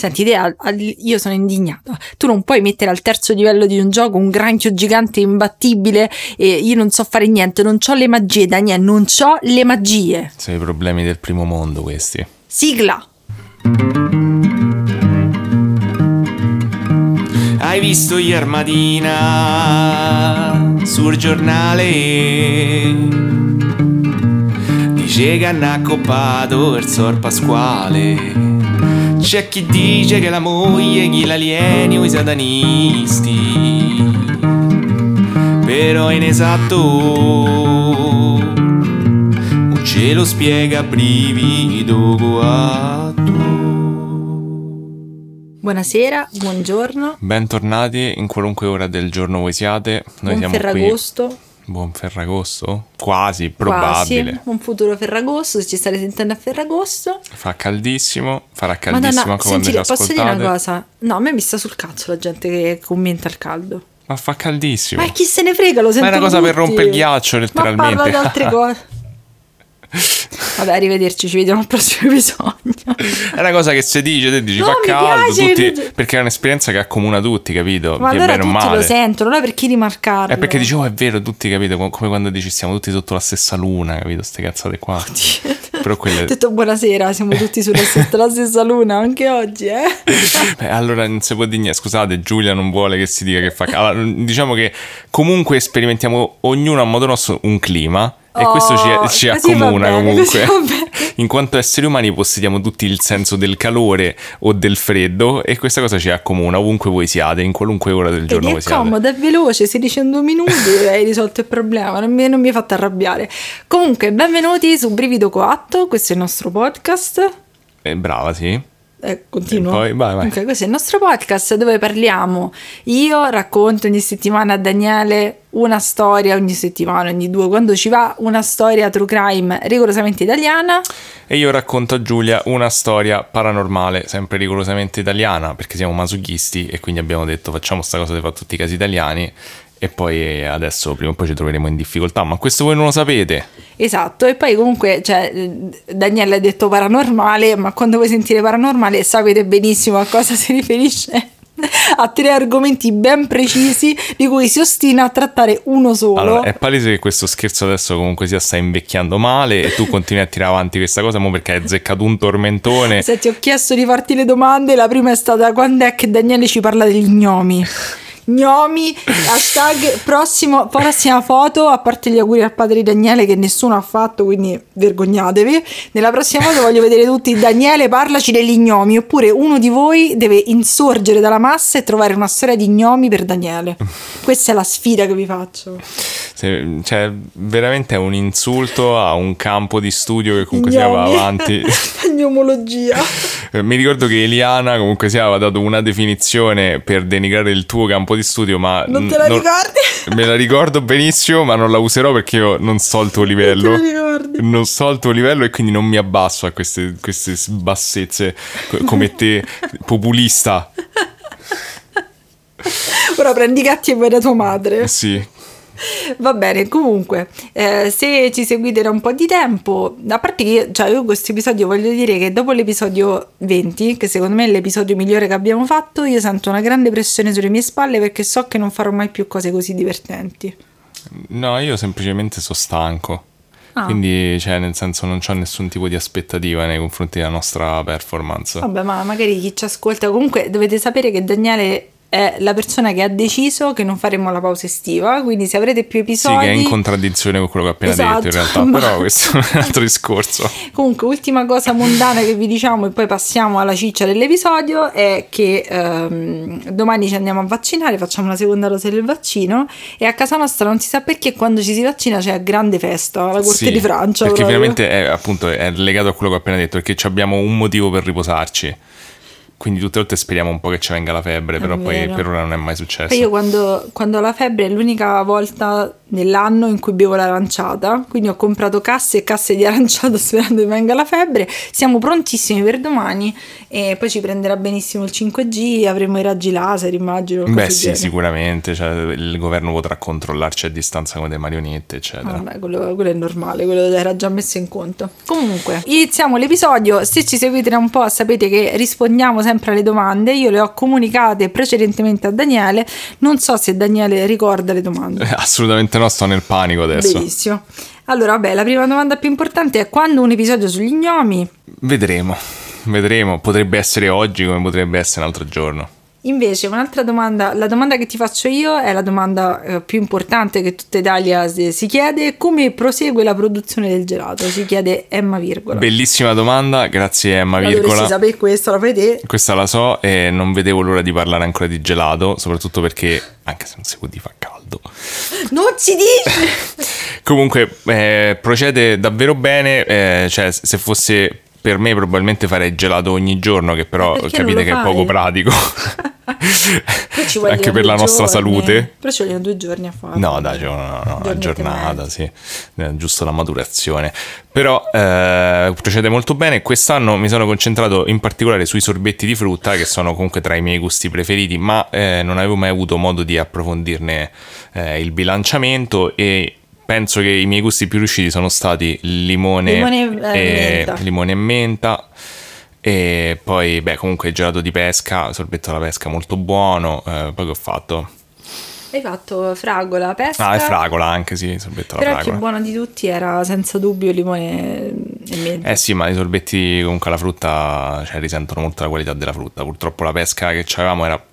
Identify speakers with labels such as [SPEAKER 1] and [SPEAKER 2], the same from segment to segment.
[SPEAKER 1] Senti, al- io sono indignata. Tu non puoi mettere al terzo livello di un gioco un granchio gigante imbattibile e io non so fare niente, non ho le magie, Daniele, non ho le magie.
[SPEAKER 2] Sono i problemi del primo mondo questi.
[SPEAKER 1] Sigla.
[SPEAKER 2] Hai visto ieri mattina sul giornale? Dice che hanno accoppato il Sor Pasquale. C'è chi dice che la moglie chi l'alieni o i satanisti. Però è inesatto. Non ce lo spiega brivido guatto.
[SPEAKER 1] Buonasera, buongiorno.
[SPEAKER 2] Bentornati in qualunque ora del giorno voi siate. Noi
[SPEAKER 1] buon
[SPEAKER 2] siamo
[SPEAKER 1] Ferragosto.
[SPEAKER 2] qui. Buon Ferragosto? Quasi, probabile.
[SPEAKER 1] Quasi, un futuro Ferragosto, se ci state sentendo a Ferragosto.
[SPEAKER 2] Fa caldissimo, farà caldissimo anche quando
[SPEAKER 1] senti,
[SPEAKER 2] ci
[SPEAKER 1] posso dire una
[SPEAKER 2] ascoltate.
[SPEAKER 1] cosa? No, a me mi sta sul cazzo la gente che commenta il caldo.
[SPEAKER 2] Ma fa caldissimo.
[SPEAKER 1] Ma chi se ne frega, lo
[SPEAKER 2] Ma è
[SPEAKER 1] sento
[SPEAKER 2] una cosa per
[SPEAKER 1] tutti.
[SPEAKER 2] rompere il ghiaccio,
[SPEAKER 1] Ma
[SPEAKER 2] letteralmente.
[SPEAKER 1] parla di altre cose. Vabbè, arrivederci, ci vediamo al prossimo episodio.
[SPEAKER 2] È una cosa che se dice, te dici
[SPEAKER 1] No,
[SPEAKER 2] fa caldo,
[SPEAKER 1] piace,
[SPEAKER 2] tutti- perché è un'esperienza che accomuna tutti, capito?
[SPEAKER 1] Ma allora tutti
[SPEAKER 2] male.
[SPEAKER 1] lo sentono, non è per chi rimarcarlo.
[SPEAKER 2] È perché dici, oh è vero, tutti capito, com- come quando dici stiamo tutti sotto la stessa luna, capito? Ste cazzate qua. Però
[SPEAKER 1] Ho
[SPEAKER 2] quelle...
[SPEAKER 1] detto buonasera, siamo tutti sulla stessa, la stessa luna anche oggi, eh?
[SPEAKER 2] Beh, allora non si può dire niente. Scusate, Giulia non vuole che si dica che fa caldo. Allora, diciamo che comunque sperimentiamo ognuno a modo nostro un clima. E
[SPEAKER 1] Oh,
[SPEAKER 2] questo ci, ci
[SPEAKER 1] così va
[SPEAKER 2] accomuna
[SPEAKER 1] bene,
[SPEAKER 2] comunque. In quanto esseri umani possediamo tutti il senso del calore o del freddo e questa cosa ci accomuna ovunque voi siate, in qualunque ora del giorno
[SPEAKER 1] Vedi,
[SPEAKER 2] voi
[SPEAKER 1] è
[SPEAKER 2] siate.
[SPEAKER 1] comodo, è veloce, si dice in due minuti hai risolto il problema, non mi, non mi hai fatto arrabbiare. Comunque, benvenuti su Brivido Coatto, questo è il nostro podcast.
[SPEAKER 2] Eh, brava, sì.
[SPEAKER 1] Eh, continuo.
[SPEAKER 2] Poi, vai, vai.
[SPEAKER 1] Ok, questo è il nostro podcast dove parliamo. Io racconto ogni settimana a Daniele una storia, ogni settimana, ogni due, quando ci va, una storia true crime rigorosamente italiana.
[SPEAKER 2] E io racconto a Giulia una storia paranormale, sempre rigorosamente italiana, perché siamo masochisti e quindi abbiamo detto facciamo sta cosa di fare tutti i casi italiani e poi adesso prima o poi ci troveremo in difficoltà, ma questo voi non lo sapete.
[SPEAKER 1] Esatto, e poi comunque, cioè, Daniele ha detto paranormale, ma quando voi sentite paranormale sapete benissimo a cosa si riferisce. A tre argomenti ben precisi di cui si ostina a trattare uno solo.
[SPEAKER 2] Allora, è palese che questo scherzo adesso comunque sia sta invecchiando male e tu continui a tirare avanti questa cosa mo perché hai azzeccato un tormentone.
[SPEAKER 1] Se ti ho chiesto di farti le domande, la prima è stata quando è che Daniele ci parla degli gnomi. Gnomi, hashtag prossimo, prossima foto, a parte gli auguri al padre di Daniele che nessuno ha fatto, quindi vergognatevi. Nella prossima foto voglio vedere tutti Daniele parlaci degli gnomi, oppure uno di voi deve insorgere dalla massa e trovare una storia di gnomi per Daniele. Questa è la sfida che vi faccio.
[SPEAKER 2] Se- cioè, veramente è un insulto a un campo di studio che comunque sia va avanti.
[SPEAKER 1] Gnomologia.
[SPEAKER 2] Eh, Mi ricordo che Eliana comunque sia aveva dato una definizione per denigrare il tuo campo di studio, ma
[SPEAKER 1] Non te la
[SPEAKER 2] non-
[SPEAKER 1] ricordi?
[SPEAKER 2] Me la ricordo benissimo, ma non la userò perché io non so il tuo
[SPEAKER 1] Non
[SPEAKER 2] livello.
[SPEAKER 1] te la ricordi?
[SPEAKER 2] Non so il tuo livello e quindi non mi abbasso a queste, queste bassezze co- come te, populista.
[SPEAKER 1] Ora prendi i gatti e vai da tua madre.
[SPEAKER 2] Sì.
[SPEAKER 1] Va bene, comunque, eh, se ci seguite da un po' di tempo, a parte che cioè, io questo episodio voglio dire che dopo l'episodio 20, che secondo me è l'episodio migliore che abbiamo fatto, io sento una grande pressione sulle mie spalle perché so che non farò mai più cose così divertenti.
[SPEAKER 2] No, io semplicemente sono stanco.
[SPEAKER 1] Ah.
[SPEAKER 2] Quindi, cioè, nel senso, non ho nessun tipo di aspettativa nei confronti della nostra performance.
[SPEAKER 1] Vabbè, ma magari chi ci ascolta, comunque dovete sapere che Daniele è la persona che ha deciso che non faremo la pausa estiva, quindi se avrete più
[SPEAKER 2] Sì,
[SPEAKER 1] episodi...
[SPEAKER 2] che è in contraddizione con quello che ho appena
[SPEAKER 1] Esatto,
[SPEAKER 2] detto, in realtà.
[SPEAKER 1] ma-
[SPEAKER 2] Però questo è un altro discorso.
[SPEAKER 1] Comunque, ultima cosa mondana che vi diciamo e poi passiamo alla ciccia dell'episodio è che ehm, domani ci andiamo a vaccinare, facciamo la seconda dose del vaccino e a casa nostra non si sa perché quando ci si vaccina c'è grande festa, la corte
[SPEAKER 2] Sì,
[SPEAKER 1] di Francia.
[SPEAKER 2] Perché
[SPEAKER 1] proprio.
[SPEAKER 2] finalmente è, appunto, è legato a quello che ho appena detto, perché abbiamo un motivo per riposarci. Quindi tutte le volte speriamo un po' che ci venga la febbre,
[SPEAKER 1] È
[SPEAKER 2] però poi
[SPEAKER 1] vero.
[SPEAKER 2] per ora non è mai successo.
[SPEAKER 1] Poi io quando, quando ho la febbre è l'unica volta nell'anno in cui bevo l'aranciata, quindi ho comprato casse e casse di aranciata sperando che venga la febbre. Siamo prontissimi per domani e poi ci prenderà benissimo il 5G, avremo i raggi laser, immagino.
[SPEAKER 2] Beh sì,
[SPEAKER 1] genere.
[SPEAKER 2] sicuramente, cioè, il governo potrà controllarci a distanza come delle marionette, eccetera.
[SPEAKER 1] Ah, Vabbè, quello, quello è normale, quello era già messo in conto. Comunque, iniziamo l'episodio. Se ci seguite da un po', sapete che rispondiamo sempre alle domande. Io le ho comunicate precedentemente a Daniele. Non so se Daniele ricorda le domande.
[SPEAKER 2] Assolutamente no, sto nel panico adesso.
[SPEAKER 1] Benissimo. Allora, vabbè, la prima domanda più importante è quando un episodio sugli gnomi.
[SPEAKER 2] Vedremo, vedremo. Potrebbe essere oggi come potrebbe essere un altro giorno.
[SPEAKER 1] Invece, un'altra domanda, la domanda che ti faccio io è la domanda eh, più importante che tutta Italia si, si chiede: come prosegue la produzione del gelato? Si chiede Emma Virgola.
[SPEAKER 2] Bellissima domanda, grazie Emma
[SPEAKER 1] La
[SPEAKER 2] Virgola.
[SPEAKER 1] dovresti sapere questo, lo fai te.
[SPEAKER 2] Questa la so e non vedevo l'ora di parlare ancora di gelato, soprattutto perché, anche se non si può di fa caldo.
[SPEAKER 1] Non si dice!
[SPEAKER 2] Comunque, eh, procede davvero bene, eh, cioè se fosse per me probabilmente farei gelato ogni giorno, che però capite che
[SPEAKER 1] lo
[SPEAKER 2] è poco
[SPEAKER 1] fai?
[SPEAKER 2] pratico. Anche per la nostra
[SPEAKER 1] giorni.
[SPEAKER 2] salute.
[SPEAKER 1] Però ci vogliono due giorni a fare.
[SPEAKER 2] No, dai, c'è una, una- una giornata, sì, eh, giusto la maturazione. Però eh, procede molto bene. Quest'anno mi sono concentrato in particolare sui sorbetti di frutta, che sono comunque tra i miei gusti preferiti, ma eh, non avevo mai avuto modo di approfondirne eh, il bilanciamento e penso che i miei gusti più riusciti sono stati limone,
[SPEAKER 1] Limone e
[SPEAKER 2] e,
[SPEAKER 1] menta.
[SPEAKER 2] limone e menta. E poi, beh, comunque gelato di pesca, sorbetto alla pesca molto buono. eh, poi che ho fatto?
[SPEAKER 1] Hai fatto fragola, pesca.
[SPEAKER 2] Ah, è fragola anche, sì, sorbetto alla
[SPEAKER 1] Però il più
[SPEAKER 2] fragola.
[SPEAKER 1] buono di tutti era senza dubbio limone e menta.
[SPEAKER 2] Eh sì, ma i sorbetti comunque alla frutta cioè, risentono molto la qualità della frutta. Purtroppo la pesca che avevamo era.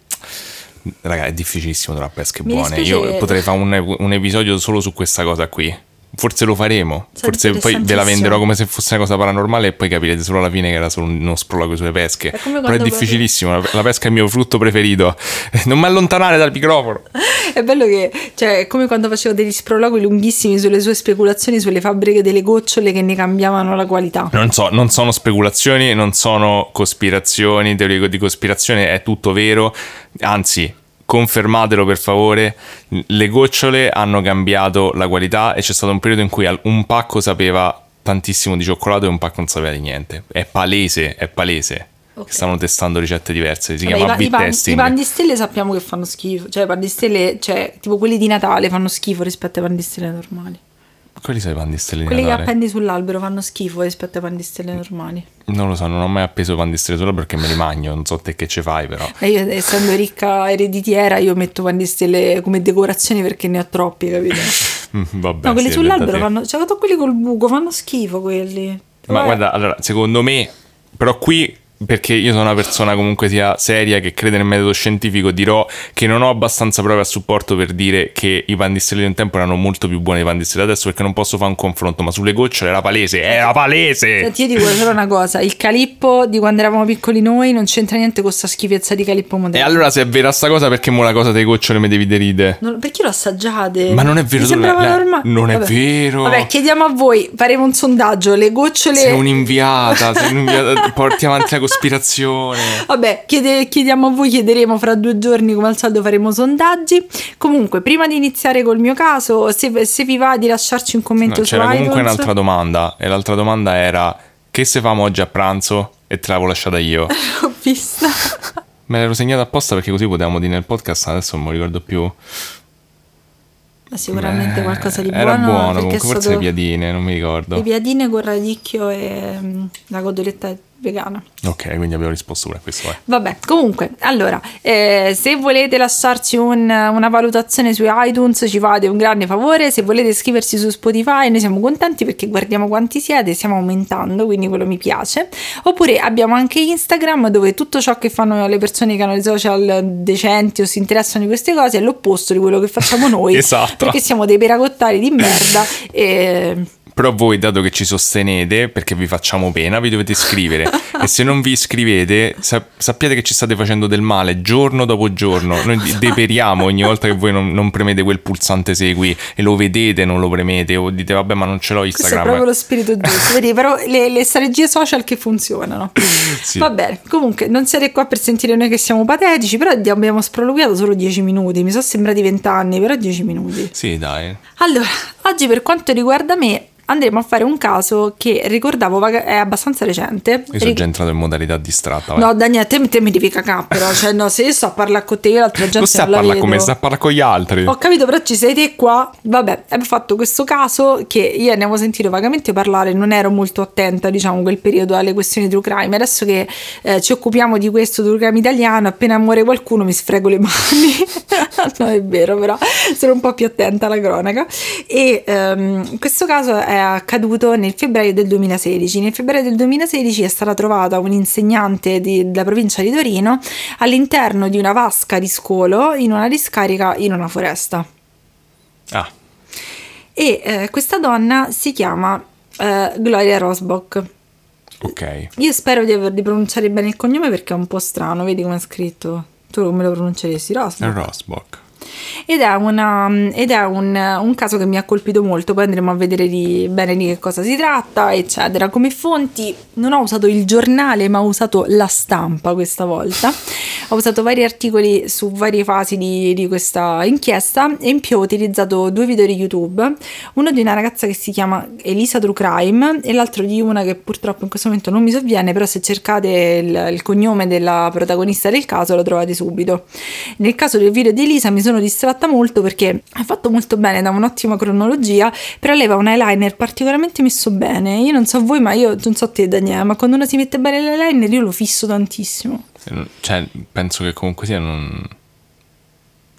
[SPEAKER 2] Raga, è difficilissimo trovare pesche
[SPEAKER 1] Mi
[SPEAKER 2] buone.
[SPEAKER 1] dispiace-
[SPEAKER 2] Io potrei fare un, un episodio solo su questa cosa qui. Forse lo faremo. Forse poi ve la venderò come se fosse una cosa paranormale e poi capirete solo alla fine che era solo uno sprologo sulle pesche.
[SPEAKER 1] È
[SPEAKER 2] Però è difficilissimo. La, la pesca è il mio frutto preferito. Non mi allontanare dal microfono.
[SPEAKER 1] È bello che, cioè, è come quando facevo degli sprologhi lunghissimi sulle sue speculazioni sulle fabbriche delle gocciole che ne cambiavano la qualità.
[SPEAKER 2] Non so, non sono speculazioni, non sono cospirazioni, teorie di cospirazione, è tutto vero. Anzi, confermatelo per favore. Le gocciole hanno cambiato la qualità e c'è stato un periodo in cui un pacco sapeva tantissimo di cioccolato e un pacco non sapeva di niente. È palese, è palese.
[SPEAKER 1] Ok.
[SPEAKER 2] Che stavano testando ricette diverse. Si
[SPEAKER 1] Vabbè,
[SPEAKER 2] chiama
[SPEAKER 1] i, i, pan, i pan di stelle sappiamo che fanno schifo. Cioè, i pan di stelle, cioè, tipo quelli di Natale fanno schifo rispetto ai pan di stelle normali.
[SPEAKER 2] Quelli sono i pan di stelle di
[SPEAKER 1] Quelli che appendi sull'albero fanno schifo rispetto ai pan di stelle normali.
[SPEAKER 2] Non lo so, non ho mai appeso pan di stelle solo perché me li mangio. Non so te che ci fai, però.
[SPEAKER 1] E io, essendo ricca ereditiera, io metto pan di stelle come decorazione perché ne ho troppi, capito?
[SPEAKER 2] Mm, Vabbè,
[SPEAKER 1] no, quelli sull'albero fanno. Cioè, quelli col buco, fanno schifo quelli.
[SPEAKER 2] Ma
[SPEAKER 1] guarda,
[SPEAKER 2] allora, secondo me, però qui, perché io sono una persona comunque sia seria, che crede nel metodo scientifico, dirò che non ho abbastanza prove a supporto per dire che i pan di un tempo erano molto più buoni dei pan di stelle adesso, perché non posso fare un confronto, ma sulle gocciole era palese, era palese!
[SPEAKER 1] Senti, io dico solo una cosa: il calippo di quando eravamo piccoli noi non c'entra niente con sta schifezza di calippo
[SPEAKER 2] E
[SPEAKER 1] moderno.
[SPEAKER 2] allora se è vera sta cosa, perché mo la cosa delle gocciole mi devi deride?
[SPEAKER 1] Non- perché l'ho assaggiate?
[SPEAKER 2] Ma non è vero,
[SPEAKER 1] Mi sembrava
[SPEAKER 2] tu-
[SPEAKER 1] normale.
[SPEAKER 2] non è
[SPEAKER 1] Vabbè.
[SPEAKER 2] vero.
[SPEAKER 1] Vabbè, chiediamo a voi, faremo un sondaggio. Le gocciole.
[SPEAKER 2] Sei un'inviata, sei un'inviata, porti avanti la cospirazione.
[SPEAKER 1] Vabbè, chiede- chiediamo a voi, chiederemo fra due giorni come al solito faremo sondaggi. Comunque, prima di iniziare col mio caso, se, se vi va di lasciarci un commento
[SPEAKER 2] No,
[SPEAKER 1] su
[SPEAKER 2] c'era comunque
[SPEAKER 1] iTunes.
[SPEAKER 2] un'altra domanda, e l'altra domanda era che se famo oggi a pranzo? E te l'avevo lasciata io.
[SPEAKER 1] Ho visto.
[SPEAKER 2] Me l'ero segnata apposta perché così potevamo dire nel podcast, adesso non mi ricordo più.
[SPEAKER 1] Ma sicuramente
[SPEAKER 2] Eh,
[SPEAKER 1] qualcosa di
[SPEAKER 2] Era
[SPEAKER 1] buono.
[SPEAKER 2] buono,
[SPEAKER 1] perché
[SPEAKER 2] comunque forse le piadine, non mi ricordo.
[SPEAKER 1] Le piadine con radicchio e mm, la cotoletta vegana.
[SPEAKER 2] Ok, quindi abbiamo risposto pure a questo. eh.
[SPEAKER 1] Vabbè, comunque, allora, eh, se volete lasciarci un- una valutazione su iTunes ci fate un grande favore, se volete iscriversi su Spotify noi siamo contenti perché guardiamo quanti siete, stiamo aumentando, quindi quello mi piace. Oppure abbiamo anche Instagram dove tutto ciò che fanno le persone che hanno i social decenti o si interessano di queste cose è l'opposto di quello che facciamo noi.
[SPEAKER 2] Esatto.
[SPEAKER 1] Perché siamo dei peracottari di merda e...
[SPEAKER 2] Però voi, dato che ci sostenete, perché vi facciamo pena, vi dovete iscrivere. e se non vi iscrivete, sap- sappiate che ci state facendo del male giorno dopo giorno. Noi deperiamo ogni volta che voi non, non premete quel pulsante segui e lo vedete, non lo premete, o dite vabbè ma non ce l'ho
[SPEAKER 1] Questo è
[SPEAKER 2] Instagram.
[SPEAKER 1] proprio lo spirito giusto. Vedi, però le, le strategie social che funzionano.
[SPEAKER 2] Sì.
[SPEAKER 1] Va bene, comunque non siete qua per sentire noi che siamo patetici, però abbiamo sproloquiato solo 10 minuti. Mi sono sembrati 20 anni, però 10 minuti.
[SPEAKER 2] Sì, dai.
[SPEAKER 1] Allora, oggi per quanto riguarda me andremo a fare un caso che ricordavo vaga- è abbastanza recente.
[SPEAKER 2] Io sono
[SPEAKER 1] Ric-
[SPEAKER 2] già entrato in modalità distratta. vai.
[SPEAKER 1] No, Daniele, te, te mi devi cagare però, cioè no, se io sto a parlare con te, io l'altra gente
[SPEAKER 2] a
[SPEAKER 1] non la vedo.
[SPEAKER 2] stai a parlare con gli altri.
[SPEAKER 1] Ho capito, però ci sei te qua. Vabbè, abbiamo fatto questo caso che io ne avevo sentito vagamente parlare, non ero molto attenta, diciamo, quel periodo alle questioni true crime. Adesso che eh, ci occupiamo di questo true crime italiano, appena muore qualcuno mi sfrego le mani. no, è vero, però sono un po' più attenta alla cronaca. E ehm, questo caso è accaduto nel febbraio del 2016. Nel febbraio del 2016 è stata trovata un'insegnante di- della provincia di Torino all'interno di una vasca di scolo in una discarica in una foresta.
[SPEAKER 2] Ah,
[SPEAKER 1] E eh, questa donna si chiama eh, Gloria Rosbach.
[SPEAKER 2] ok.
[SPEAKER 1] Io spero di aver di pronunciare bene il cognome perché è un po' strano, vedi come è scritto. Tu come lo pronunceresti? Rosbach?
[SPEAKER 2] Rosbach.
[SPEAKER 1] Ed è, una, ed è un, un caso che mi ha colpito molto, poi andremo a vedere di, bene di che cosa si tratta, eccetera. Come fonti non ho usato il giornale, ma ho usato la stampa questa volta. Ho usato vari articoli su varie fasi di, di questa inchiesta e in più ho utilizzato due video di YouTube, uno di una ragazza che si chiama Elisa True Crime e l'altro di una che purtroppo in questo momento non mi sovviene, però se cercate il, il cognome della protagonista del caso lo trovate subito. Nel caso del video di Elisa mi sono distratta molto perché ha fatto molto bene da un'ottima cronologia, però lei aveva un eyeliner particolarmente messo bene. Io non so voi, ma io non so te Daniele, ma quando uno si mette bene l'eyeliner io lo fisso tantissimo.
[SPEAKER 2] Cioè, penso che comunque sia non...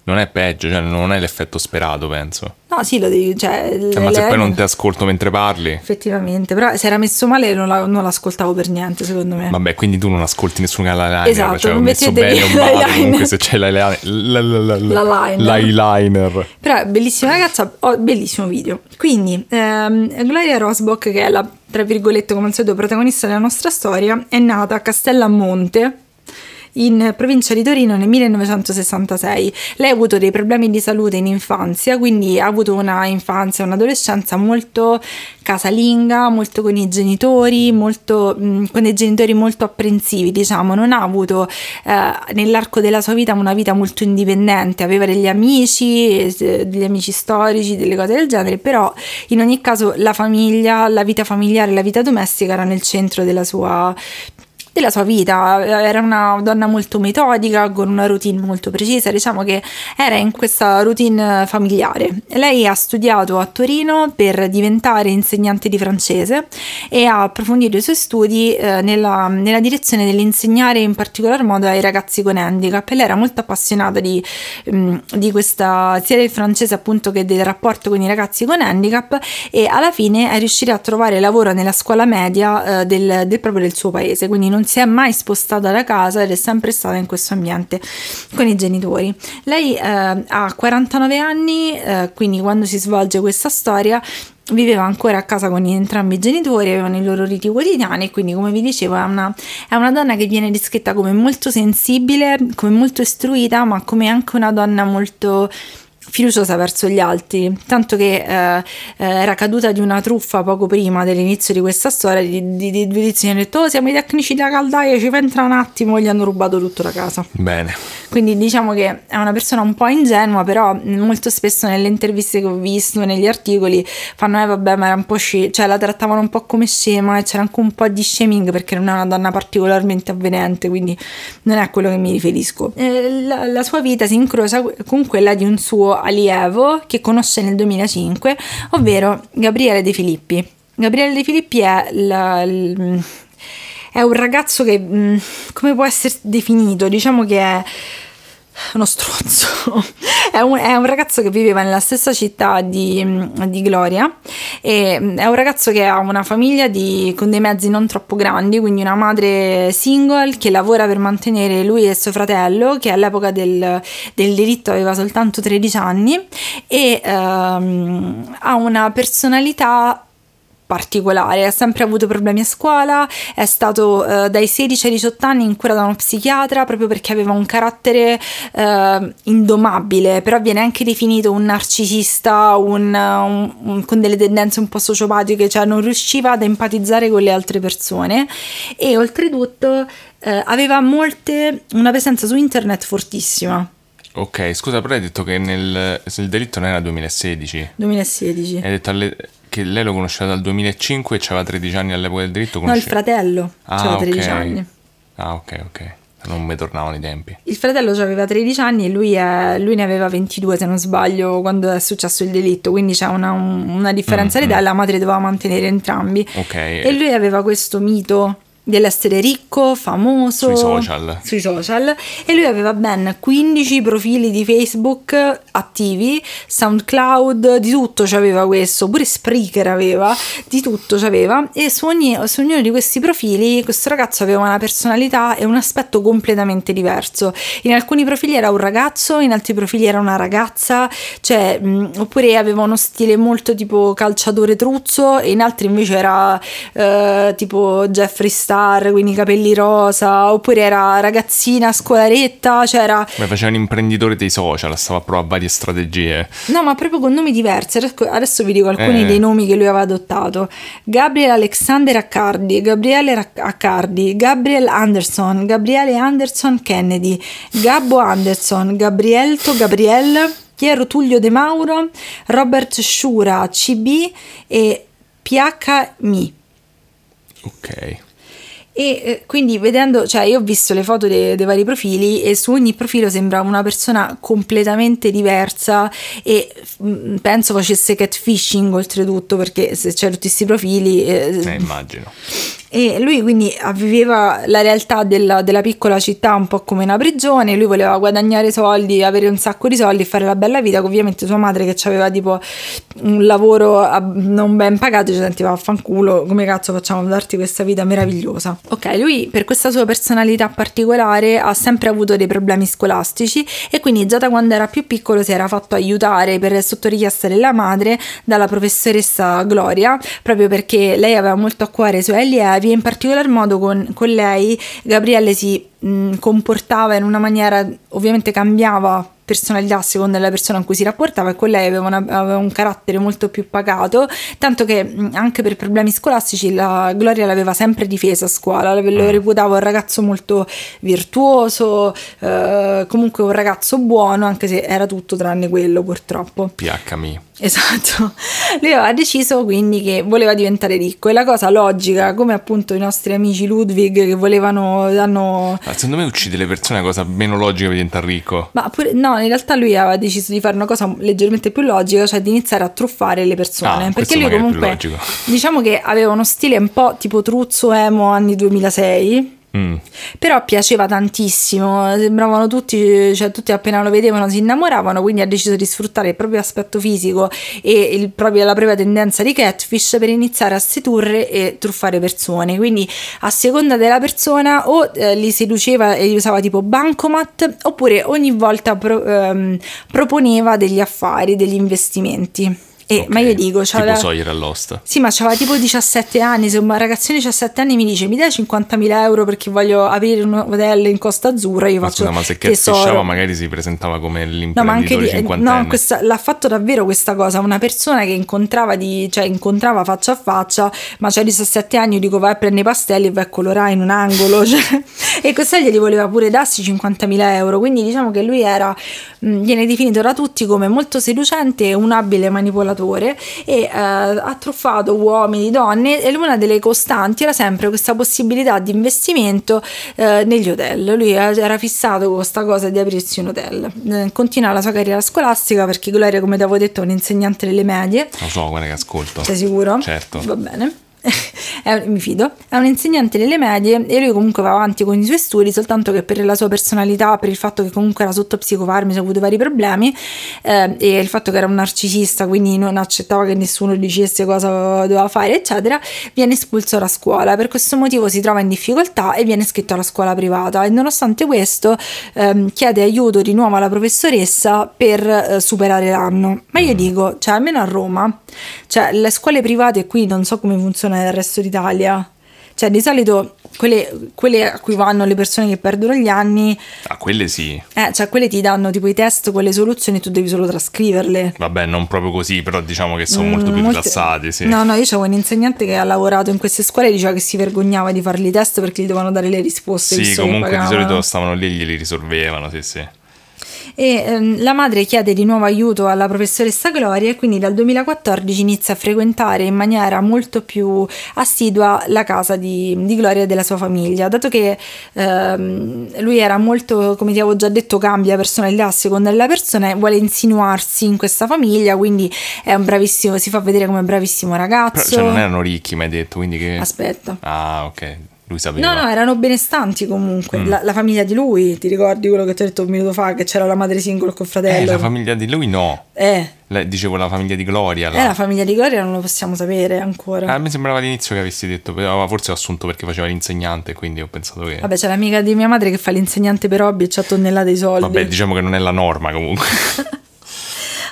[SPEAKER 2] Non è peggio, cioè non è l'effetto sperato, penso.
[SPEAKER 1] No, sì, lo devi, cioè,
[SPEAKER 2] Cioè, ma se poi non ti ascolto mentre parli...
[SPEAKER 1] Effettivamente, però se era messo male non, la- non l'ascoltavo per niente, secondo me.
[SPEAKER 2] Vabbè, quindi tu non ascolti nessun eyeliner,
[SPEAKER 1] Esatto,
[SPEAKER 2] cioè
[SPEAKER 1] non
[SPEAKER 2] messo bene un
[SPEAKER 1] l'eyeliner.
[SPEAKER 2] comunque se c'è l'eyeliner.
[SPEAKER 1] Però bellissima ragazza, ho bellissimo video. Quindi, ehm, Gloria Rosbach, che è la, tra virgolette, come al solito, protagonista della nostra storia, è nata a Castellamonte, in provincia di Torino nel 1966. Lei ha avuto dei problemi di salute in infanzia, quindi ha avuto una infanzia, un'adolescenza molto casalinga, molto con i genitori, molto, mh, con dei genitori molto apprensivi, diciamo, non ha avuto eh, nell'arco della sua vita una vita molto indipendente, aveva degli amici, eh, degli amici storici, delle cose del genere, però in ogni caso la famiglia, la vita familiare, la vita domestica era nel centro della sua della sua vita, era una donna molto metodica, con una routine molto precisa, diciamo che era in questa routine familiare. Lei ha studiato a Torino per diventare insegnante di francese e ha approfondito i suoi studi eh, nella, nella direzione dell'insegnare in particolar modo ai ragazzi con handicap. E lei era molto appassionata di, mm, di questa, sia del francese appunto che del rapporto con i ragazzi con handicap e alla fine è riuscita a trovare lavoro nella scuola media eh, del, del proprio del suo paese, quindi non si è mai spostata da casa ed è sempre stata in questo ambiente con i genitori. Lei eh, ha 49 anni, eh, quindi quando si svolge questa storia viveva ancora a casa con entrambi i genitori, avevano i loro riti quotidiani quindi come vi dicevo è una, è una donna che viene descritta come molto sensibile, come molto istruita, ma come anche una donna molto fiduciosa verso gli altri, tanto che eh, eh, era caduta di una truffa poco prima dell'inizio di questa storia di, di, di due tizi hanno detto oh, siamo i tecnici della caldaia, ci fa entrare un attimo e gli hanno rubato tutta la casa.
[SPEAKER 2] Bene.
[SPEAKER 1] Quindi diciamo che è una persona un po' ingenua, però molto spesso nelle interviste che ho visto, negli articoli, fanno eh vabbè ma era un po' sci- cioè la trattavano un po' come scema e c'era anche un po' di shaming perché non è una donna particolarmente avvenente, quindi non è a quello che mi riferisco. Eh, la, la sua vita si incrocia con quella di un suo allievo che conosce nel 2005, ovvero Gabriele De Filippi. Gabriele De Filippi è la- il- è un ragazzo che mh, come può essere definito? Diciamo che è uno stronzo. è, un, è un ragazzo che viveva nella stessa città di, di Gloria. È un ragazzo che ha una famiglia di- con dei mezzi non troppo grandi, quindi una madre single che lavora per mantenere lui e suo fratello, che all'epoca del, del delitto aveva soltanto 13 anni, e ehm, ha una personalità particolare, ha sempre avuto problemi a scuola, è stato eh, dai 16 ai 18 anni in cura da uno psichiatra proprio perché aveva un carattere eh, indomabile, però viene anche definito un narcisista, un, un, un, con delle tendenze un po' sociopatiche, cioè non riusciva ad empatizzare con le altre persone e oltretutto eh, aveva molte, una presenza su internet fortissima.
[SPEAKER 2] Ok, scusa, però hai detto che nel, il delitto non era 2016.
[SPEAKER 1] 2016.
[SPEAKER 2] Hai detto alle, che lei lo conosceva dal 2005 e aveva 13 anni all'epoca del delitto? Conosce...
[SPEAKER 1] No, il fratello ah, aveva 13
[SPEAKER 2] okay.
[SPEAKER 1] anni.
[SPEAKER 2] Ah, ok, ok. Non mi tornavano i tempi.
[SPEAKER 1] Il fratello aveva 13 anni e lui, è, lui, ne aveva 22 se non sbaglio quando è successo il delitto, quindi c'è una, una differenza mm-hmm. di età la madre doveva mantenere entrambi.
[SPEAKER 2] Ok.
[SPEAKER 1] E lui aveva questo mito dell'essere ricco, famoso
[SPEAKER 2] sui social.
[SPEAKER 1] sui social e lui aveva ben 15 profili di Facebook attivi, SoundCloud, di tutto c'aveva questo, pure Spreaker aveva, di tutto c'aveva e su, ogni, su ognuno di questi profili questo ragazzo aveva una personalità e un aspetto completamente diverso. In alcuni profili era un ragazzo, in altri profili era una ragazza, cioè, mh, oppure aveva uno stile molto tipo calciatore truzzo e in altri invece era eh, tipo Jeffrey Star star, quindi capelli rosa, oppure era ragazzina scolaretta, c'era...
[SPEAKER 2] Cioè Beh, faceva un imprenditore dei social, stava a provare varie strategie.
[SPEAKER 1] No, ma proprio con nomi diversi. Adesso vi dico alcuni eh. dei nomi che lui aveva adottato. Gabriel Alexander Accardi, Gabriele Accardi, Gabriel Anderson, Gabriele Anderson Kennedy, Gabbo Anderson, Gabrielto Gabriel, Piero Tullio De Mauro, Robert Sciura, CB e PHMI.
[SPEAKER 2] Ok.
[SPEAKER 1] E eh, quindi vedendo, cioè io ho visto le foto dei, dei, vari profili e su ogni profilo sembrava una persona completamente diversa e mm, penso facesse catfishing oltretutto perché se c'erano tutti questi profili...
[SPEAKER 2] Eh, eh, immagino.
[SPEAKER 1] E lui quindi viveva la realtà della, della, piccola città un po' come una prigione, lui voleva guadagnare soldi, avere un sacco di soldi e fare la bella vita, ovviamente sua madre che aveva tipo un lavoro non ben pagato ci sentiva affanculo, come cazzo facciamo a darti questa vita meravigliosa. Ok, lui per questa sua personalità particolare ha sempre avuto dei problemi scolastici e quindi già da quando era più piccolo si era fatto aiutare per sotto richiesta della madre dalla professoressa Gloria, proprio perché lei aveva molto a cuore i suoi allievi brevi e in particolar modo con, con lei Gabriele si mh, comportava in una maniera, ovviamente cambiava personalità a seconda della persona con cui si rapportava e con lei aveva, una, aveva, un carattere molto più pacato, tanto che anche per problemi scolastici la Gloria l'aveva sempre difesa a scuola, lo mm. reputava un ragazzo molto virtuoso, eh, comunque un ragazzo buono, anche se era tutto tranne quello purtroppo.
[SPEAKER 2] PHMI.
[SPEAKER 1] Esatto, lui aveva deciso quindi che voleva diventare ricco e la cosa logica, come appunto i nostri amici Ludwig che volevano, hanno...
[SPEAKER 2] Ma secondo me uccide le persone è una cosa meno logica per diventare ricco.
[SPEAKER 1] Ma pure, no, in realtà lui aveva deciso di fare una cosa leggermente più logica, cioè di iniziare a truffare le persone.
[SPEAKER 2] Ah,
[SPEAKER 1] perché lui comunque, diciamo che aveva uno stile un po' tipo truzzo emo anni 2006 Mm. Però piaceva tantissimo, sembravano tutti, cioè tutti appena lo vedevano si innamoravano, quindi ha deciso di sfruttare il proprio aspetto fisico e il proprio, la propria tendenza di catfish per iniziare a sedurre e truffare persone. Quindi a seconda della persona o eh, li seduceva e li usava tipo bancomat oppure ogni volta pro, ehm, proponeva degli affari, degli investimenti. E, okay. Ma io dico,
[SPEAKER 2] c'aveva... Tipo Sawyer all'osta.
[SPEAKER 1] Sì, ma c'aveva tipo 17 anni, se un ragazzino di 17 anni mi dice mi dai 50.000 euro perché voglio aprire un hotel in Costa Azzurra, io
[SPEAKER 2] ma
[SPEAKER 1] faccio
[SPEAKER 2] scusa, ma se catfishava magari si presentava come l'imprenditore no, ma anche
[SPEAKER 1] No, questa, l'ha fatto davvero questa cosa, una persona che incontrava, di, cioè incontrava faccia a faccia, ma c'ha 17 anni, io dico vai a prendere i pastelli e vai a colorare in un angolo, cioè, e questa gli voleva pure darsi 50.000 euro, quindi diciamo che lui era, viene definito da tutti come molto seducente e un abile manipolatore lavoratore e eh, ha truffato uomini, donne e una delle costanti era sempre questa possibilità di investimento eh, negli hotel. Lui era fissato con questa cosa di aprirsi un hotel. Eh, continua la sua carriera scolastica perché Gloria, come ti avevo detto, è un insegnante delle medie.
[SPEAKER 2] Lo so, guarda che ascolto.
[SPEAKER 1] Sei sicuro?
[SPEAKER 2] Certo.
[SPEAKER 1] Va bene. è, mi fido, è un insegnante delle medie e lui comunque va avanti con i suoi studi, soltanto che per la sua personalità, per il fatto che comunque era sotto psicofarmici, ha avuto vari problemi eh, e il fatto che era un narcisista, quindi non accettava che nessuno dicesse cosa doveva fare, eccetera, viene espulso da scuola. Per questo motivo si trova in difficoltà e viene iscritto alla scuola privata e nonostante questo ehm, chiede aiuto di nuovo alla professoressa per eh, superare l'anno. Ma io dico, cioè almeno a Roma, cioè le scuole private qui non so come funziona nel resto d'Italia. Cioè, di solito quelle, quelle, a cui vanno le persone che perdono gli anni.
[SPEAKER 2] Ah, quelle sì.
[SPEAKER 1] Eh, cioè, quelle ti danno tipo i test con le soluzioni e tu devi solo trascriverle.
[SPEAKER 2] Vabbè, non proprio così, però diciamo che sono mm, molto più molte... rilassati, sì.
[SPEAKER 1] No, no, io c'avevo un insegnante che ha lavorato in queste scuole e diceva che si vergognava di farli i test perché gli dovevano dare le risposte.
[SPEAKER 2] Sì, comunque di solito stavano lì e glieli risolvevano, sì, sì
[SPEAKER 1] e ehm, la madre chiede di nuovo aiuto alla professoressa Gloria e quindi dal 2014 inizia a frequentare in maniera molto più assidua la casa di, di Gloria e della sua famiglia, dato che ehm, lui era molto, come ti avevo già detto, cambia personalità a seconda della persona e vuole insinuarsi in questa famiglia, quindi è un bravissimo, si fa vedere come un bravissimo ragazzo. Però,
[SPEAKER 2] cioè non erano ricchi, mi hai detto, quindi che...
[SPEAKER 1] Aspetta.
[SPEAKER 2] Ah, ok lui sapeva.
[SPEAKER 1] No, no, erano benestanti comunque. Mm. La, la, famiglia di lui, ti ricordi quello che ti ho detto un minuto fa, che c'era la madre single col fratello?
[SPEAKER 2] Eh, la famiglia di lui no.
[SPEAKER 1] Eh.
[SPEAKER 2] Le, dicevo la famiglia di Gloria.
[SPEAKER 1] Là. Eh, la famiglia di Gloria non lo possiamo sapere ancora.
[SPEAKER 2] Eh, a me sembrava all'inizio che avessi detto, però forse ho assunto perché faceva l'insegnante, quindi ho pensato che...
[SPEAKER 1] Vabbè, c'è l'amica di mia madre che fa l'insegnante per hobby e c'ha tonnellate di soldi.
[SPEAKER 2] Vabbè, diciamo che non è la norma comunque.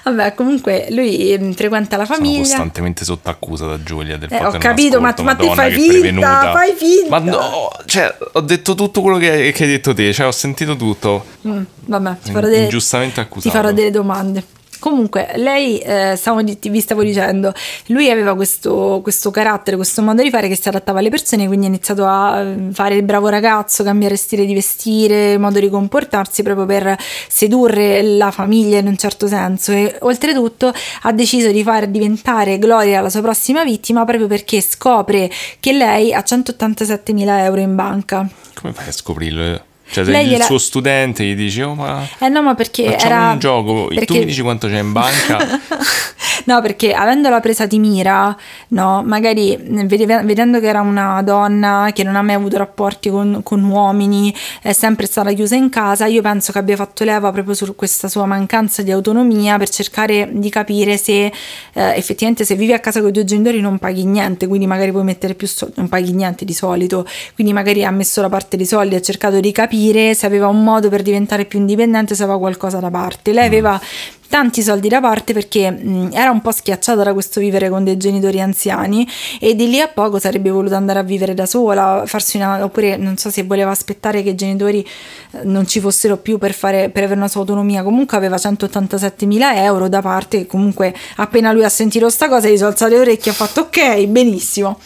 [SPEAKER 1] Vabbè, comunque lui ehm, frequenta la famiglia. Sono
[SPEAKER 2] costantemente sotto accusa da Giulia del
[SPEAKER 1] eh, Ho capito, ma, ma te fai finta, fai finta.
[SPEAKER 2] Ma no, cioè, ho detto tutto quello che, che hai detto te, cioè ho sentito tutto.
[SPEAKER 1] Mm, vabbè, ti farò delle,
[SPEAKER 2] ingiustamente accusato.
[SPEAKER 1] Ti farò delle domande. Comunque, lei, eh, stavo, vi stavo dicendo, lui aveva questo, questo, carattere, questo modo di fare che si adattava alle persone, quindi ha iniziato a eh, fare il bravo ragazzo, cambiare stile di vestire, modo di comportarsi proprio per sedurre la famiglia in un certo senso e oltretutto ha deciso di far diventare Gloria la sua prossima vittima proprio perché scopre che lei ha 187.000 euro in banca.
[SPEAKER 2] Come fai a scoprirlo? Cioè, sei il gliela... suo studente gli dici, oh, ma.
[SPEAKER 1] Eh no, ma perché.
[SPEAKER 2] Facciamo
[SPEAKER 1] era...
[SPEAKER 2] un gioco, perché... tu mi dici quanto c'è in banca.
[SPEAKER 1] no, perché avendola presa di mira, no, magari vedendo che era una donna che non ha mai avuto rapporti con, con uomini, è sempre stata chiusa in casa, io penso che abbia fatto leva proprio su questa sua mancanza di autonomia per cercare di capire se eh, effettivamente se vivi a casa con i tuoi genitori non paghi niente, quindi magari puoi mettere più soldi, non paghi niente di solito, quindi magari ha messo da parte dei soldi, ha cercato di capire se aveva un modo per diventare più indipendente, se aveva qualcosa da parte. Lei aveva tanti soldi da parte perché mh, era un po' schiacciata da questo vivere con dei genitori anziani e di lì a poco sarebbe voluto andare a vivere da sola, farsi una, oppure non so se voleva aspettare che i genitori eh, non ci fossero più per, fare, per avere una sua autonomia, comunque aveva 187 mila euro da parte, comunque appena lui ha sentito sta cosa gli sono alzate le orecchie e ha fatto ok, benissimo.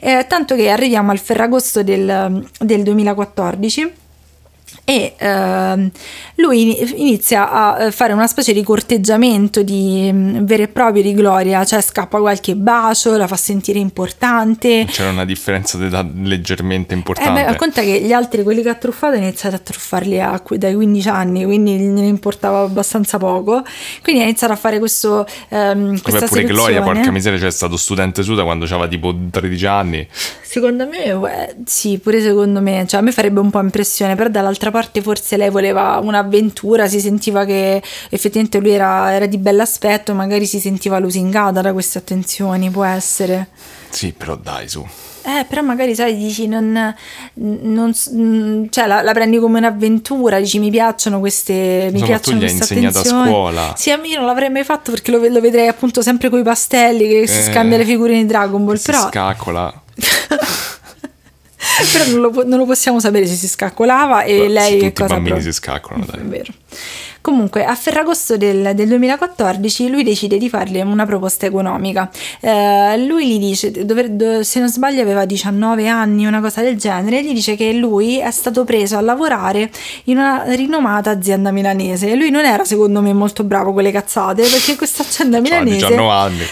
[SPEAKER 1] Eh, tanto che arriviamo al Ferragosto del, del 2014 e uh, lui inizia a eh, fare una specie di corteggiamento di, um, vero e proprio di Gloria, cioè scappa qualche bacio, la fa sentire importante.
[SPEAKER 2] C'era una differenza d'età leggermente importante.
[SPEAKER 1] Eh beh, conta che gli altri, quelli che ha truffato, ha iniziato a truffarli a, dai 15 anni, quindi ne importava abbastanza poco. Quindi ha iniziato a fare questo, um, questa Vabbè,
[SPEAKER 2] pure Gloria, porca miseria, c'è stato studente su da quando aveva tipo 13 anni.
[SPEAKER 1] Secondo me, beh, sì, pure secondo me, cioè a me farebbe un po' impressione, però dall'altra parte forse lei voleva un'avventura, si sentiva che effettivamente lui era, era di bell'aspetto, magari si sentiva lusingata da queste attenzioni, può essere.
[SPEAKER 2] Sì, però dai, su.
[SPEAKER 1] Eh, però magari sai, dici, non, non cioè la, la, prendi come un'avventura, dici mi piacciono queste, mi Insomma, piacciono
[SPEAKER 2] tu gli hai insegnato attenzioni. a scuola.
[SPEAKER 1] Sì, a me non l'avrei mai fatto perché lo, lo vedrei appunto sempre con i pastelli che eh, si scambia le figurine di Dragon Ball, però...
[SPEAKER 2] Si scaccola.
[SPEAKER 1] però non lo, non lo, possiamo sapere se si scaccolava e
[SPEAKER 2] Beh,
[SPEAKER 1] lei
[SPEAKER 2] tutti
[SPEAKER 1] cosa
[SPEAKER 2] i bambini pro... si scaccolano dai.
[SPEAKER 1] è vero Comunque, a Ferragosto del, del 2014 lui decide di fargli una proposta economica. Eh, lui gli dice, dove, dove, se non sbaglio aveva 19 anni, una cosa del genere, gli dice che lui è stato preso a lavorare in una rinomata azienda milanese. E lui non era, secondo me, molto bravo con le cazzate, perché questa azienda milanese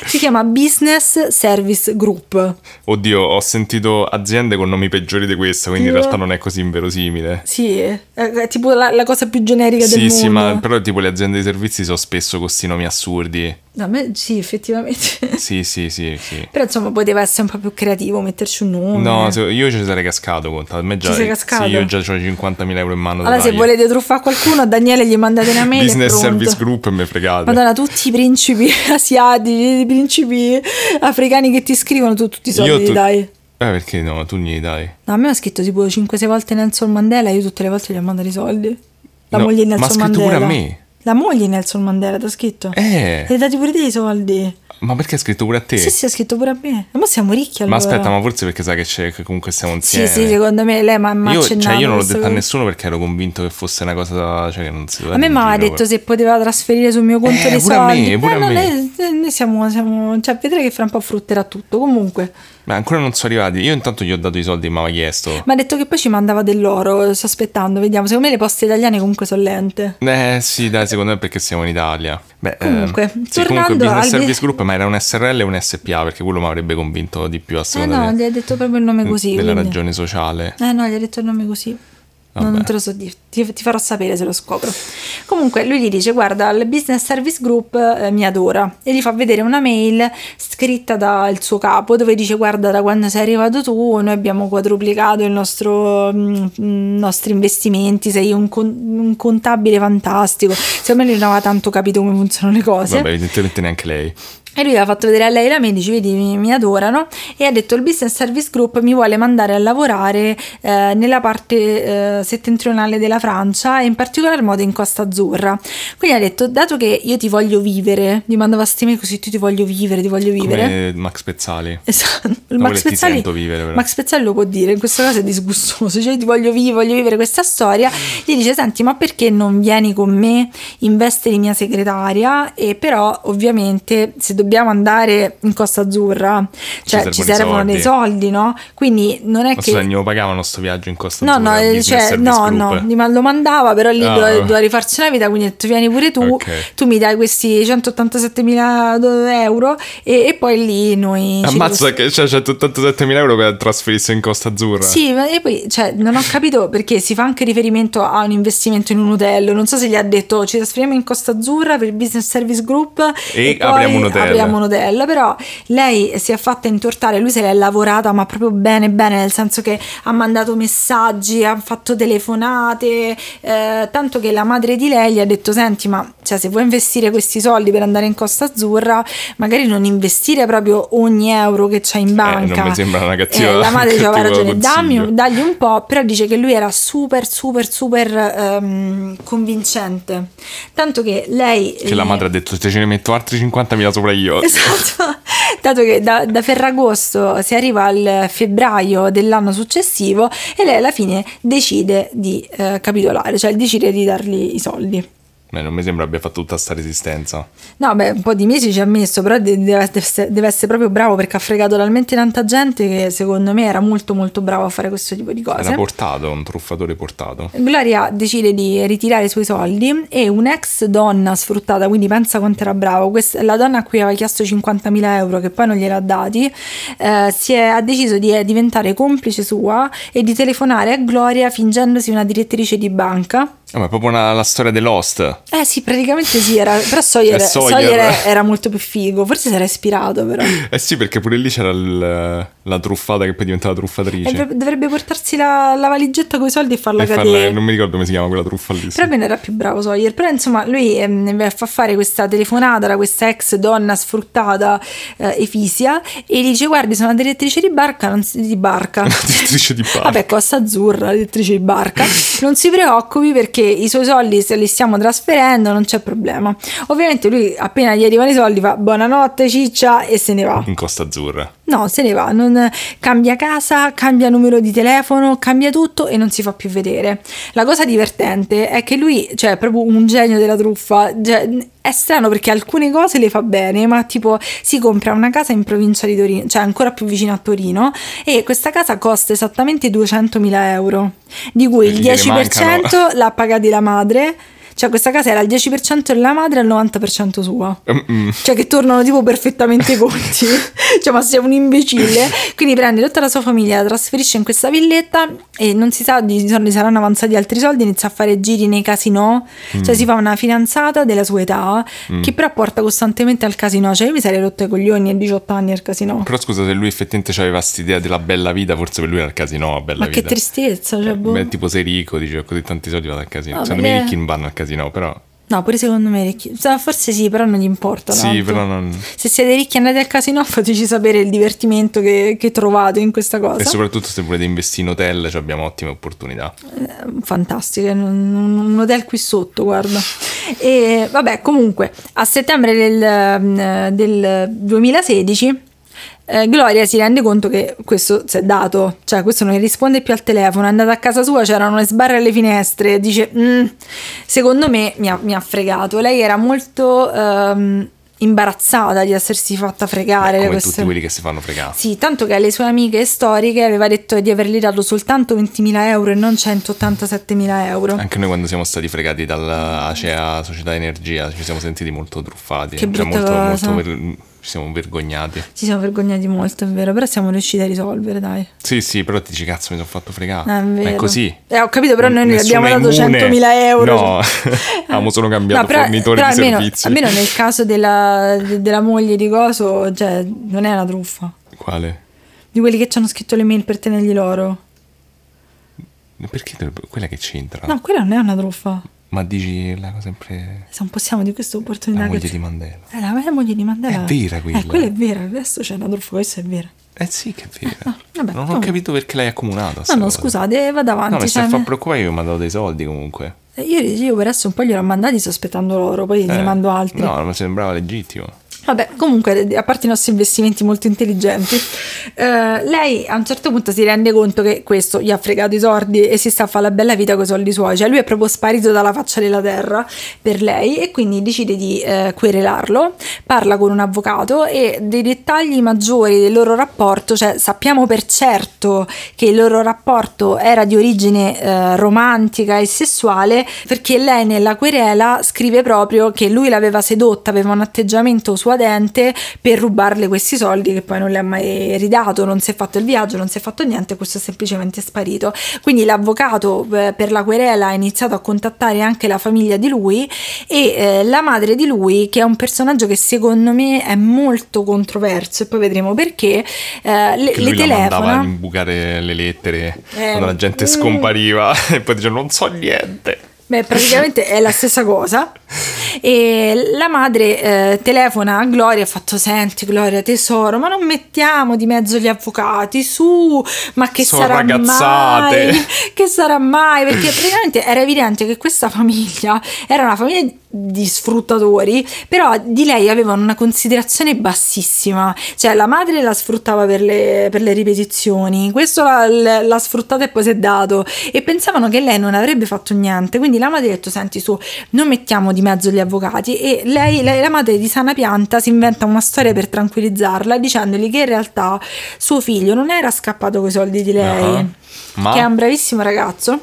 [SPEAKER 1] si chiama Business Service Group.
[SPEAKER 2] Oddio, ho sentito aziende con nomi peggiori di questa, quindi Io... in realtà non è così inverosimile.
[SPEAKER 1] Sì, è, è tipo la, la cosa più generica
[SPEAKER 2] sì,
[SPEAKER 1] del mondo.
[SPEAKER 2] Sì, sì, ma però tipo le aziende di servizi sono spesso con questi nomi assurdi.
[SPEAKER 1] A me sì, effettivamente.
[SPEAKER 2] Sì, sì, sì, sì.
[SPEAKER 1] Però insomma poteva essere un po' più creativo, metterci un nome.
[SPEAKER 2] No, se- io ci sarei cascato, conta. A me già,
[SPEAKER 1] Ci sei cascato?
[SPEAKER 2] Sì, io già ho 50.000 euro in mano.
[SPEAKER 1] Allora, se volete truffare qualcuno, a Daniele gli mandate una mail.
[SPEAKER 2] Business. Service Group e me fregate.
[SPEAKER 1] Madonna, tutti i principi asiatici, i principi africani che ti scrivono, tu tutti i soldi li
[SPEAKER 2] tu-
[SPEAKER 1] dai.
[SPEAKER 2] Eh, perché no? Tu glieli dai.
[SPEAKER 1] No, a me ha scritto tipo 5-6 volte Nelson Mandela, io tutte le volte gli ho mandato i soldi. La
[SPEAKER 2] No,
[SPEAKER 1] moglie di
[SPEAKER 2] ma ha
[SPEAKER 1] Nelson
[SPEAKER 2] scritto
[SPEAKER 1] Mandela.
[SPEAKER 2] pure a me.
[SPEAKER 1] La moglie di Nelson Mandela, ti ha scritto?
[SPEAKER 2] Eh,
[SPEAKER 1] E hai dati pure te i soldi.
[SPEAKER 2] ma perché ha scritto pure a te?
[SPEAKER 1] Sì, sì, ha scritto pure a me. Ma siamo ricchi allora.
[SPEAKER 2] Ma aspetta, ma forse perché sa che, c'è, che comunque stiamo insieme.
[SPEAKER 1] Sì, sì, secondo me lei mi ha
[SPEAKER 2] io, cioè, io non l'ho detto a
[SPEAKER 1] cosa.
[SPEAKER 2] nessuno perché ero convinto che fosse una cosa. Cioè, che non si
[SPEAKER 1] A me mi aveva detto se poteva trasferire sul mio conto
[SPEAKER 2] Eh,
[SPEAKER 1] dei
[SPEAKER 2] pure a me,
[SPEAKER 1] soldi.
[SPEAKER 2] pure
[SPEAKER 1] Eh,
[SPEAKER 2] a
[SPEAKER 1] no,
[SPEAKER 2] me.
[SPEAKER 1] Noi, noi siamo, siamo. Cioè, vedrai che fra un po' frutterà tutto. Comunque,
[SPEAKER 2] Ma ancora non sono arrivati. Io intanto gli ho dato i soldi che mi aveva chiesto.
[SPEAKER 1] mi ha detto che poi ci mandava dell'oro. Sto aspettando, vediamo. Secondo me le poste italiane comunque sono lente.
[SPEAKER 2] Eh sì, dai, secondo me perché siamo in Italia. Beh,
[SPEAKER 1] Comunque,
[SPEAKER 2] ehm, sì,
[SPEAKER 1] tornando
[SPEAKER 2] comunque Business
[SPEAKER 1] al-
[SPEAKER 2] Service Group, ma era un SRL e un SPA perché quello mi avrebbe convinto di più a
[SPEAKER 1] Eh
[SPEAKER 2] seconda
[SPEAKER 1] no,
[SPEAKER 2] de-
[SPEAKER 1] gli hai detto proprio il nome così.
[SPEAKER 2] della
[SPEAKER 1] quindi.
[SPEAKER 2] ragione sociale.
[SPEAKER 1] Eh no, gli ha detto il nome così.
[SPEAKER 2] Vabbè.
[SPEAKER 1] non te lo so dire, ti, ti farò sapere se lo scopro. Comunque lui gli dice guarda il Business Service Group eh, mi adora e gli fa vedere una mail scritta dal suo capo dove dice guarda da quando sei arrivato tu noi abbiamo quadruplicato il nostro, mm, mm, i nostri investimenti, sei un, con- un contabile fantastico. Secondo me lui non aveva tanto capito come funzionano le cose.
[SPEAKER 2] Vabbè, evidentemente neanche lei.
[SPEAKER 1] E lui ha fatto vedere a lei la mail, dice, vedi, mi, mi adorano, e ha detto il Business Service Group mi vuole mandare a lavorare eh, nella parte eh, settentrionale della Francia e in particolar modo in Costa Azzurra. Quindi ha detto, dato che io ti voglio vivere, gli mandava sti mail così, tu ti voglio vivere, ti voglio vivere.
[SPEAKER 2] Come Max Pezzali.
[SPEAKER 1] Esatto, il
[SPEAKER 2] No,
[SPEAKER 1] Max
[SPEAKER 2] ti
[SPEAKER 1] Pezzali,
[SPEAKER 2] vivere, però.
[SPEAKER 1] Max Pezzali lo può dire, in questo caso è disgustoso, cioè ti voglio vivere, voglio vivere questa storia, gli dice senti ma perché non vieni con me in veste di mia segretaria e però ovviamente se dobbiamo andare in Costa Azzurra cioè
[SPEAKER 2] servono
[SPEAKER 1] ci servono dei soldi no? Quindi non è
[SPEAKER 2] Ma scusa,
[SPEAKER 1] che...
[SPEAKER 2] glielo pagavano sto viaggio in Costa
[SPEAKER 1] No,
[SPEAKER 2] Azzurra?
[SPEAKER 1] no, eh,
[SPEAKER 2] Business
[SPEAKER 1] cioè, no,
[SPEAKER 2] Group?
[SPEAKER 1] no, lo mandava, però lì
[SPEAKER 2] Ah,
[SPEAKER 1] doveva, doveva rifarsi una vita, quindi detto vieni pure tu,
[SPEAKER 2] Ok.
[SPEAKER 1] tu mi dai questi 187 mila euro e, e poi lì noi... ci
[SPEAKER 2] Ammazza che c'è 187.000 euro per trasferirsi in Costa Azzurra.
[SPEAKER 1] Sì, ma e poi cioè, non ho capito perché si fa anche riferimento a un investimento in un hotel. Non so se gli ha detto ci trasferiamo in Costa Azzurra per il Business Service Group
[SPEAKER 2] E
[SPEAKER 1] poi
[SPEAKER 2] apriamo un hotel."
[SPEAKER 1] Apriamo un hotel. Però lei si è fatta intortare, lui se l'è lavorata, ma proprio bene, bene, nel senso che ha mandato messaggi, ha fatto telefonate, eh, tanto che la madre di lei gli ha detto: Senti, ma cioè, se vuoi investire questi soldi per andare in Costa Azzurra, magari non investire proprio ogni euro che c'hai in banca.
[SPEAKER 2] Eh, non mi sembra una cattiva-
[SPEAKER 1] Eh, la madre diceva ragione, dammi,
[SPEAKER 2] consiglio."
[SPEAKER 1] dagli un po', però dice che lui era super, super, super ehm, convincente. Tanto che lei...
[SPEAKER 2] Che la madre ha detto se ce ne metto altri 50.000 sopra io.
[SPEAKER 1] Esatto, dato che da, da Ferragosto si arriva al febbraio dell'anno successivo e lei alla fine decide di eh, capitolare, cioè decide di dargli i soldi.
[SPEAKER 2] Beh, non mi sembra abbia fatto tutta sta resistenza.
[SPEAKER 1] No, beh, un po' di mesi ci ha messo, però de- deve, essere, deve essere proprio bravo perché ha fregato talmente tanta gente che secondo me era molto molto bravo a fare questo tipo di cose.
[SPEAKER 2] Era portato, un truffatore portato.
[SPEAKER 1] Gloria decide di ritirare i suoi soldi e un'ex donna sfruttata, quindi pensa quanto era bravo, questa- la donna a cui aveva chiesto 50.000 euro che poi non gliel'ha dati, eh, si è, ha deciso di eh, diventare complice sua e di telefonare a Gloria fingendosi una direttrice di banca.
[SPEAKER 2] Ah, ma è proprio una- la storia dell'host.
[SPEAKER 1] Eh sì, praticamente sì, era, però Sawyer,
[SPEAKER 2] Sawyer.
[SPEAKER 1] Sawyer era- molto più figo, forse si era ispirato però.
[SPEAKER 2] Eh sì, perché pure lì c'era il- la truffata che poi diventava truffatrice.
[SPEAKER 1] E dov- dovrebbe portarsi la, la valigetta con i soldi e farla
[SPEAKER 2] E farla-
[SPEAKER 1] cadere.
[SPEAKER 2] non mi ricordo come si chiama quella truffa lì. sì.
[SPEAKER 1] Però bene era più bravo Sawyer. Però insomma lui ehm, fa fare questa telefonata da questa ex donna sfruttata eh, Efisia e gli dice guardi sono una direttrice di barca, non si, di barca.
[SPEAKER 2] Direttrice di barca.
[SPEAKER 1] Vabbè, Costa Azzurra, direttrice di barca. Non si preoccupi perché i suoi soldi se li stiamo trasferendo, non c'è problema. Ovviamente lui appena gli arrivano i soldi fa buonanotte ciccia e se ne va.
[SPEAKER 2] In Costa Azzurra.
[SPEAKER 1] No, se ne va, non cambia casa, cambia numero di telefono, cambia tutto e non si fa più vedere. La cosa divertente è che lui, cioè, è proprio un genio della truffa. Cioè, è strano perché alcune cose le fa bene, ma tipo si compra una casa in provincia di Torino, cioè ancora più vicino a Torino, e questa casa costa esattamente 200.000 euro, di cui il
[SPEAKER 2] gliene
[SPEAKER 1] 10%
[SPEAKER 2] mancano.
[SPEAKER 1] l'ha pagati la madre. Cioè questa casa era al 10% della madre e al 90% sua.
[SPEAKER 2] Mm-mm.
[SPEAKER 1] Cioè che tornano tipo perfettamente i conti. cioè ma sei un imbecille. Quindi prende tutta la sua famiglia, la trasferisce in questa villetta e non si sa di soldi saranno avanzati altri soldi, inizia a fare giri nei casinò. Cioè si fa una fidanzata della sua età che però porta costantemente al casino. Cioè io mi sarei rotto i coglioni a 18 anni al casino.
[SPEAKER 2] Però scusa, se lui effettivamente aveva quest'idea della bella vita, forse per lui era il casino, la bella
[SPEAKER 1] Ma che
[SPEAKER 2] vita.
[SPEAKER 1] tristezza, cioè boh.
[SPEAKER 2] Beh, tipo sei ricco, dice, così tanti soldi vado al casino.
[SPEAKER 1] Vabbè,
[SPEAKER 2] Secondo me i ricchi non vanno al casino, però...
[SPEAKER 1] No, pure secondo me ricchi. Forse sì, però non gli importa.
[SPEAKER 2] Sì,
[SPEAKER 1] tanto.
[SPEAKER 2] però non...
[SPEAKER 1] Se siete ricchi e andate al casino, fateci sapere il divertimento che, che trovate in questa cosa.
[SPEAKER 2] E soprattutto se volete investire in hotel, cioè abbiamo ottime opportunità.
[SPEAKER 1] fantastiche, un, un hotel qui sotto, guarda. E vabbè, comunque, a settembre del, ehm, del 2016 eh, Gloria si rende conto che questo si è dato, cioè questo non gli risponde più al telefono, è andata a casa sua, c'erano le sbarre alle finestre, dice, "Mm, secondo me mi ha, mi ha fregato. Lei era molto ehm, imbarazzata di essersi fatta fregare.
[SPEAKER 2] Come
[SPEAKER 1] queste-
[SPEAKER 2] tutti quelli che si fanno fregare.
[SPEAKER 1] sì, tanto che alle sue amiche storiche aveva detto di avergli dato soltanto 20.000 euro e non 187.000 euro.
[SPEAKER 2] Anche noi quando siamo stati fregati dalla ACEA Società Energia ci siamo sentiti molto truffati.
[SPEAKER 1] Che
[SPEAKER 2] cioè molto, molto ci siamo vergognati.
[SPEAKER 1] Ci siamo vergognati molto, è vero, però siamo riusciti a risolvere, dai.
[SPEAKER 2] Sì, sì, però ti dici cazzo mi sono fatto fregare.
[SPEAKER 1] Eh, È vero.
[SPEAKER 2] È così.
[SPEAKER 1] Eh, ho capito, però noi ne abbiamo dato
[SPEAKER 2] immune.
[SPEAKER 1] 100.000 euro.
[SPEAKER 2] No, avevamo solo cambiato
[SPEAKER 1] No, però-
[SPEAKER 2] fornitore
[SPEAKER 1] però
[SPEAKER 2] di
[SPEAKER 1] almeno,
[SPEAKER 2] servizi.
[SPEAKER 1] almeno nel caso della, de- della moglie di Coso, cioè, non è una truffa.
[SPEAKER 2] Quale?
[SPEAKER 1] Di quelli che ci hanno scritto le mail per tenergli l'oro.
[SPEAKER 2] Perché dovrebbe- quella che c'entra?
[SPEAKER 1] No, quella non è una truffa.
[SPEAKER 2] Ma dici la cosa sempre
[SPEAKER 1] Se non possiamo di questa opportunità
[SPEAKER 2] la moglie di Mandela.
[SPEAKER 1] Eh, la la moglie di Mandela.
[SPEAKER 2] È vera quella.
[SPEAKER 1] Eh, quella è vera, adesso c'è una truffa, questa è vera.
[SPEAKER 2] Eh sì che è vero.
[SPEAKER 1] Ah, vabbè,
[SPEAKER 2] non ho capito perché l'hai accumulata. sta
[SPEAKER 1] No, no,
[SPEAKER 2] cosa.
[SPEAKER 1] scusate, vado avanti.
[SPEAKER 2] No, mi
[SPEAKER 1] cioè,
[SPEAKER 2] sta a far
[SPEAKER 1] me-
[SPEAKER 2] preoccupare io mi ha dato dei soldi comunque.
[SPEAKER 1] Eh, Io, io per adesso un po' gliel'ho mandati sospettando loro, poi ne
[SPEAKER 2] Eh,
[SPEAKER 1] mando altri.
[SPEAKER 2] No, mi sembrava legittimo.
[SPEAKER 1] Vabbè, comunque, a parte i nostri investimenti molto intelligenti, eh, lei a un certo punto si rende conto che questo gli ha fregato i soldi e si sta a fare la bella vita con i soldi suoi. Cioè, lui è proprio sparito dalla faccia della terra per lei e quindi decide di eh, querelarlo. Parla con un avvocato e dei dettagli maggiori del loro rapporto, cioè sappiamo per certo che il loro rapporto era di origine eh, romantica e sessuale perché lei nella querela scrive proprio che lui l'aveva sedotta, aveva un atteggiamento suadente per rubarle questi soldi che poi non le ha mai ridato, non si è fatto il viaggio, non si è fatto niente, questo è semplicemente sparito. Quindi l'avvocato eh, per la querela ha iniziato a contattare anche la famiglia di lui e eh, la madre di lui, che è un personaggio che secondo me è molto controverso e poi vedremo perché, eh, le, le telefona.
[SPEAKER 2] a imbucare le lettere
[SPEAKER 1] Eh,
[SPEAKER 2] quando la gente
[SPEAKER 1] mm.
[SPEAKER 2] scompariva e poi diceva non so niente.
[SPEAKER 1] Beh, praticamente è la stessa cosa. E la madre eh, telefona a Gloria e ha fatto: Senti, Gloria, tesoro, ma non mettiamo di mezzo gli avvocati su, ma che
[SPEAKER 2] Sono
[SPEAKER 1] sarà
[SPEAKER 2] ragazzate."
[SPEAKER 1] mai? Che sarà mai? Perché praticamente era evidente che questa famiglia era una famiglia di sfruttatori, però di lei avevano una considerazione bassissima. Cioè, la madre la sfruttava per le, per le ripetizioni, questo l'ha, l'ha sfruttata e poi si è dato. E pensavano che lei non avrebbe fatto niente. Quindi la madre ha detto: Senti, su, non mettiamo di mezzo gli avvocati. E lei, lei- la madre di sana pianta, si inventa una storia per tranquillizzarla, dicendogli che in realtà suo figlio non era scappato con i soldi di lei,
[SPEAKER 2] Ah. Ma?
[SPEAKER 1] che è un bravissimo ragazzo.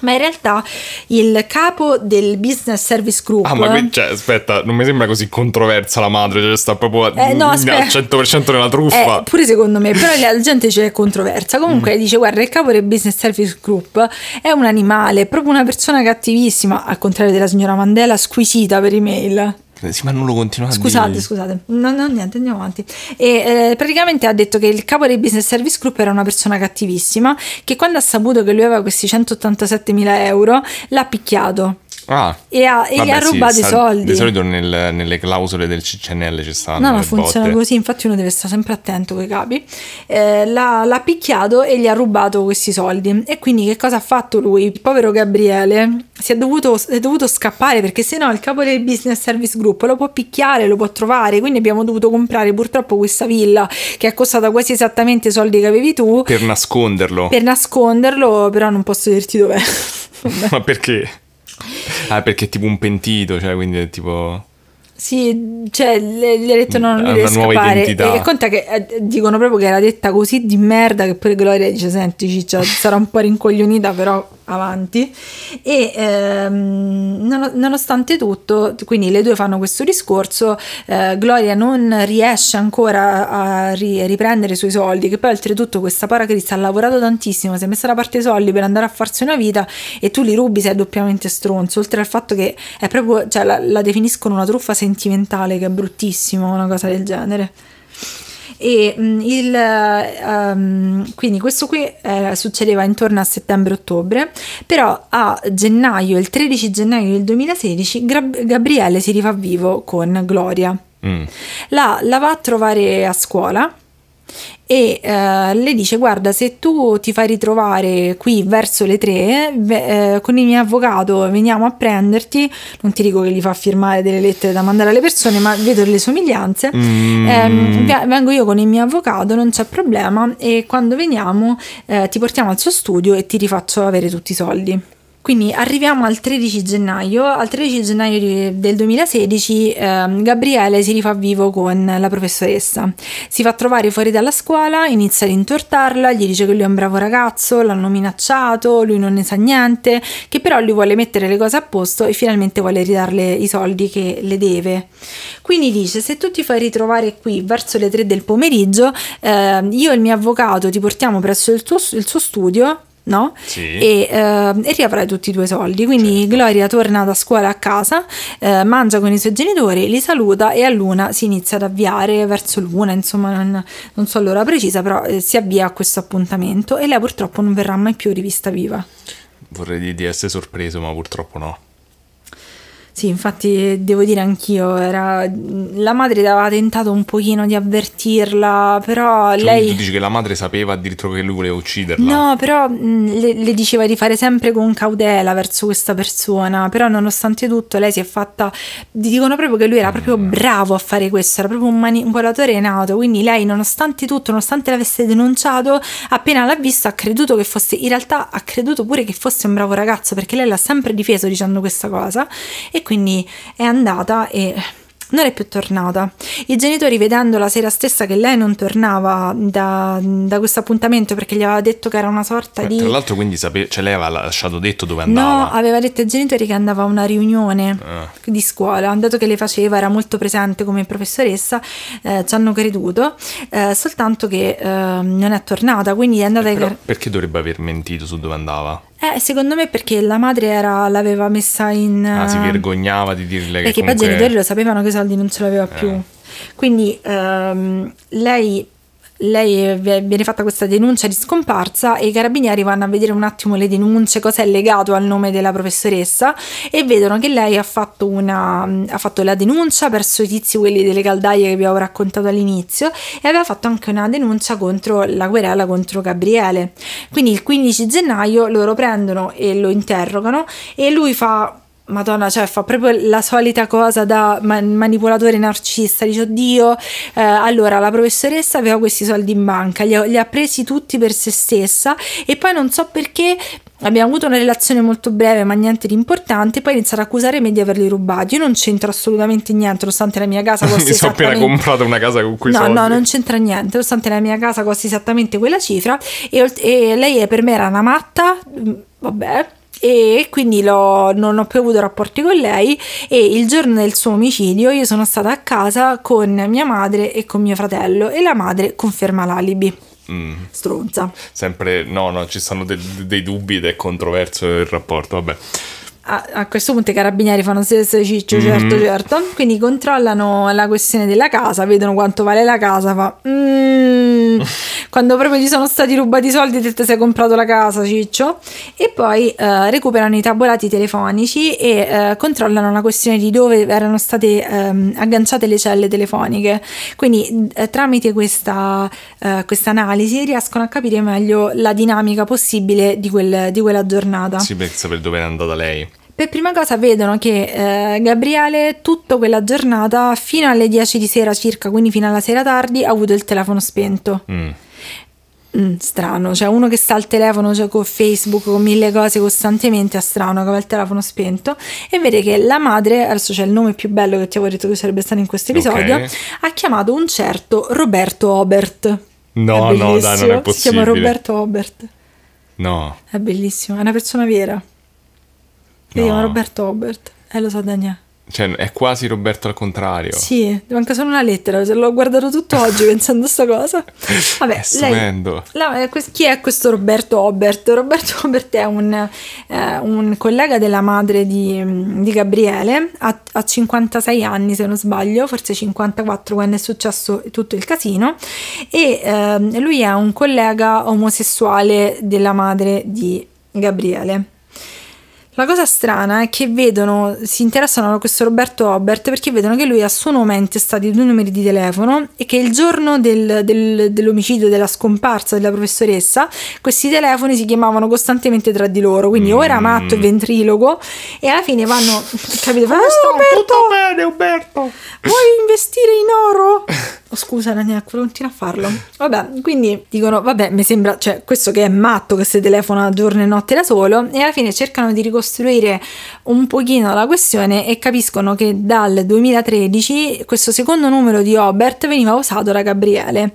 [SPEAKER 1] Ma in realtà il capo del business service group
[SPEAKER 2] Ah, ma qui, cioè, aspetta, non mi sembra così controversa la madre, cioè sta proprio
[SPEAKER 1] Eh, no,
[SPEAKER 2] al
[SPEAKER 1] aspetta.
[SPEAKER 2] 100% nella truffa.
[SPEAKER 1] Eh, pure secondo me, però la gente c'è controversa.
[SPEAKER 2] Mm.
[SPEAKER 1] Comunque dice: Guarda, il capo del Business Service Group è un animale, è proprio una persona cattivissima, al contrario della signora Mandela, squisita per email.
[SPEAKER 2] Sì, ma non lo continua
[SPEAKER 1] Scusate,
[SPEAKER 2] dire.
[SPEAKER 1] scusate, no, no, niente, andiamo avanti. E eh, praticamente ha detto che il capo del Business Service Group era una persona cattivissima, che quando ha saputo che lui aveva questi 187 mila euro, l'ha picchiato.
[SPEAKER 2] Ah,
[SPEAKER 1] E, ha- e gli ha
[SPEAKER 2] sì,
[SPEAKER 1] rubato i
[SPEAKER 2] sta-
[SPEAKER 1] soldi.
[SPEAKER 2] Di solito nel- nelle clausole del CCNL ci stanno
[SPEAKER 1] No,
[SPEAKER 2] le
[SPEAKER 1] funziona
[SPEAKER 2] botte.
[SPEAKER 1] così, infatti uno deve stare sempre attento con i capi. Eh, l'ha, l'ha picchiato e gli ha rubato questi soldi. E quindi che cosa ha fatto lui? Il povero Gabriele si è dovuto, è dovuto scappare perché se no il capo del business service group lo può picchiare, lo può trovare. Quindi abbiamo dovuto comprare purtroppo questa villa che è costata quasi esattamente i soldi che avevi tu
[SPEAKER 2] Per nasconderlo.
[SPEAKER 1] per nasconderlo, però non posso dirti dov'è.
[SPEAKER 2] Ma perché? Ah, perché è tipo un pentito, cioè quindi è tipo...
[SPEAKER 1] Sì, cioè le- gli ha detto no, non deve scappare.
[SPEAKER 2] identità.
[SPEAKER 1] E conta che eh, dicono proprio che era detta così di merda che pure Gloria dice: Senti, ciccia, sarà un po' rincoglionita, però avanti. E ehm, non- nonostante tutto quindi le due fanno questo discorso eh, Gloria non riesce ancora a ri- riprendere i suoi soldi che poi oltretutto questa paracrista ha lavorato tantissimo si è messa da parte i soldi per andare a farsi una vita e tu li rubi sei doppiamente stronzo oltre al fatto che è proprio cioè la, la definiscono una truffa sentimentale che è bruttissimo una cosa del genere e mm, il, ehm, quindi questo qui eh, succedeva intorno a settembre-ottobre, però a gennaio, il 13 gennaio del 2016, Gra- Gabriele si rifà vivo con Gloria.
[SPEAKER 2] Mm.
[SPEAKER 1] La, la va a trovare a scuola e eh, le dice guarda se tu ti fai ritrovare qui verso le tre eh, con il mio avvocato veniamo a prenderti. Non ti dico che gli fa firmare delle lettere da mandare alle persone ma vedo le somiglianze.
[SPEAKER 2] Mm.
[SPEAKER 1] Ve- vengo io con il mio avvocato non c'è problema e quando veniamo eh, ti portiamo al suo studio e ti rifaccio avere tutti i soldi quindi arriviamo al 13 gennaio. Al 13 gennaio di- del 2016 ehm, Gabriele si rifà vivo con la professoressa. Si fa trovare fuori dalla scuola, inizia ad intortarla, gli dice che lui è un bravo ragazzo, l'hanno minacciato, lui non ne sa niente, che però lui vuole mettere le cose a posto e finalmente vuole ridarle i soldi che le deve. Quindi dice: Se tu ti fai ritrovare qui verso le 3 del pomeriggio, ehm, io e il mio avvocato ti portiamo presso il, tuo- il suo studio. No?
[SPEAKER 2] Sì.
[SPEAKER 1] E, ehm, e riavrai tutti i tuoi soldi. Quindi Gloria torna da scuola a casa, eh, mangia con i suoi genitori, li saluta e a luna si inizia ad avviare verso l'una, insomma non, non so l'ora precisa, però eh, si avvia a questo appuntamento e lei purtroppo non verrà mai più rivista viva.
[SPEAKER 2] Vorrei di essere sorpreso, ma purtroppo no.
[SPEAKER 1] Sì, infatti devo dire anch'io, era... la madre aveva tentato un pochino di avvertirla, però
[SPEAKER 2] Cioè,
[SPEAKER 1] lei...
[SPEAKER 2] Tu dici che la madre sapeva addirittura che lui voleva ucciderla.
[SPEAKER 1] No, però mh, le, le diceva di fare sempre con cautela verso questa persona, però nonostante tutto lei si è fatta, dicono proprio che lui era proprio bravo a fare questo, era proprio un manipolatore nato, quindi lei nonostante tutto, nonostante l'avesse denunciato, appena l'ha visto ha creduto che fosse, in realtà ha creduto pure che fosse un bravo ragazzo, perché lei l'ha sempre difeso dicendo questa cosa e quindi è andata e non è più tornata. I genitori, vedendo la sera stessa che lei non tornava da, da questo appuntamento perché gli aveva detto che era una sorta
[SPEAKER 2] Eh,
[SPEAKER 1] di.
[SPEAKER 2] Tra l'altro, quindi sape- cioè, lei aveva lasciato detto dove
[SPEAKER 1] No,
[SPEAKER 2] andava.
[SPEAKER 1] aveva detto ai genitori che andava a una riunione
[SPEAKER 2] Ah.
[SPEAKER 1] di scuola, dato che le faceva, era molto presente come professoressa, eh, ci hanno creduto, eh, soltanto che eh, non è tornata, quindi è andata ai
[SPEAKER 2] Però
[SPEAKER 1] car-
[SPEAKER 2] perché dovrebbe aver mentito su dove andava?
[SPEAKER 1] Eh, secondo me perché la madre era, l'aveva messa in...
[SPEAKER 2] Ah, si
[SPEAKER 1] eh,
[SPEAKER 2] vergognava di dirle che
[SPEAKER 1] perché poi i
[SPEAKER 2] comunque...
[SPEAKER 1] genitori lo sapevano che i soldi non ce l'aveva più.
[SPEAKER 2] Eh.
[SPEAKER 1] Quindi ehm, lei, lei viene fatta questa denuncia di scomparsa e i carabinieri vanno a vedere un attimo le denunce, cosa è legato al nome della professoressa e vedono che lei ha fatto, una, ha fatto la denuncia verso i tizi, quelli delle caldaie che vi avevo raccontato all'inizio e aveva fatto anche una denuncia contro la querela contro Gabriele. Quindi il 15 gennaio loro prendono e lo interrogano e lui fa Madonna, cioè fa proprio la solita cosa da ma- manipolatore narcisista. Dice, oddio, eh, allora la professoressa aveva questi soldi in banca, li ha, li ha presi tutti per se stessa e poi non so perché abbiamo avuto una relazione molto breve ma niente di importante, poi ha iniziato ad accusare me di averli rubati. Io non c'entro assolutamente niente, nonostante la mia casa costi
[SPEAKER 2] Mi sono appena
[SPEAKER 1] esattamente...
[SPEAKER 2] comprato una casa con quei
[SPEAKER 1] No,
[SPEAKER 2] soldi.
[SPEAKER 1] no, non c'entra niente, nonostante la mia casa costi esattamente quella cifra e, e lei è- per me era una matta, mm, vabbè, e quindi non ho più avuto rapporti con lei e il giorno del suo omicidio io sono stata a casa con mia madre e con mio fratello e la madre conferma l'alibi.
[SPEAKER 2] Mm,
[SPEAKER 1] Stronza.
[SPEAKER 2] sempre... No, no, ci stanno de- dei dubbi ed è controverso il rapporto, vabbè.
[SPEAKER 1] A, a questo punto i carabinieri fanno se ciccio,
[SPEAKER 2] Mhm.
[SPEAKER 1] certo, certo. Quindi controllano la questione della casa, vedono quanto vale la casa, fa... "Mm". Quando proprio gli sono stati rubati i soldi, te sei comprato la casa, ciccio. E poi eh, recuperano i tabulati telefonici e eh, controllano la questione di dove erano state ehm, agganciate le celle telefoniche. Quindi eh, tramite questa, eh, questa analisi riescono a capire meglio la dinamica possibile di, quel- di quella giornata.
[SPEAKER 2] Sì, per sapere dove è andata lei.
[SPEAKER 1] Per prima cosa vedono che eh, Gabriele tutta quella giornata fino alle 10 di sera circa, quindi fino alla sera tardi, ha avuto il telefono spento.
[SPEAKER 2] Mm.
[SPEAKER 1] Mm, strano, cioè uno che sta al telefono cioè, con Facebook, con mille cose costantemente, è strano che aveva il telefono spento e vede che la madre, adesso c'è il nome più bello che ti avevo detto che sarebbe stato in questo episodio,
[SPEAKER 2] Ok.
[SPEAKER 1] ha chiamato un certo Roberto Obert.
[SPEAKER 2] No, no, dai, non è
[SPEAKER 1] Si chiama
[SPEAKER 2] possibile.
[SPEAKER 1] Roberto Obert.
[SPEAKER 2] No.
[SPEAKER 1] È bellissimo, è una persona vera. Si chiama Roberto Obert. Eh, lo sa Daniele.
[SPEAKER 2] Cioè, è quasi Roberto al contrario.
[SPEAKER 1] Sì, manca solo una lettera, l'ho guardato tutto oggi pensando a sta cosa. Vabbè,
[SPEAKER 2] È
[SPEAKER 1] lei,
[SPEAKER 2] stupendo.
[SPEAKER 1] la- eh, chi è questo Roberto Obert? Roberto Obert è un, eh, un collega della madre di, di Gabriele, ha, ha 56 anni se non sbaglio, forse 54 quando è successo tutto il casino, e ehm, lui è un collega omosessuale della madre di Gabriele. La cosa strana è che vedono, si interessano a questo Roberto Obert perché vedono che lui ha suo nome intestati due numeri di telefono e che il giorno del- del- dell'omicidio, della scomparsa della professoressa, questi telefoni si chiamavano costantemente tra di loro, quindi o era matto e ventriloquo e alla fine vanno, capito? Fanno, "Oh, Roberto,
[SPEAKER 2] bene, Umberto.
[SPEAKER 1] vuoi investire in oro? Oh, scusa Daniele, continua a farlo. Vabbè, quindi dicono, vabbè, mi sembra, cioè, questo che è matto, che si telefona giorno e notte da solo, e alla fine cercano di ricostruire un pochino la questione e capiscono che dal 2013 questo secondo numero di Obert veniva usato da Gabriele.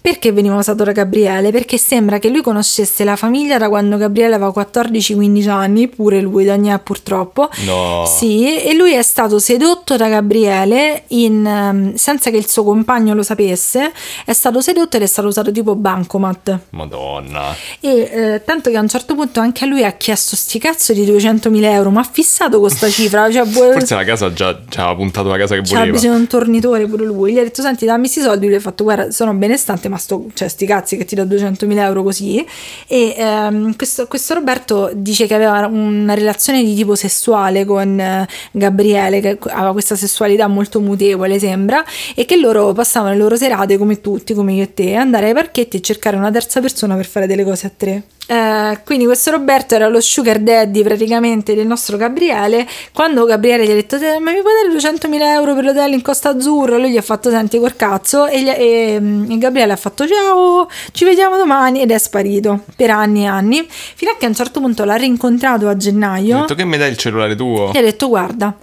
[SPEAKER 1] Perché veniva usato da Gabriele? Perché sembra che lui conoscesse la famiglia da quando Gabriele aveva 14-15 anni, pure lui, Daniele purtroppo.
[SPEAKER 2] No.
[SPEAKER 1] Sì, e lui è stato sedotto da Gabriele in, ehm, senza che il suo compagno lo sapesse, è stato sedotto ed è stato usato tipo bancomat.
[SPEAKER 2] Madonna.
[SPEAKER 1] E eh, tanto che a un certo punto anche a lui ha chiesto sti cazzo di 200.000 euro, ma ha fissato con sta cifra, cioè vuole...
[SPEAKER 2] Forse la casa già, già aveva puntato la casa che
[SPEAKER 1] C'ha
[SPEAKER 2] voleva.
[SPEAKER 1] bisogno di un tornitore pure lui. Gli ha detto: Senti, dammi sti soldi. Lui ha fatto: Guarda, sono benestante, ma sto, cioè, sti cazzi che ti do 200.000 euro così. E ehm, questo, questo Roberto dice che aveva una relazione di tipo sessuale con eh, Gabriele, che aveva questa sessualità molto mutevole, sembra, e che loro passavano le loro serate come tutti, come io e te, andare ai parchetti e cercare una terza persona per fare delle cose a tre. Eh, quindi questo Roberto era lo sugar daddy praticamente del nostro Gabriele quando Gabriele gli ha detto "Te- ma mi puoi dare 200.000 euro per l'hotel in Costa Azzurra lui gli ha fatto senti col cazzo e, gli- e, e Gabriele ha fatto ciao ci vediamo domani ed è sparito per anni e anni fino a che a un certo punto l'ha rincontrato a
[SPEAKER 2] Ha
[SPEAKER 1] gennaio
[SPEAKER 2] detto che mi dai il cellulare tuo?
[SPEAKER 1] e ha detto guarda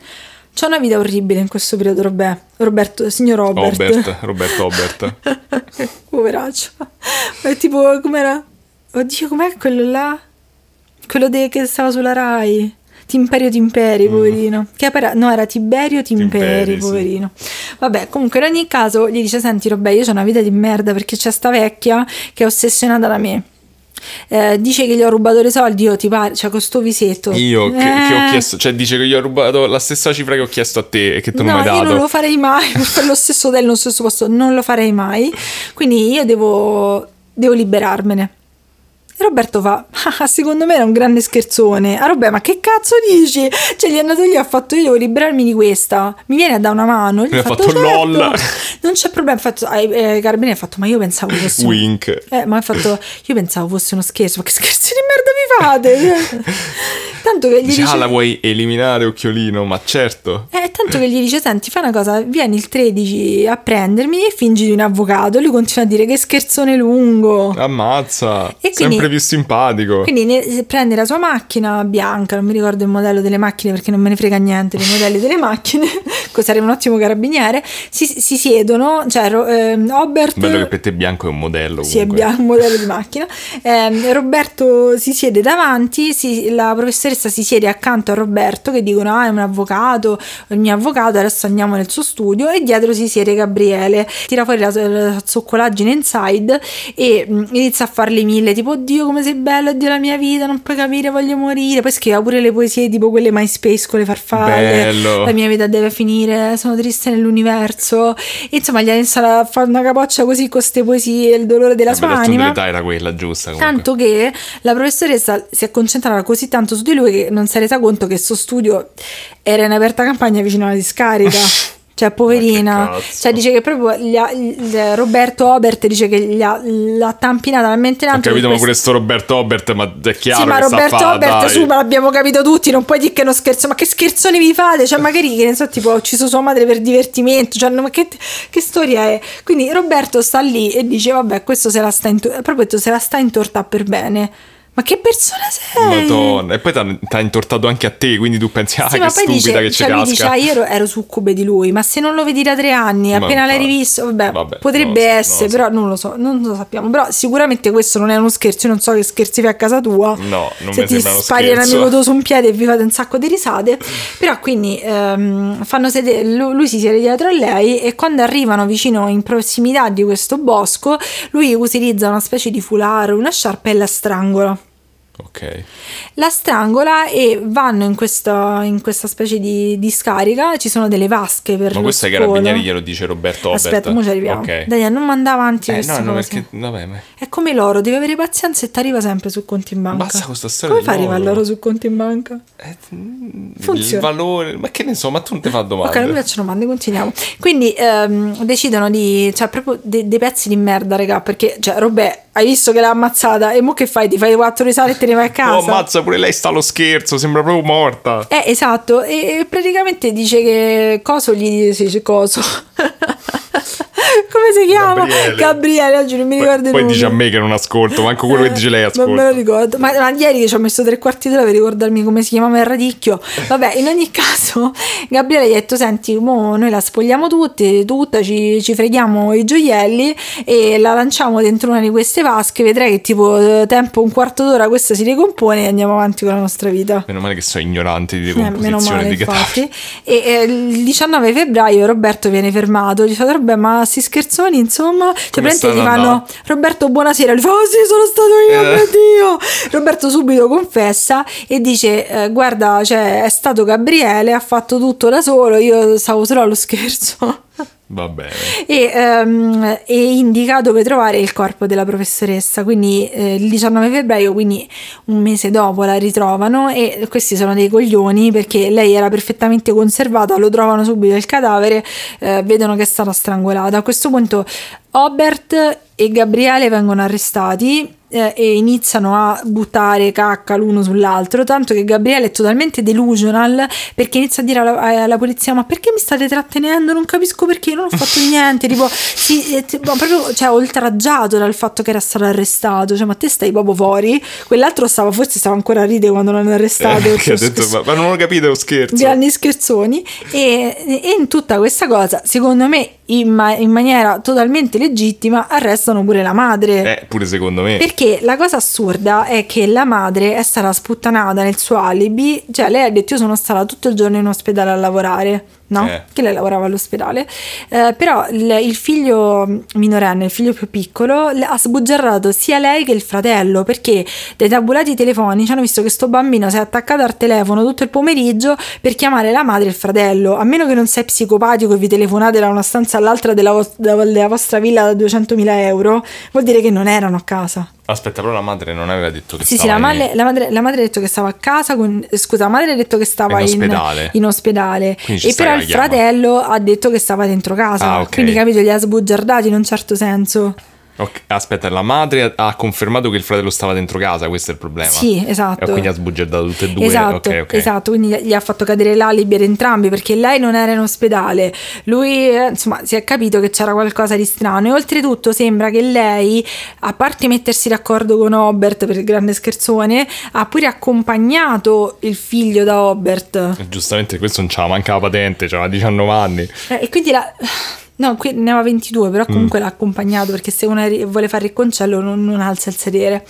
[SPEAKER 1] c'ho una vita orribile in questo periodo Robè- Roberto signor Robert,
[SPEAKER 2] Robert, Roberto Obert.
[SPEAKER 1] Poveraccio. È tipo, com'era? Oddio, com'è quello là? Quello de- che stava sulla Rai. Timperio Timperi, poverino. Che era, no, era Tiberio Timperi,
[SPEAKER 2] Timperi, sì.
[SPEAKER 1] poverino. Vabbè, comunque in ogni caso gli dice, senti Robè, io ho una vita di merda perché c'è sta vecchia che è ossessionata da me. Eh, dice che gli ho rubato i soldi, io ti pare, cioè con sto visetto.
[SPEAKER 2] Io che, che ho
[SPEAKER 1] Eh.
[SPEAKER 2] chiesto, cioè dice che gli ho rubato la stessa cifra che ho chiesto a te e che tu non
[SPEAKER 1] no,
[SPEAKER 2] mi hai
[SPEAKER 1] io
[SPEAKER 2] dato.
[SPEAKER 1] non lo farei mai per lo stesso hotel, nello stesso posto, non lo farei mai. Quindi io devo, devo liberarmene. E Roberto fa, "Ah, secondo me era un grande scherzone. Ah, Robè, ma che cazzo dici? Cioè, gli è andato lì e ha fatto, io devo liberarmi di questa. Mi viene a dare una mano. Gli
[SPEAKER 2] Mi ha fatto LOL.
[SPEAKER 1] Non c'è problema. Ha fatto, eh, eh, Carabinieri ha fatto, ma io pensavo fosse... un-
[SPEAKER 2] Wink.
[SPEAKER 1] eh, ma ha fatto, io pensavo fosse uno scherzo, ma che scherzi di merda vi fate? Tanto che gli
[SPEAKER 2] Dice,
[SPEAKER 1] dice...
[SPEAKER 2] ah, la vuoi eliminare, occhiolino? Ma certo.
[SPEAKER 1] Eh, tanto che gli dice: Senti, fai una cosa, vieni il 13 a prendermi e fingi di un avvocato. Lui continua a dire che scherzone lungo.
[SPEAKER 2] Ammazza.
[SPEAKER 1] E quindi-
[SPEAKER 2] Sempre più simpatico.
[SPEAKER 1] Quindi ne- prende la sua macchina bianca, non mi ricordo il modello delle macchine perché non me ne frega niente dei modelli delle macchine, sarebbe un ottimo carabiniere. Si, si siedono, cioè Ro- ehm, Robert.
[SPEAKER 2] Bello che per te bianco è un modello.
[SPEAKER 1] Sì, è bianco, un modello di macchina. Ehm, Roberto si siede davanti, si- la professoressa si siede accanto a Roberto che dicono ah è un avvocato, il mio avvocato, adesso andiamo nel suo studio e dietro si siede Gabriele, tira fuori la, la zoccolaggine inside e mm, inizia a farle mille, tipo oddio come sei bella, oddio la mia vita, non puoi capire, voglio morire. Poi scriveva pure le poesie tipo quelle MySpace con le farfalle,
[SPEAKER 2] Bello.
[SPEAKER 1] la mia vita deve finire, sono triste nell'universo. E, insomma, gli ha iniziato a fare una capoccia così con queste poesie, il dolore della
[SPEAKER 2] Vabbè,
[SPEAKER 1] sua
[SPEAKER 2] la
[SPEAKER 1] anima.
[SPEAKER 2] età era quella giusta. Comunque.
[SPEAKER 1] Tanto che la professoressa si è concentrata così tanto su di lui che non si è resa conto che il suo studio era in aperta campagna vicino alla discarica. Cioè, poverina. Cioè, dice che proprio gli ha- il- Roberto Obert dice che gli ha, l'ha tampinata talmente
[SPEAKER 2] Ho
[SPEAKER 1] tanto.
[SPEAKER 2] capito,
[SPEAKER 1] che
[SPEAKER 2] ma
[SPEAKER 1] questo-
[SPEAKER 2] pure sto Roberto Obert, ma è chiaro
[SPEAKER 1] sì, ma Roberto
[SPEAKER 2] fa,
[SPEAKER 1] Obert,
[SPEAKER 2] dai.
[SPEAKER 1] su, ma l'abbiamo capito tutti, non puoi dire che è uno scherzo, ma che scherzoni vi fate? Cioè, magari che ne so, tipo, ho ucciso sua madre per divertimento, cioè, ma che, che storia è? Quindi Roberto sta lì e dice, vabbè, questo se la sta in, proprio se la sta in torta per bene. Ma che persona sei?
[SPEAKER 2] Madonna. E poi ti ha intortato anche a te, quindi tu pensi, ah,
[SPEAKER 1] Sì,
[SPEAKER 2] che stupida
[SPEAKER 1] dice,
[SPEAKER 2] che ci
[SPEAKER 1] cioè
[SPEAKER 2] casca.
[SPEAKER 1] dice, ah, io ero, ero succube di lui, ma se non lo vedi da tre anni,
[SPEAKER 2] Ma
[SPEAKER 1] appena l'hai rivisto, vabbè,
[SPEAKER 2] Vabbè,
[SPEAKER 1] potrebbe
[SPEAKER 2] non
[SPEAKER 1] essere,
[SPEAKER 2] so.
[SPEAKER 1] però non lo so, non lo sappiamo. Però sicuramente questo non è uno scherzo, io non so che scherzi fai a casa tua.
[SPEAKER 2] No, non
[SPEAKER 1] se
[SPEAKER 2] mi
[SPEAKER 1] ti
[SPEAKER 2] sembra uno
[SPEAKER 1] spari un
[SPEAKER 2] scherzo.
[SPEAKER 1] amico tuo su un piede e vi fate un sacco di risate. Però quindi ehm, fanno sedere, lui, si siede dietro a lei e quando arrivano vicino in prossimità di questo bosco, lui utilizza una specie di foulard, una sciarpa e la strangola.
[SPEAKER 2] Ok.
[SPEAKER 1] La strangola e vanno in questa, in questa specie di, di scarica. Ci sono delle vasche per
[SPEAKER 2] Ma questo ai
[SPEAKER 1] scolo.
[SPEAKER 2] carabinieri glielo dice Roberto Obert.
[SPEAKER 1] Aspetta, ora ci arriviamo.
[SPEAKER 2] Ok.
[SPEAKER 1] Dai, non manda avanti
[SPEAKER 2] Eh, no, no, perché... Vabbè, ma...
[SPEAKER 1] È come l'oro, devi avere pazienza e ti arriva sempre sul conto in banca.
[SPEAKER 2] Basta con sta storia
[SPEAKER 1] Come fa a
[SPEAKER 2] dell'oro.
[SPEAKER 1] arrivare l'oro sul conto in banca?
[SPEAKER 2] Eh, Il
[SPEAKER 1] Funziona.
[SPEAKER 2] valore... Ma che ne so, ma tu non ti fa domande.
[SPEAKER 1] Ok, non mi piacciono domande, continuiamo. Quindi ehm, decidono di. cioè, proprio de- dei pezzi di merda, raga. Perché, cioè, Robè, hai visto che l'ha ammazzata e mo che fai? Ti fai quattro risate e te ne vai a casa?
[SPEAKER 2] Oh, ammazza, pure lei sta allo scherzo, sembra proprio morta.
[SPEAKER 1] Eh, esatto, e e praticamente dice che Coso gli dice, dice Coso. Come si chiama?
[SPEAKER 2] Gabriele.
[SPEAKER 1] Gabriele, oggi non mi ricordo
[SPEAKER 2] Poi, poi dice a me che non ascolto, manco quello che dice lei
[SPEAKER 1] Non me lo
[SPEAKER 2] ascolta.
[SPEAKER 1] ricordo. Ma, ma ieri che ci ho messo tre quarti d'ora per ricordarmi come si chiamava il radicchio. Vabbè, in ogni caso, Gabriele gli ha detto: Senti, mo noi la spogliamo tutti, tutta, ci, ci freghiamo i gioielli e la lanciamo dentro una di queste vasche. Vedrai che tipo eh, tempo un quarto d'ora questa si ricompone e andiamo avanti con la nostra vita.
[SPEAKER 2] Meno male che sono ignorante di
[SPEAKER 1] Eh,
[SPEAKER 2] decomposizione
[SPEAKER 1] male,
[SPEAKER 2] di
[SPEAKER 1] infatti. E eh, il 19 febbraio Roberto viene fermato. Gli fa: Vabbè, ma scherzoni, insomma. Cioè, praticamente gli fanno:
[SPEAKER 2] andando?
[SPEAKER 1] Roberto, buonasera. Gli fa: Oh, sì, sono stato io,
[SPEAKER 2] Eh.
[SPEAKER 1] mio Dio. Roberto subito confessa e dice: eh, Guarda, cioè, è stato Gabriele, ha fatto tutto da solo. Io stavo solo allo scherzo.
[SPEAKER 2] Va bene.
[SPEAKER 1] e, ehm, e indica dove trovare il corpo della professoressa. Quindi eh, il 19 febbraio, quindi un mese dopo, la ritrovano e questi sono dei coglioni perché lei era perfettamente conservata, lo trovano subito il cadavere, eh, vedono che è stata strangolata. A questo punto Obert e Gabriele vengono arrestati eh, e iniziano a buttare cacca l'uno sull'altro, tanto che Gabriele è totalmente delusional perché inizia a dire alla, alla polizia ma perché mi state trattenendo? Non capisco perché, non ho fatto niente, tipo, sì, eh, tipo, proprio cioè, oltraggiato dal fatto che era stato arrestato, cioè ma te stai proprio fuori? Quell'altro stava, forse stava ancora a ridere quando l'hanno arrestato.
[SPEAKER 2] Eh, detto, ma, ma non ho capito lo scherzo.
[SPEAKER 1] grandi scherzoni e, e in tutta questa cosa secondo me in, ma- in maniera totalmente legittima arrestano pure la madre
[SPEAKER 2] Eh, pure secondo me.
[SPEAKER 1] perché la cosa assurda è che la madre è stata sputtanata nel suo alibi, cioè lei ha detto io sono stata tutto il giorno in ospedale a lavorare, no?
[SPEAKER 2] Eh.
[SPEAKER 1] Che lei lavorava all'ospedale, Eh, però il, il figlio minorenne, il figlio più piccolo, ha sbugiardato sia lei che il fratello perché dai tabulati telefonici hanno visto che sto bambino si è attaccato al telefono tutto il pomeriggio per chiamare la madre e il fratello, a meno che non sei psicopatico e vi telefonate da una stanza all'altra della, vos- della vostra villa da 200.000 euro, vuol dire che non erano a casa.
[SPEAKER 2] Aspetta, però la madre non aveva detto che
[SPEAKER 1] Sì, sì,
[SPEAKER 2] stava
[SPEAKER 1] la
[SPEAKER 2] in-
[SPEAKER 1] madre, la, madre, la madre ha detto che stava a casa, con, scusa, la madre ha detto che stava
[SPEAKER 2] In
[SPEAKER 1] in,
[SPEAKER 2] ospedale.
[SPEAKER 1] in ospedale.
[SPEAKER 2] Quindi ci
[SPEAKER 1] e però
[SPEAKER 2] che
[SPEAKER 1] il fratello ha detto che stava dentro casa.
[SPEAKER 2] Ah, ok.
[SPEAKER 1] Quindi capito, li ha sbugiardati in un certo senso.
[SPEAKER 2] Ok, Aspetta, la madre ha- confermato che il fratello stava dentro casa, questo è il problema.
[SPEAKER 1] Sì, esatto.
[SPEAKER 2] E quindi ha sbugiardato tutte e due.
[SPEAKER 1] Esatto,
[SPEAKER 2] ok, ok.
[SPEAKER 1] esatto, quindi gli ha fatto cadere l'alibi ad entrambi perché lei non era in ospedale, lui eh, insomma si è capito che c'era qualcosa di strano e oltretutto sembra che lei, a parte mettersi d'accordo con Obert per il grande scherzone, ha pure accompagnato il figlio da Obert
[SPEAKER 2] E Giustamente questo non c'ha manca la patente, c'aveva 19 anni.
[SPEAKER 1] Eh, e quindi la... No, qui ne aveva 22,
[SPEAKER 2] Mm.
[SPEAKER 1] però comunque l'ha accompagnato perché se uno vuole fare il concello non, non alza il sedere.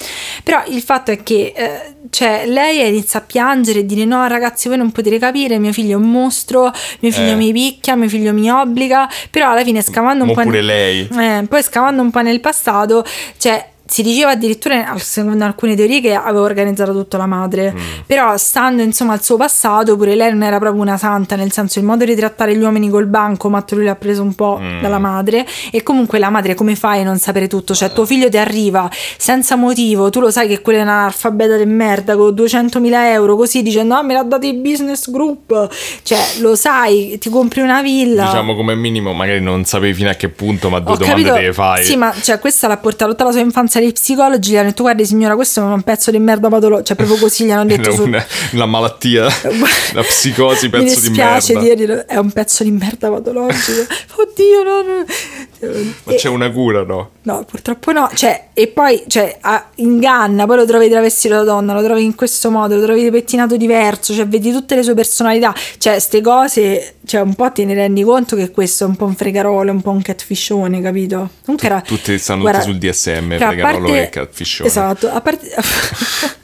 [SPEAKER 1] Però il fatto è che eh, cioè, lei inizia a piangere e dire no ragazzi voi non potete capire, mio figlio è un mostro, mio figlio
[SPEAKER 2] Eh.
[SPEAKER 1] mi picchia, mio figlio mi obbliga, però alla fine scavando un
[SPEAKER 2] Mo
[SPEAKER 1] po'...
[SPEAKER 2] pure
[SPEAKER 1] nel-
[SPEAKER 2] lei.
[SPEAKER 1] Eh, poi scavando un po' nel passato, cioè... Si diceva addirittura, secondo alcune teorie, che aveva organizzato tutto la madre.
[SPEAKER 2] Mm.
[SPEAKER 1] Però, stando insomma al suo passato, pure lei non era proprio una santa, nel senso il modo di trattare gli uomini col banco, ma lui l'ha preso un po'
[SPEAKER 2] Mm.
[SPEAKER 1] dalla madre. E comunque la madre, come fai a non sapere tutto? Cioè, tuo figlio ti arriva senza motivo, tu lo sai che quella è un'analfabeta di merda con 200.000 euro, così dicendo, ah, me l'ha dato il business group. Cioè, lo sai, ti compri una villa.
[SPEAKER 2] Diciamo come minimo, magari non sapevi fino a che punto, ma due
[SPEAKER 1] Ho
[SPEAKER 2] domande
[SPEAKER 1] capito,
[SPEAKER 2] te le fai.
[SPEAKER 1] Sì, ma cioè, questa l'ha portata tutta la sua infanzia dei psicologi. Gli hanno detto: Guardi, signora, questo è un pezzo di merda patologico. Cioè, proprio così gli hanno detto. Su-
[SPEAKER 2] una, una malattia, la psicosi,
[SPEAKER 1] Mi
[SPEAKER 2] pezzo di
[SPEAKER 1] dispiace
[SPEAKER 2] merda.
[SPEAKER 1] dirglielo, è un pezzo di merda patologico. oddio, no, no.
[SPEAKER 2] Ma c'è una cura, no?
[SPEAKER 1] No, purtroppo no. Cioè, e poi cioè, ah, inganna, poi lo trovi travestito da donna, lo trovi in questo modo, lo trovi pettinato diverso, cioè vedi tutte le sue personalità. Cioè, ste cose, cioè, un po' te ne rendi conto che questo è un po' un fregarolo, un po' un catfishone, capito? Comunque era,
[SPEAKER 2] Tutti stanno
[SPEAKER 1] guarda,
[SPEAKER 2] sul DSM,
[SPEAKER 1] però a
[SPEAKER 2] fregarolo
[SPEAKER 1] parte-
[SPEAKER 2] e catfishone.
[SPEAKER 1] Esatto, a parte...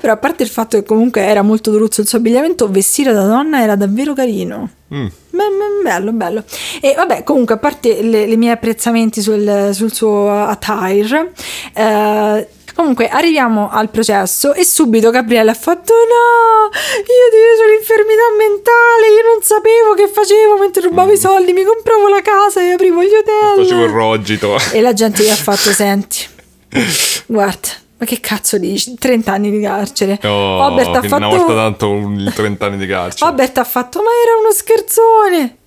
[SPEAKER 1] Però a parte il fatto che comunque era molto druzzo il suo abbigliamento, vestire da donna era davvero carino.
[SPEAKER 2] Mm.
[SPEAKER 1] Be- be- Bello, bello. E vabbè, comunque, a parte le, le mie apprezzamenti sul, sul suo attire, eh, comunque arriviamo al processo e subito Gabriele ha fatto no, io sono infermità mentale, io non sapevo che facevo mentre rubavo i soldi, mi compravo la casa e aprivo gli hotel.
[SPEAKER 2] Facevo il rogito.
[SPEAKER 1] E la gente gli ha fatto, senti, guarda, ma che cazzo dici? 30 anni di carcere.
[SPEAKER 2] Oh,
[SPEAKER 1] Robert ha
[SPEAKER 2] quindi una volta
[SPEAKER 1] fatto...
[SPEAKER 2] tanto un 30 anni di carcere.
[SPEAKER 1] Robert ha fatto, ma era uno scherzone.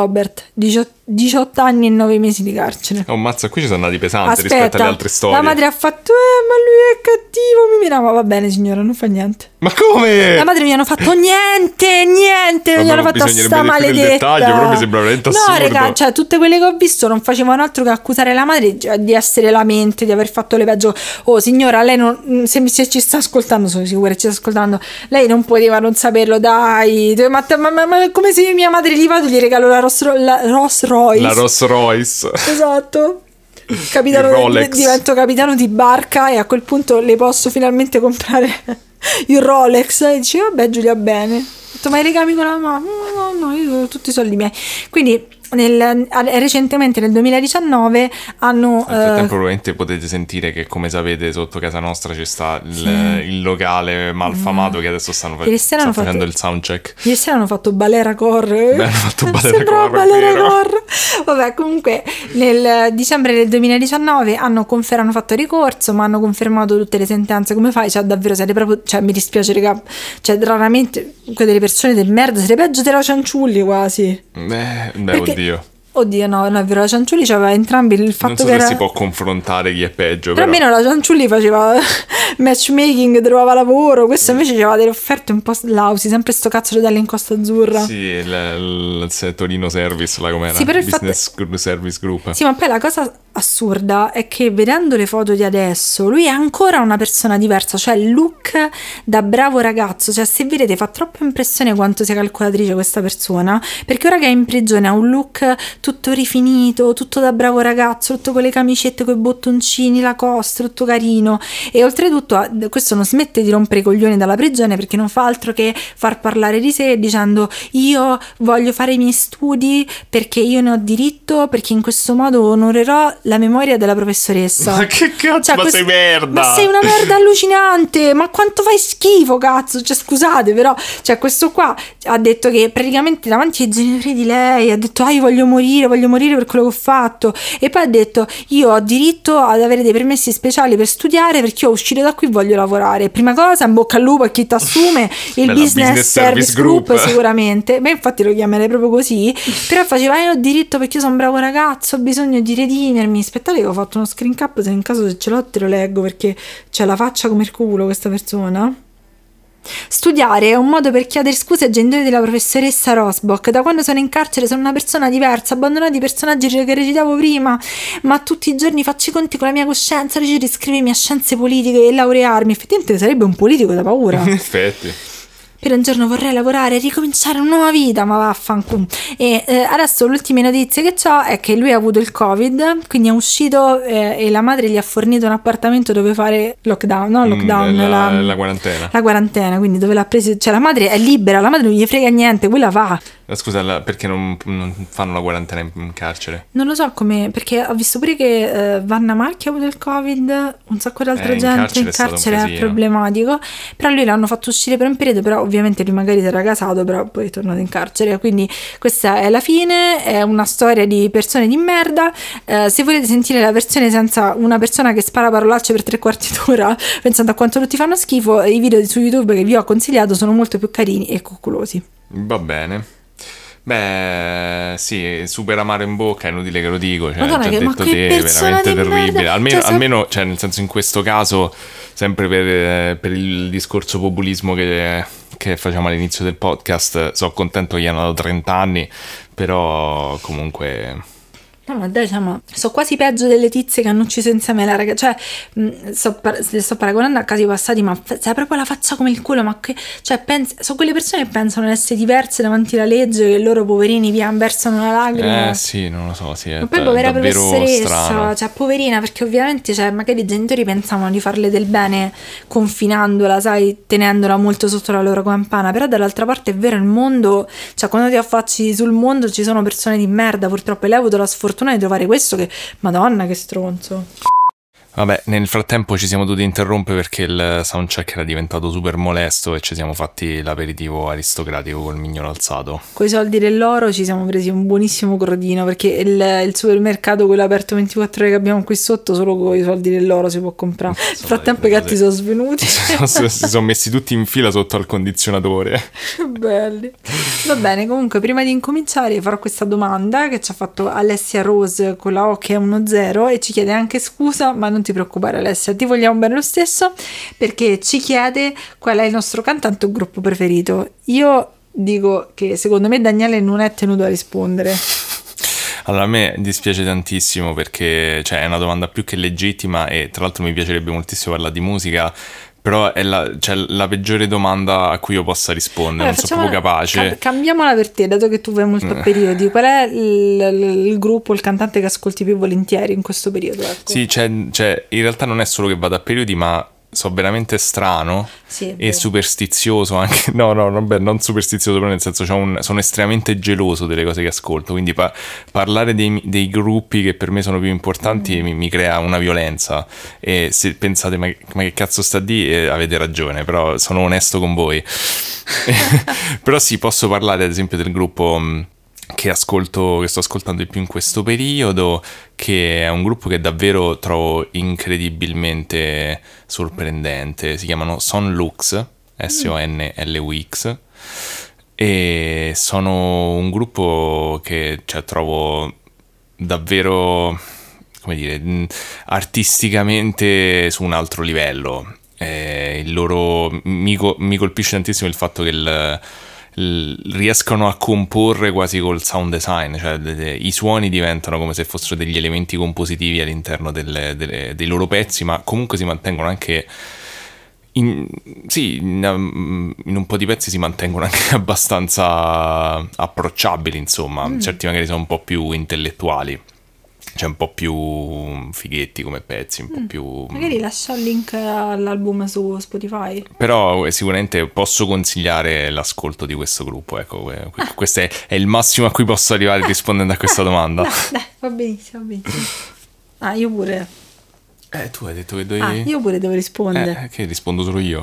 [SPEAKER 1] Robert, 18, 18 anni e 9 mesi di carcere.
[SPEAKER 2] Oh, mazza, qui ci sono andati pesanti rispetto alle altre storie.
[SPEAKER 1] la madre ha fatto, eh, ma lui è cattivo, mi mirava, va bene signora, non fa niente.
[SPEAKER 2] Ma come?
[SPEAKER 1] La madre non gli hanno fatto niente, niente, non gli hanno fatto sta maledetta.
[SPEAKER 2] dettaglio, però mi sembra veramente
[SPEAKER 1] No,
[SPEAKER 2] assurdo.
[SPEAKER 1] raga, cioè tutte quelle che ho visto non facevano altro che accusare la madre cioè, di essere la mente, di aver fatto le peggio. Oh, signora, lei non mm, se, mi- se ci sta ascoltando, sono sicura che ci sta ascoltando. Lei non poteva non saperlo, dai. Ma, ma, ma, ma come se mia madre gli vado e gli regalo la Rolls, la Rolls Royce.
[SPEAKER 2] La Rolls Royce.
[SPEAKER 1] Esatto. Capitano
[SPEAKER 2] Rolex.
[SPEAKER 1] divento capitano di barca e a quel punto le posso finalmente comprare il Rolex. E dice, vabbè Giulia, bene. Ho detto, ma i legami con la mamma? No, no, no, io ho tutti i soldi miei. Quindi nel- recentemente nel 2019 hanno...
[SPEAKER 2] Nel frattempo
[SPEAKER 1] eh,
[SPEAKER 2] probabilmente potete sentire che come sapete sotto casa nostra ci sta il, il locale malfamato che adesso stanno, fa- stanno
[SPEAKER 1] fatto-
[SPEAKER 2] facendo il soundcheck.
[SPEAKER 1] Ieri sera hanno fatto Balera Core.
[SPEAKER 2] Beh, hanno fatto Balera Core,
[SPEAKER 1] Balera. Core. Vabbè, comunque nel dicembre del 2019 hanno, confer- hanno fatto ricorso, ma hanno confermato tutte le sentenze. Come fai? Cioè, davvero, siete proprio. Cioè, mi dispiace, raga. Cioè, raramente quelle persone del merda siete peggio della Cianciulli quasi.
[SPEAKER 2] Eh, beh,
[SPEAKER 1] Perché-
[SPEAKER 2] oddio.
[SPEAKER 1] Oddio, no, non è vero. La Cianciulli aveva entrambi il fatto
[SPEAKER 2] Non so
[SPEAKER 1] che
[SPEAKER 2] se
[SPEAKER 1] era.
[SPEAKER 2] si può confrontare chi è peggio,
[SPEAKER 1] però. almeno la Cianciulli faceva matchmaking, trovava lavoro. Questo invece aveva delle offerte un po' lausi, sempre sto cazzo di in Costa Azzurra.
[SPEAKER 2] Sì, il, il, Torino Service, là com'era?
[SPEAKER 1] Sì, però il
[SPEAKER 2] Business Group- Service Group.
[SPEAKER 1] Sì, ma poi la cosa assurda è che vedendo le foto di adesso, lui è ancora una persona diversa, cioè il look da bravo ragazzo, cioè se vedete fa troppa impressione quanto sia calcolatrice questa persona, perché ora che è in prigione ha un look tutto rifinito, tutto da bravo ragazzo, tutto con le camicette, con i bottoncini, la costa, tutto carino e oltretutto ha- questo non smette di rompere i coglioni dalla prigione perché non fa altro che far parlare di sé dicendo io voglio fare i miei studi perché io ne ho diritto, perché in questo modo onorerò la memoria della professoressa.
[SPEAKER 2] Ma che cazzo,
[SPEAKER 1] Cioè,
[SPEAKER 2] ma
[SPEAKER 1] questo-
[SPEAKER 2] sei merda!
[SPEAKER 1] Ma sei una merda allucinante! Ma quanto fai schifo, cazzo! Cioè, scusate, però, cioè, questo qua ha detto che praticamente davanti ai genitori di lei ha detto: Ah, io voglio morire, voglio morire per quello che ho fatto. E poi ha detto: Io ho diritto ad avere dei permessi speciali per studiare perché io uscito da qui voglio lavorare. Prima cosa, in bocca al lupo a chi ti assume il business,
[SPEAKER 2] business
[SPEAKER 1] service, group,
[SPEAKER 2] group.
[SPEAKER 1] sicuramente. Beh, infatti lo chiamerei proprio così. Però faceva: "Ah, Io ho diritto perché io sono un bravo ragazzo, ho bisogno di redimermi. Aspettate, che ho fatto uno screen cap. Se in caso se ce l'ho, te lo leggo perché c'è la faccia come il culo questa persona. Studiare è un modo per chiedere scuse ai genitori della professoressa Rosbach. Da quando sono in carcere sono una persona diversa, abbandonati i personaggi che recitavo prima, ma tutti i giorni faccio i conti con la mia coscienza, riesco a iscrivermi a scienze politiche e laurearmi. Effettivamente sarebbe un politico da paura.
[SPEAKER 2] In effetti.
[SPEAKER 1] Per un giorno vorrei lavorare e ricominciare una nuova vita, ma vaffanculo. E eh, adesso l'ultima notizia che ho è che lui ha avuto il Covid, quindi è uscito eh, e la madre gli ha fornito un appartamento dove fare lockdown, no lockdown,
[SPEAKER 2] Mm, la,
[SPEAKER 1] la,
[SPEAKER 2] la quarantena.
[SPEAKER 1] la quarantena, quindi dove l'ha preso, cioè la madre è libera, la madre non gli frega niente, quella va.
[SPEAKER 2] Eh, Scusa, la- perché non, non fanno la quarantena in, in carcere?
[SPEAKER 1] Non lo so come, perché ho visto pure che eh, Vanna Macchia ha avuto il Covid, un sacco di altra
[SPEAKER 2] Eh, in
[SPEAKER 1] gente
[SPEAKER 2] carcere
[SPEAKER 1] in
[SPEAKER 2] è stato un
[SPEAKER 1] carcere è
[SPEAKER 2] casino.
[SPEAKER 1] problematico, però lui l'hanno fatto uscire per un periodo, però ovviamente lui magari si era casato, però poi è tornato in carcere, quindi questa è la fine, è una storia di persone di merda, Eh, se volete sentire la versione senza una persona che spara parolacce per tre quarti d'ora, pensando a quanto tutti fanno schifo, i video su YouTube che vi ho consigliato sono molto più carini e coccolosi.
[SPEAKER 2] Va bene. Beh, sì, super amaro in bocca, è inutile che lo dico, cioè,
[SPEAKER 1] Madonna,
[SPEAKER 2] già
[SPEAKER 1] che-
[SPEAKER 2] detto te,
[SPEAKER 1] persona
[SPEAKER 2] veramente terribile.
[SPEAKER 1] merda.
[SPEAKER 2] Almeno,
[SPEAKER 1] Cioè,
[SPEAKER 2] almeno, cioè, nel senso in questo caso, sempre per, eh, per il discorso populismo che, che facciamo all'inizio del podcast, sono contento che gli hanno dato 30 anni, però comunque
[SPEAKER 1] No, ma dai, diciamo, so quasi peggio delle tizie che hanno ucciso insieme la ragazza. Cioè, mh, sto, par- sto paragonando a casi passati, ma f- c'è proprio la faccia come il culo. Ma che, cioè, pens- sono quelle persone che pensano di essere diverse davanti alla legge, che loro poverini via versano una lacrima.
[SPEAKER 2] Eh sì, non lo so, sì, è
[SPEAKER 1] Ma poi povera professoressa,
[SPEAKER 2] strano.
[SPEAKER 1] cioè poverina, perché ovviamente cioè, magari i genitori pensavano di farle del bene confinandola, sai, tenendola molto sotto la loro campana, però dall'altra parte è vero, il mondo, cioè quando ti affacci sul mondo ci sono persone di merda, purtroppo e lei ha avuto la sfortuna di trovare questo che, madonna che stronzo.
[SPEAKER 2] Vabbè, nel frattempo ci siamo dovuti interrompere perché il soundcheck era diventato super molesto e ci siamo fatti l'aperitivo aristocratico col mignolo alzato.
[SPEAKER 1] Con i soldi dell'oro ci siamo presi un buonissimo crodino perché il, il supermercato, quello aperto 24 ore che abbiamo qui sotto, solo con i soldi dell'oro si può comprare. Nel frattempo i gatti sono svenuti.
[SPEAKER 2] si sono messi tutti in fila sotto al condizionatore.
[SPEAKER 1] Belli. Va bene, comunque prima di incominciare farò questa domanda che ci ha fatto Alessia Rose con la O che è 1-0 e ci chiede anche scusa, ma non ti preoccupare Alessia, ti vogliamo bene lo stesso perché ci chiede qual è il nostro cantante o gruppo preferito. Io dico che secondo me Daniele non è tenuto a rispondere.
[SPEAKER 2] Allora, a me dispiace tantissimo perché cioè, è una domanda più che legittima e tra l'altro mi piacerebbe moltissimo parlare di musica, però è la, cioè, la peggiore domanda a cui io possa rispondere,
[SPEAKER 1] Allora,
[SPEAKER 2] non sono proprio capace.
[SPEAKER 1] ca- cambiamola per te, dato che tu vai molto a periodi. Qual è il, il- il gruppo, il cantante che ascolti più volentieri in questo periodo? Ecco.
[SPEAKER 2] Sì, cioè, cioè, in realtà non è solo che vado a periodi, ma so veramente strano
[SPEAKER 1] Sì,
[SPEAKER 2] e superstizioso anche. No, no, beh, non superstizioso, però nel senso un- sono estremamente geloso delle cose che ascolto. Quindi pa- parlare dei, dei gruppi che per me sono più importanti
[SPEAKER 1] Mm.
[SPEAKER 2] mi, mi crea una violenza. E se pensate, ma, ma che cazzo sta di? Eh, avete ragione, però sono onesto con voi. però sì, posso parlare ad esempio del gruppo. Che, ascolto, che sto ascoltando di più in questo periodo, che è un gruppo che davvero trovo incredibilmente sorprendente. Si chiamano Son Lux, S-O-N-L-U-X, e sono un gruppo che cioè, trovo davvero, come dire, mh, artisticamente su un altro livello. Eh, loro, mi, mi colpisce tantissimo il fatto che il- riescono a comporre quasi col sound design, cioè de- de- i suoni diventano come se fossero degli elementi compositivi all'interno delle- delle- dei loro pezzi, ma comunque si mantengono anche in, sì, in, um, in un po' di pezzi si mantengono anche abbastanza approcciabili, insomma, certi magari sono un po' più intellettuali, cioè un po' più fighetti come pezzi, un po' più...
[SPEAKER 1] Magari lascia il link all'album su Spotify.
[SPEAKER 2] Però eh, sicuramente posso consigliare l'ascolto di questo gruppo, ecco, que- questo è, è il massimo a cui posso arrivare rispondendo a questa domanda.
[SPEAKER 1] Dai, va benissimo, va benissimo. Ah, io pure.
[SPEAKER 2] Eh, tu hai detto che dovevi...
[SPEAKER 1] Ah, io pure devo rispondere.
[SPEAKER 2] Eh, che rispondo solo io.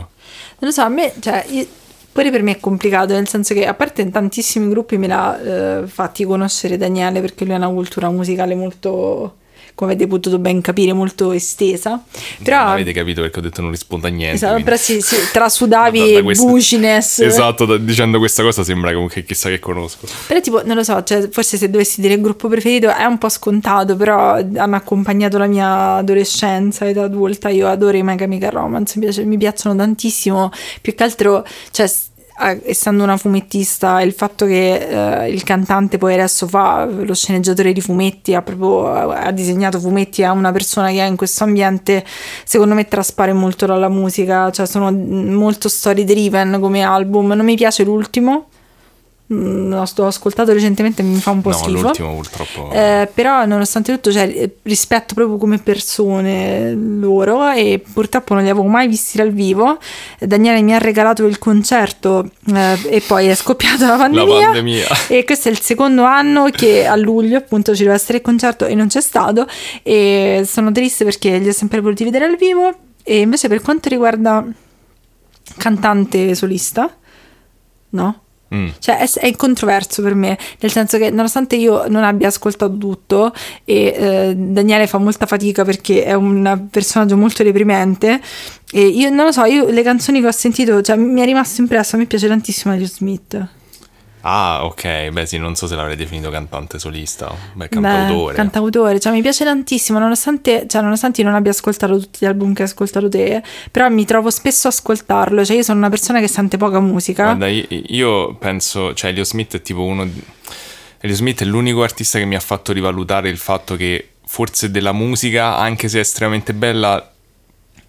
[SPEAKER 1] Non lo so, a me, cioè, io- pure per me è complicato, nel senso che a parte in tantissimi gruppi me l'ha eh, fatti conoscere Daniele perché lui ha una cultura musicale molto, come avete potuto ben capire, molto estesa. Però,
[SPEAKER 2] Non avete capito perché ho detto non rispondo a niente.
[SPEAKER 1] esatto,
[SPEAKER 2] quindi-
[SPEAKER 1] però sì, sì, trasudavi
[SPEAKER 2] Da- da questo-
[SPEAKER 1] buciness.
[SPEAKER 2] Esatto, da- dicendo questa cosa sembra comunque chissà che conosco.
[SPEAKER 1] Però tipo, non lo so, cioè, forse se dovessi dire il gruppo preferito è un po' scontato, però hanno accompagnato la mia adolescenza, età adulta, io adoro i Mega Chemical Romance, mi, piace- mi piacciono tantissimo, più che altro, cioè, essendo una fumettista, il fatto che eh, il cantante poi adesso fa lo sceneggiatore di fumetti, ha proprio ha disegnato fumetti a una persona che è in questo ambiente, secondo me traspare molto dalla musica, cioè sono molto story driven come album, non mi piace l'ultimo. Mm, L'ho l'ho ascoltato recentemente mi fa un po'
[SPEAKER 2] No,
[SPEAKER 1] schifo.
[SPEAKER 2] l'ultimo purtroppo.
[SPEAKER 1] Eh, però nonostante tutto cioè, rispetto proprio come persone loro e purtroppo non li avevo mai visti dal vivo Daniele mi ha regalato il concerto eh, e poi è scoppiata la pandemia,
[SPEAKER 2] pandemia.
[SPEAKER 1] e questo è il secondo anno che a luglio appunto ci deve essere il concerto e non c'è stato e sono triste perché li ho sempre voluti vedere al vivo e invece per quanto riguarda cantante solista no?
[SPEAKER 2] Mm.
[SPEAKER 1] Cioè è, è controverso per me, nel senso che nonostante io non abbia ascoltato tutto e eh, Daniele fa molta fatica perché è un personaggio molto deprimente e io non lo so, io le canzoni che ho sentito, cioè mi è rimasto impresso, a me piace tantissimo Aerosmith.
[SPEAKER 2] Ah, ok, beh sì, non so se l'avrei definito cantante solista, beh,
[SPEAKER 1] Beh,
[SPEAKER 2] cantautore.
[SPEAKER 1] cantautore, cioè mi piace tantissimo, nonostante, cioè, nonostante non abbia ascoltato tutti gli album che hai ascoltato te, però mi trovo spesso a ascoltarlo, cioè io sono una persona che sente poca musica.
[SPEAKER 2] Guarda, io, io penso, cioè Elio Smith è tipo uno... Elio Smith è l'unico artista che mi ha fatto rivalutare il fatto che forse della musica, anche se è estremamente bella,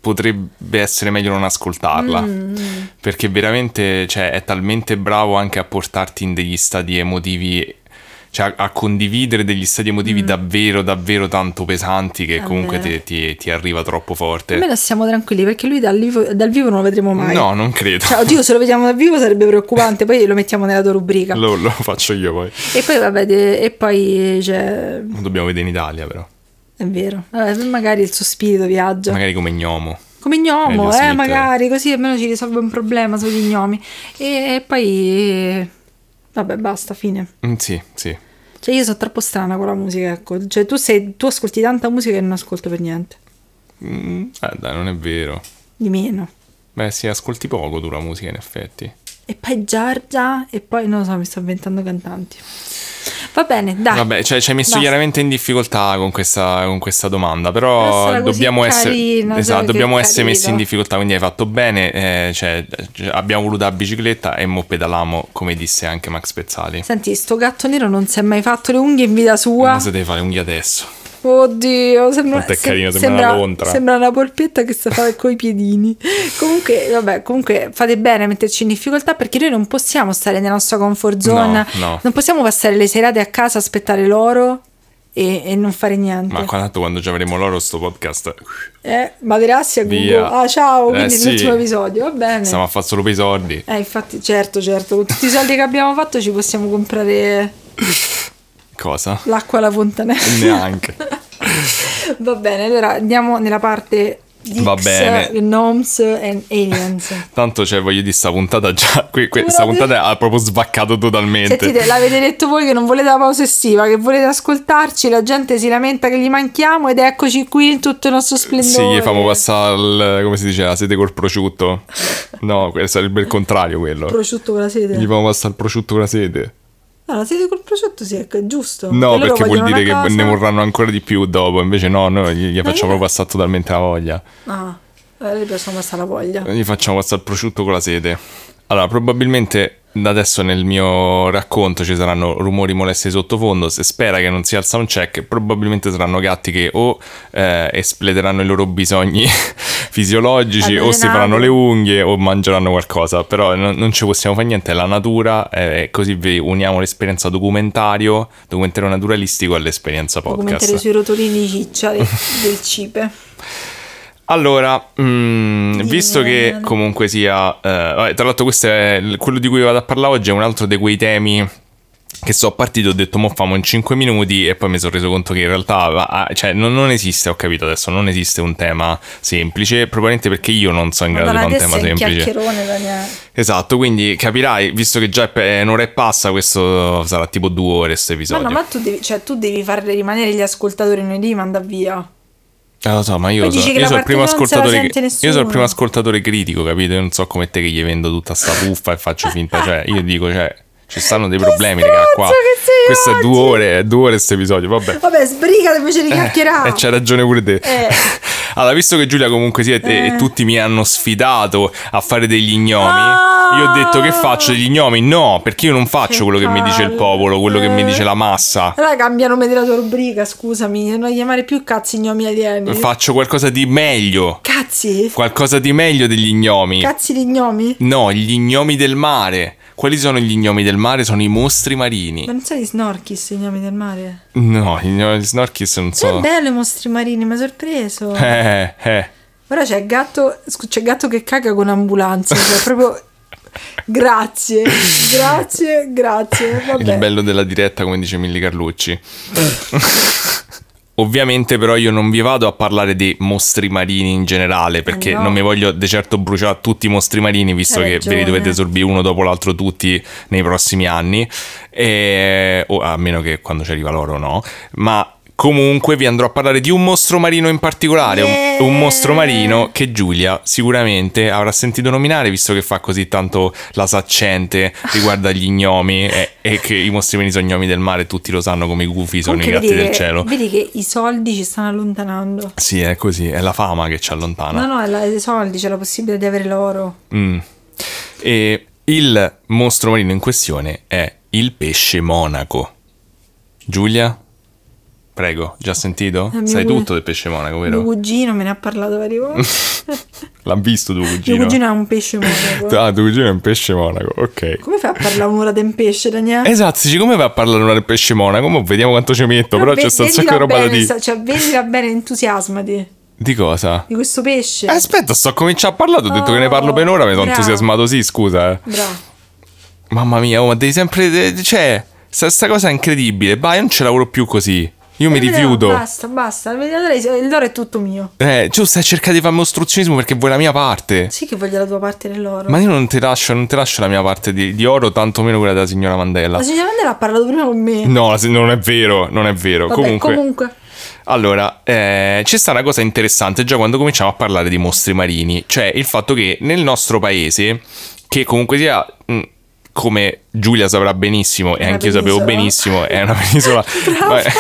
[SPEAKER 2] potrebbe essere meglio non ascoltarla.
[SPEAKER 1] Mm.
[SPEAKER 2] Perché veramente cioè, è talmente bravo anche a portarti in degli stati emotivi, cioè a, a condividere degli stati emotivi davvero, davvero tanto pesanti che
[SPEAKER 1] Mm. È
[SPEAKER 2] comunque ti, ti- ti arriva troppo forte.
[SPEAKER 1] Almeno stiamo tranquilli perché lui dal vivo, dal vivo non lo vedremo mai.
[SPEAKER 2] No, non credo.
[SPEAKER 1] Cioè, oddio, se lo vediamo dal vivo sarebbe preoccupante, poi lo mettiamo nella tua rubrica.
[SPEAKER 2] Lo, lo faccio io poi.
[SPEAKER 1] E poi, vabbè, de- e poi, cioè,
[SPEAKER 2] dobbiamo vedere in Italia però.
[SPEAKER 1] È vero, Vabbè, magari il suo spirito viaggia.
[SPEAKER 2] Magari come gnomo.
[SPEAKER 1] Come gnomo, eh, magari, così almeno ci risolve un problema sugli gnomi. E poi, vabbè, basta, fine.
[SPEAKER 2] Mm, sì, sì.
[SPEAKER 1] Cioè, io sono troppo strana con la musica, ecco. Cioè, tu, sei, tu ascolti tanta musica che non ascolto per niente.
[SPEAKER 2] Mm, eh, dai, non è vero.
[SPEAKER 1] Di meno.
[SPEAKER 2] Beh, sì, ascolti poco tu la musica in effetti.
[SPEAKER 1] E poi Giorgia, e poi, non lo so, mi sto inventando cantanti. Va bene, dai.
[SPEAKER 2] Vabbè, cioè, ci hai messo
[SPEAKER 1] Basta.
[SPEAKER 2] chiaramente in difficoltà con questa, con questa domanda,
[SPEAKER 1] Però così
[SPEAKER 2] dobbiamo essere,
[SPEAKER 1] carino,
[SPEAKER 2] esatto, dobbiamo essere messi in difficoltà, quindi hai fatto bene, eh, cioè, eh, abbiamo voluto la bicicletta e mo pedalamo, come disse anche Max Pezzali.
[SPEAKER 1] Senti, sto gatto nero non si è mai fatto le unghie in vita sua.
[SPEAKER 2] Ma se devi fare le unghie adesso.
[SPEAKER 1] Oddio, sembra,
[SPEAKER 2] Quanto è
[SPEAKER 1] se-
[SPEAKER 2] carino, sembra una lontra.
[SPEAKER 1] sembra una polpetta che sta fare coi piedini. Comunque, vabbè, comunque fate bene a metterci in difficoltà perché noi non possiamo stare nella nostra comfort zone.
[SPEAKER 2] No, no.
[SPEAKER 1] Non possiamo passare le serate a casa a aspettare loro e, e non fare niente.
[SPEAKER 2] Ma qua tanto quando ci avremo loro sto podcast,
[SPEAKER 1] Eh, Materassi a Google.
[SPEAKER 2] Via.
[SPEAKER 1] Ah, ciao,
[SPEAKER 2] Eh,
[SPEAKER 1] quindi
[SPEAKER 2] sì.
[SPEAKER 1] l'ultimo episodio, va bene.
[SPEAKER 2] stiamo a fare solo per i soldi.
[SPEAKER 1] Eh, infatti, certo, certo, con tutti i soldi che abbiamo fatto ci possiamo comprare
[SPEAKER 2] Cosa?
[SPEAKER 1] l'acqua alla fontanella.
[SPEAKER 2] Neanche.
[SPEAKER 1] Va bene, allora andiamo nella parte di
[SPEAKER 2] Va bene.
[SPEAKER 1] Gnomes and Aliens.
[SPEAKER 2] Tanto, cioè, voglio dire, sta puntata già. que- que-
[SPEAKER 1] Come
[SPEAKER 2] sta
[SPEAKER 1] la vedi?
[SPEAKER 2] puntata ha proprio spaccato totalmente.
[SPEAKER 1] Sentite, l'avete detto voi che non volete la pausa estiva, che volete ascoltarci, la gente si lamenta che gli manchiamo ed eccoci qui in tutto il nostro splendore.
[SPEAKER 2] Sì, gli famo passare il, come si dice, la sede col prosciutto. No, sarebbe il contrario quello.
[SPEAKER 1] prosciutto con la sede.
[SPEAKER 2] Gli famo passare il prosciutto con la sede.
[SPEAKER 1] No, la sede col prosciutto sì, è giusto.
[SPEAKER 2] No, perché vuol dire che
[SPEAKER 1] cosa-
[SPEAKER 2] ne vorranno ancora di più dopo. Invece no, noi gli, gli facciamo proprio passare totalmente la voglia.
[SPEAKER 1] Ah, a lei piacciono passare la voglia.
[SPEAKER 2] Gli facciamo passare il prosciutto con la sede. Allora, probabilmente adesso nel mio racconto ci saranno rumori molesti sottofondo. Se spera che non sia il soundcheck, probabilmente saranno gatti che o eh, espleteranno i loro bisogni fisiologici o si faranno le unghie o mangeranno qualcosa. Però non, non ci possiamo fare niente, è la natura. eh, così vi uniamo l'esperienza documentario, documentario naturalistico all'esperienza podcast.
[SPEAKER 1] sui rotolini ciccia del, del cipe.
[SPEAKER 2] Allora, mm,
[SPEAKER 1] Dimmi,
[SPEAKER 2] visto che comunque sia... eh, vabbè, tra l'altro questo è quello di cui vado a parlare oggi è un altro di quei temi che so partito, ho detto mo famo in 5 minuti e poi mi sono reso conto che in realtà ah, cioè, non, non esiste, ho capito adesso, non esiste un tema semplice, probabilmente perché io non sono in grado di fare un
[SPEAKER 1] te
[SPEAKER 2] tema semplice.
[SPEAKER 1] Daniele.
[SPEAKER 2] Esatto, quindi capirai, visto che già è un'ora e passa, questo sarà tipo due ore questo
[SPEAKER 1] Ma
[SPEAKER 2] episodio.
[SPEAKER 1] no, ma tu devi, cioè, tu devi farle rimanere gli ascoltatori, non li devi mandare via.
[SPEAKER 2] Eh, lo so, ma io, so-
[SPEAKER 1] che
[SPEAKER 2] io sono il primo ascoltatore.
[SPEAKER 1] sente
[SPEAKER 2] Io sono il primo ascoltatore critico, capito? Io non so come te che gli vendo tutta sta puffa e faccio finta. Cioè, io dico, cioè, ci stanno dei problemi, raga. Qua.
[SPEAKER 1] che
[SPEAKER 2] Questo è
[SPEAKER 1] oggi!
[SPEAKER 2] due ore, è due ore questo episodio. Vabbè.
[SPEAKER 1] Vabbè, sbrigate invece di chiacchierare.
[SPEAKER 2] E c'hai ragione pure te.
[SPEAKER 1] Eh.
[SPEAKER 2] Allora, visto che Giulia comunque sia e, e tutti mi hanno sfidato a fare degli gnomi,
[SPEAKER 1] Ah!
[SPEAKER 2] io ho detto che faccio degli gnomi? No, perché io non faccio
[SPEAKER 1] Che
[SPEAKER 2] quello che mi dice il
[SPEAKER 1] palle.
[SPEAKER 2] popolo, quello che mi
[SPEAKER 1] Eh.
[SPEAKER 2] dice la massa.
[SPEAKER 1] Allora cambia nome della tua rubrica, scusami, non chiamare più cazzi gnomi alieni.
[SPEAKER 2] Faccio qualcosa di meglio.
[SPEAKER 1] Cazzi?
[SPEAKER 2] Qualcosa di meglio degli gnomi.
[SPEAKER 1] Cazzi di gnomi?
[SPEAKER 2] No, gli gnomi del mare. Quali sono gli gnomi del mare? Sono i mostri marini.
[SPEAKER 1] Ma non sai di Snorkis, i gnomi del mare?
[SPEAKER 2] No, gli gnomi di Snorkis non
[SPEAKER 1] È
[SPEAKER 2] so.
[SPEAKER 1] bello i mostri marini, mi ha sorpreso.
[SPEAKER 2] Eh, eh.
[SPEAKER 1] Ora c'è gatto, c'è gatto che caga con ambulanza, cioè proprio... Grazie, grazie, grazie.
[SPEAKER 2] Il
[SPEAKER 1] Vabbè.
[SPEAKER 2] bello della diretta, come dice Milli Carlucci. Ovviamente però io non vi vado a parlare di mostri marini in generale perché
[SPEAKER 1] Eh no.
[SPEAKER 2] non mi voglio di certo bruciare tutti i mostri marini visto
[SPEAKER 1] Hai
[SPEAKER 2] che ve li dovete sorbire uno dopo l'altro tutti nei prossimi anni, e- o a meno che quando ci arriva l'oro no, ma Comunque vi andrò a parlare di un mostro marino in particolare, un-
[SPEAKER 1] Yeah.
[SPEAKER 2] un, mostro marino che Giulia sicuramente avrà sentito nominare visto che fa così tanto la saccente riguardo agli gnomi e, e che i mostri marini sono gnomi del mare, tutti lo sanno come i gufi sono
[SPEAKER 1] Comunque
[SPEAKER 2] i gatti del
[SPEAKER 1] che-
[SPEAKER 2] cielo.
[SPEAKER 1] Vedi che i soldi ci stanno allontanando.
[SPEAKER 2] Sì, è così, è la fama che ci allontana.
[SPEAKER 1] No, no, è la- i soldi, c'è la possibilità di avere l'oro.
[SPEAKER 2] Mm. E il mostro marino in questione è il pesce monaco. Giulia? Prego, già sentito?
[SPEAKER 1] Eh, mio
[SPEAKER 2] Sai
[SPEAKER 1] cu-
[SPEAKER 2] tutto del pesce monaco,
[SPEAKER 1] Mio
[SPEAKER 2] vero?
[SPEAKER 1] cugino me ne ha parlato varie volte.
[SPEAKER 2] L'ha visto tuo
[SPEAKER 1] Mio
[SPEAKER 2] cugino?
[SPEAKER 1] cugino è un pesce monaco.
[SPEAKER 2] Ah, tuo cugino è un pesce monaco, ok.
[SPEAKER 1] Come fai a parlare un'ora un pesce, Daniele?
[SPEAKER 2] Esatto, come va a parlare una del pesce monaco? Mo vediamo quanto ci metto, però, c'è sta un sacco di
[SPEAKER 1] vendila
[SPEAKER 2] roba da dire.
[SPEAKER 1] Cioè, vendila bene, entusiasmati
[SPEAKER 2] Di cosa?
[SPEAKER 1] di questo pesce.
[SPEAKER 2] Eh, Aspetta, sto cominciando a parlare, ho detto che ne parlo
[SPEAKER 1] Oh,
[SPEAKER 2] per ora, mi sono entusiasmato, sì, scusa. eh.
[SPEAKER 1] Bravo.
[SPEAKER 2] Mamma mia, oh, ma devi sempre... Cioè, sta, cosa è incredibile. Vai, non ce lavoro più così. Io mi
[SPEAKER 1] Eh, no,
[SPEAKER 2] rifiuto.
[SPEAKER 1] Basta, basta. Il l'oro è tutto mio.
[SPEAKER 2] Eh, tu stai cercando di farmi ostruzionismo perché vuoi la mia parte.
[SPEAKER 1] Sì che voglio la tua parte dell'oro.
[SPEAKER 2] Ma io non ti lascio, non ti lascio la mia parte di, di oro, tantomeno quella della signora Mandela.
[SPEAKER 1] La signora Mandela ha parlato prima con me.
[SPEAKER 2] No, non è vero, non è vero.
[SPEAKER 1] Vabbè,
[SPEAKER 2] comunque,
[SPEAKER 1] comunque.
[SPEAKER 2] allora, eh, c'è sta una cosa interessante già quando cominciamo a parlare di mostri marini, cioè il fatto che nel nostro paese, che comunque sia, mh, come Giulia saprà benissimo e anche io sapevo benissimo, è una penisola, ma, è,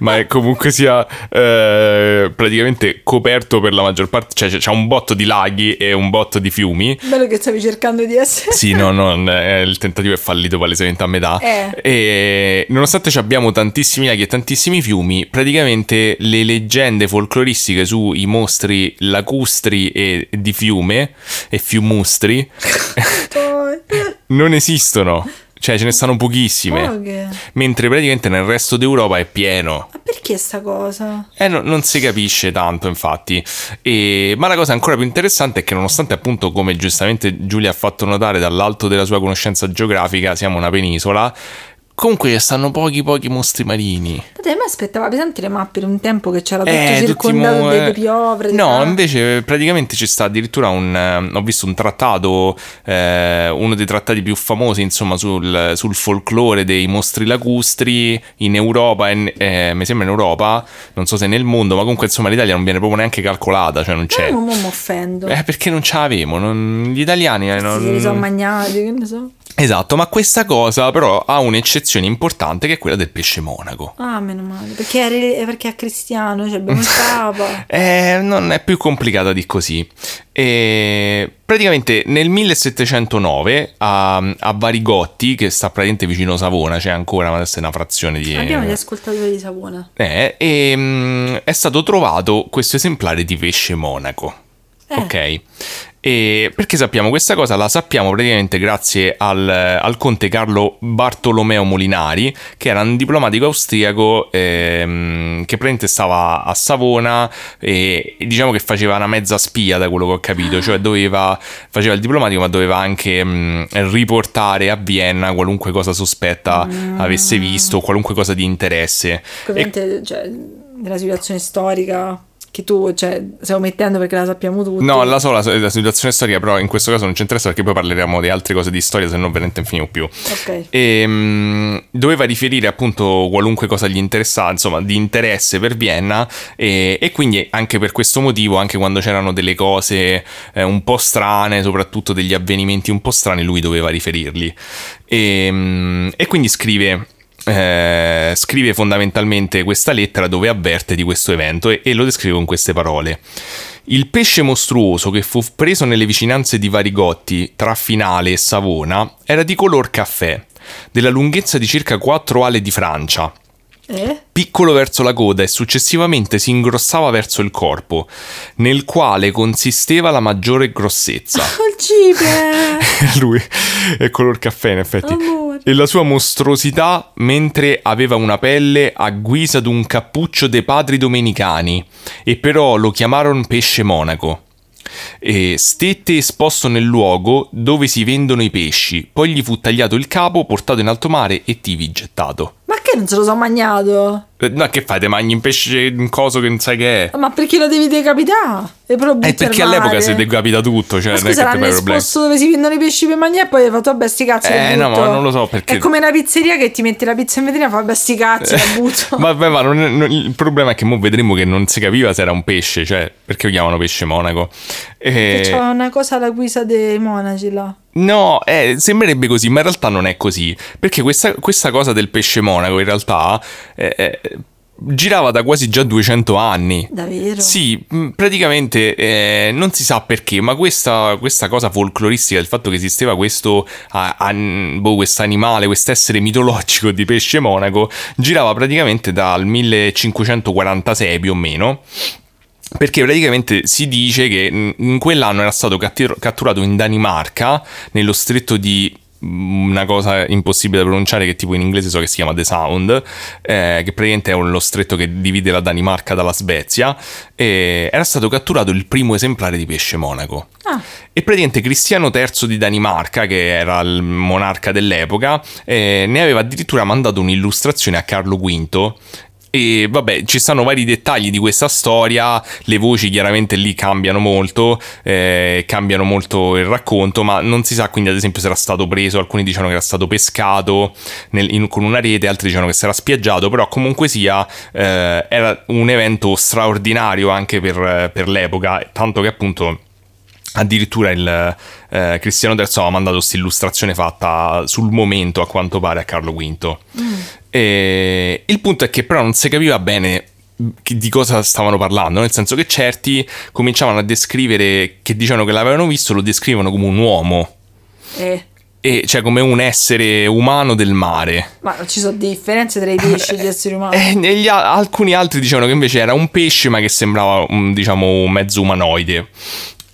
[SPEAKER 2] ma è comunque sia eh, praticamente coperto per la maggior parte, cioè c'è- c'è un botto di laghi e un botto di fiumi.
[SPEAKER 1] Bello che stavi cercando di essere.
[SPEAKER 2] Sì, no, no, eh, il tentativo è fallito palesemente a metà.
[SPEAKER 1] Eh.
[SPEAKER 2] E nonostante ci abbiamo tantissimi laghi e tantissimi fiumi, praticamente le leggende folcloristiche sui mostri lacustri e di fiume e fiumustri non esistono. Cioè, ce ne stanno pochissime.
[SPEAKER 1] Poche.
[SPEAKER 2] Mentre praticamente nel resto d'Europa è pieno.
[SPEAKER 1] Ma perché sta cosa?
[SPEAKER 2] Eh, no- non si capisce tanto, infatti. E- ma la cosa ancora più interessante è che, nonostante, appunto, come giustamente Giulia ha fatto notare dall'alto della sua conoscenza geografica, siamo una penisola. Comunque stanno pochi, pochi mostri marini.
[SPEAKER 1] Te mi aspettava pesanti le mappe di un tempo che c'era tutto
[SPEAKER 2] Eh,
[SPEAKER 1] circondato
[SPEAKER 2] mo-
[SPEAKER 1] delle
[SPEAKER 2] eh,
[SPEAKER 1] piovre. di-
[SPEAKER 2] No,
[SPEAKER 1] ah.
[SPEAKER 2] invece praticamente ci sta addirittura un... eh, ho visto un trattato, eh, uno dei trattati più famosi, insomma, sul, sul folklore dei mostri lacustri in Europa, e- eh, mi sembra in Europa, non so se nel mondo, ma comunque insomma l'Italia non viene proprio neanche calcolata, cioè non c'è.
[SPEAKER 1] Eh, mo mi offendo.
[SPEAKER 2] Eh, perché non ce l'avevamo, non- gli italiani eh, non...
[SPEAKER 1] Sì, li sono magnati, che ne so.
[SPEAKER 2] Esatto, ma questa cosa però ha un'eccezione importante che è quella del pesce monaco.
[SPEAKER 1] Ah, meno male. Perché è, perché è cristiano, cioè abbiamo il papa.
[SPEAKER 2] Eh, non è più complicata di così. E praticamente nel 1709 a, a Varigotti, che sta praticamente vicino Savona, c'è ancora, ma adesso è una frazione di...
[SPEAKER 1] Abbiamo gli ascoltatori di Savona.
[SPEAKER 2] Eh, e, mm, è stato trovato questo esemplare di pesce monaco.
[SPEAKER 1] Eh.
[SPEAKER 2] Ok. E perché sappiamo questa cosa? La sappiamo praticamente grazie al, al conte Carlo Bartolomeo Molinari, che era un diplomatico austriaco ehm, che praticamente stava a Savona e, e diciamo che faceva una mezza spia da quello che ho capito, cioè doveva, faceva il diplomatico ma doveva anche mh, riportare a Vienna qualunque cosa sospetta avesse visto, qualunque cosa di interesse. E-
[SPEAKER 1] Ovviamente, cioè, nella situazione storica che tu, cioè, stiamo mettendo perché la sappiamo tutti.
[SPEAKER 2] No, la so la, situazione storica, però in questo caso non ci interessa perché poi parleremo di altre cose di storia, se no veramente non finiamo più.
[SPEAKER 1] Ok.
[SPEAKER 2] E, mm, doveva riferire appunto qualunque cosa gli interessava, insomma, di interesse per Vienna e, e quindi anche per questo motivo, anche quando c'erano delle cose eh, un po' strane, soprattutto degli avvenimenti un po' strani, lui doveva riferirli. E, mm, e quindi scrive eh, scrive fondamentalmente questa lettera dove avverte di questo evento e, e lo descrive con queste parole. Il pesce mostruoso che fu preso nelle vicinanze di Varigotti tra Finale e Savona era di color caffè, della lunghezza di circa 4 ale di Francia,
[SPEAKER 1] Eh?
[SPEAKER 2] piccolo verso la coda e successivamente si ingrossava verso il corpo, nel quale consisteva la maggiore grossezza.
[SPEAKER 1] Cipe!
[SPEAKER 2] Lui è color caffè in effetti.
[SPEAKER 1] Amore.
[SPEAKER 2] E la sua mostruosità mentre aveva una pelle a guisa d'un cappuccio dei padri domenicani, e però lo chiamarono pesce monaco. E stette esposto nel luogo dove si vendono i pesci, poi gli fu tagliato il capo, portato in alto mare e tivi gettato.
[SPEAKER 1] Ma Io non se lo so magnato.
[SPEAKER 2] Eh, No, che fai? Te mangi un pesce, un coso che non sai che è?
[SPEAKER 1] Ma perché lo devi decapitare? E
[SPEAKER 2] È perché
[SPEAKER 1] al
[SPEAKER 2] all'epoca si decapita tutto, cioè
[SPEAKER 1] Ma
[SPEAKER 2] non è
[SPEAKER 1] scusa,
[SPEAKER 2] che ti
[SPEAKER 1] esposto dove si vendono i pesci per mangiare e poi hai fatto vabbè sti cazzi
[SPEAKER 2] Eh, no, ma non lo so perché-
[SPEAKER 1] È come una pizzeria che ti metti la pizza in vetrina e fa vabbè sti cazzi la butto.
[SPEAKER 2] Vabbè, ma non è- non- il problema è che mo vedremo che non si capiva se era un pesce, cioè perché lo chiamano pesce monaco.
[SPEAKER 1] Che
[SPEAKER 2] Eh,
[SPEAKER 1] c'ha una cosa alla guisa dei monaci là.
[SPEAKER 2] No, eh, sembrerebbe così, ma in realtà non è così. Perché questa, questa cosa del pesce monaco in realtà eh, eh, girava da quasi già 200 anni.
[SPEAKER 1] Davvero?
[SPEAKER 2] Sì, mh, praticamente eh, non si sa perché, ma questa, questa cosa folcloristica del fatto che esisteva questo an- boh, animale, questo essere mitologico di pesce monaco, girava praticamente dal 1546 più o meno. Perché praticamente si dice che in quell'anno era stato cattir- catturato in Danimarca, nello stretto di mh, una cosa impossibile da pronunciare che tipo in inglese so che si chiama The Sound, eh, che praticamente è lo stretto che divide la Danimarca dalla Svezia, e era stato catturato il primo esemplare di pesce monaco.
[SPEAKER 1] Ah,
[SPEAKER 2] E praticamente Cristiano III di Danimarca, che era il monarca dell'epoca, eh, ne aveva addirittura mandato un'illustrazione a Carlo V. E vabbè, ci stanno vari dettagli di questa storia, le voci chiaramente lì cambiano molto, eh, cambiano molto il racconto, ma non si sa quindi ad esempio se era stato preso, alcuni dicono che era stato pescato nel- in- con una rete, altri dicono che si era spiaggiato, però comunque sia eh, era un evento straordinario anche per, per l'epoca, tanto che appunto addirittura il eh, Cristiano III aveva mandato questa illustrazione fatta sul momento a quanto pare a Carlo V. E il punto è che però non si capiva bene di cosa stavano parlando, nel senso che certi cominciavano a descrivere, che dicevano che l'avevano visto, lo descrivono come un uomo,
[SPEAKER 1] eh.
[SPEAKER 2] e cioè come un essere umano del mare.
[SPEAKER 1] Ma ci sono differenze tra i pesci e gli esseri umani.
[SPEAKER 2] E negli a- alcuni altri dicevano che invece era un pesce, ma che sembrava un, diciamo un mezzo umanoide.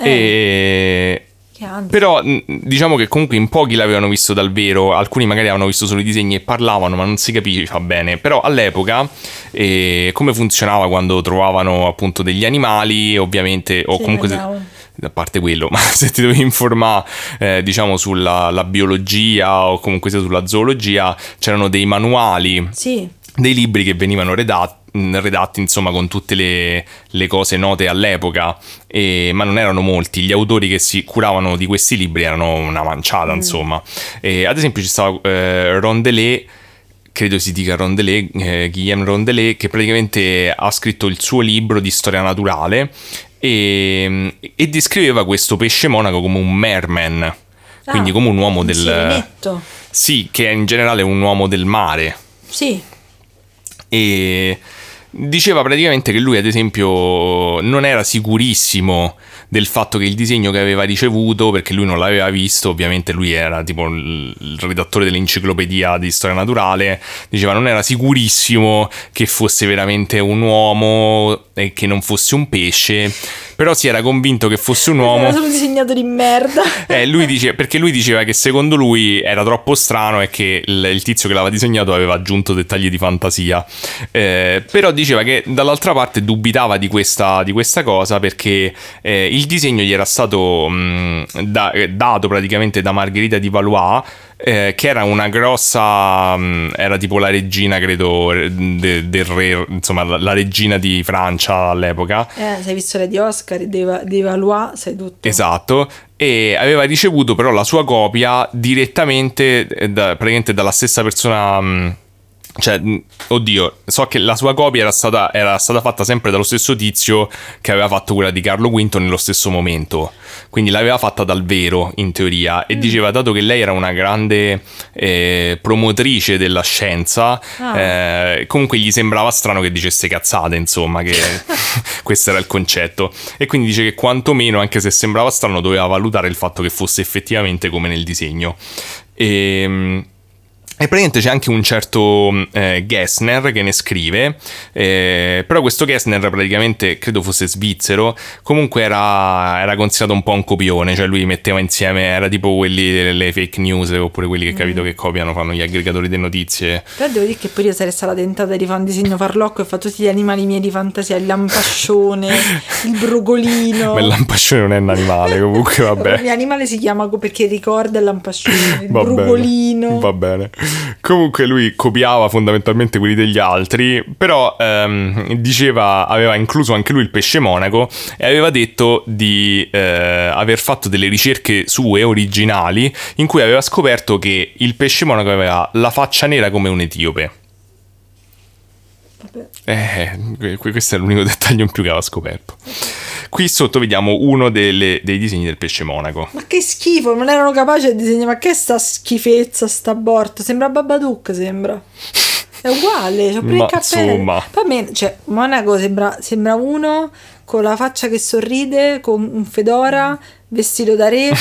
[SPEAKER 2] E
[SPEAKER 1] Che ansia.
[SPEAKER 2] però diciamo che comunque in pochi l'avevano visto dal vero, alcuni magari avevano visto solo i disegni e parlavano, ma non si capiva bene. Però all'epoca eh, come funzionava quando trovavano appunto degli animali, ovviamente, o
[SPEAKER 1] Sì,
[SPEAKER 2] comunque se-
[SPEAKER 1] vediamo.
[SPEAKER 2] a parte quello, ma se ti dovevi informare eh, diciamo sulla la biologia o comunque sia sulla zoologia, c'erano dei manuali
[SPEAKER 1] Sì,
[SPEAKER 2] dei libri che venivano redatti, redatti insomma con tutte le, le cose note all'epoca, e- ma non erano molti. Gli autori che si curavano di questi libri erano una manciata, insomma. E, ad esempio ci stava eh, Rondelet. Credo si dica Rondelet, eh, Guillaume Rondelet, che praticamente ha scritto il suo libro di storia naturale e, e descriveva questo pesce monaco come un merman, quindi
[SPEAKER 1] Ah,
[SPEAKER 2] come un uomo
[SPEAKER 1] un
[SPEAKER 2] del...
[SPEAKER 1] sirenetto.
[SPEAKER 2] Sì, che è in generale un uomo del mare
[SPEAKER 1] Sì,
[SPEAKER 2] e diceva praticamente che lui ad esempio non era sicurissimo del fatto che il disegno che aveva ricevuto perché lui non l'aveva visto ovviamente lui era tipo il redattore dell'enciclopedia di storia naturale diceva non era sicurissimo che fosse veramente un uomo e che non fosse un pesce però si era convinto che fosse un uomo
[SPEAKER 1] era solo disegnato di merda.
[SPEAKER 2] eh, lui dice, perché lui diceva che secondo lui era troppo strano e che il, il tizio che l'aveva disegnato aveva aggiunto dettagli di fantasia. Eh, però diceva che dall'altra parte dubitava di questa, di questa cosa perché eh, il disegno gli era stato mh, da- eh, dato praticamente da Margherita di Valois. Eh, che era una grossa, mh, era tipo la regina, credo, de- del re, insomma, la, la regina di Francia all'epoca.
[SPEAKER 1] Eh, sei visto le di Oscar, dei, dei Valois, sai tutto.
[SPEAKER 2] Esatto, e aveva ricevuto però la sua copia direttamente eh, da- praticamente dalla stessa persona. Cioè, oddio, so che la sua copia era stata, era stata fatta sempre dallo stesso tizio che aveva fatto quella di Carlo V nello stesso momento. Quindi l'aveva fatta dal vero, in teoria. E diceva, dato che lei era una grande eh, promotrice della scienza,
[SPEAKER 1] Ah.
[SPEAKER 2] eh, comunque gli sembrava strano che dicesse cazzate, insomma, che questo era il concetto. E quindi dice che quantomeno, anche se sembrava strano, doveva valutare il fatto che fosse effettivamente come nel disegno. E, e praticamente c'è anche un certo eh, Gessner che ne scrive, eh, però questo Gessner praticamente credo fosse svizzero, comunque era, era considerato un po' un copione, cioè lui metteva insieme, era tipo quelli delle fake news oppure quelli che capito che copiano, fanno gli aggregatori di notizie.
[SPEAKER 1] Però devo dire che pure io sarei stata tentata di fare un disegno farlocco e fa tutti gli animali miei di fantasia, il lampascione, il brugolino.
[SPEAKER 2] Ma il lampascione non è un animale, comunque
[SPEAKER 1] Il
[SPEAKER 2] vabbè.
[SPEAKER 1] mio animale si chiama perché ricorda il lampascione, il
[SPEAKER 2] Va bene,
[SPEAKER 1] brugolino.
[SPEAKER 2] Va bene. Comunque lui copiava fondamentalmente quelli degli altri, però ehm, diceva, aveva incluso anche lui il pesce monaco e aveva detto di eh, aver fatto delle ricerche sue originali in cui aveva scoperto che il pesce monaco aveva la faccia nera come un etiope. Eh, que- questo è l'unico dettaglio in più che aveva scoperto. Qui sotto vediamo uno delle- dei disegni del pesce monaco.
[SPEAKER 1] Ma che schifo, non erano capaci a disegnare. Ma che sta schifezza, sta aborto? Sembra Babadook, sembra. È uguale, c'ho pure
[SPEAKER 2] Ma,
[SPEAKER 1] il cappello.
[SPEAKER 2] insomma.
[SPEAKER 1] Poi me, cioè, Monaco sembra, sembra uno con la faccia che sorride, con un fedora, vestito da re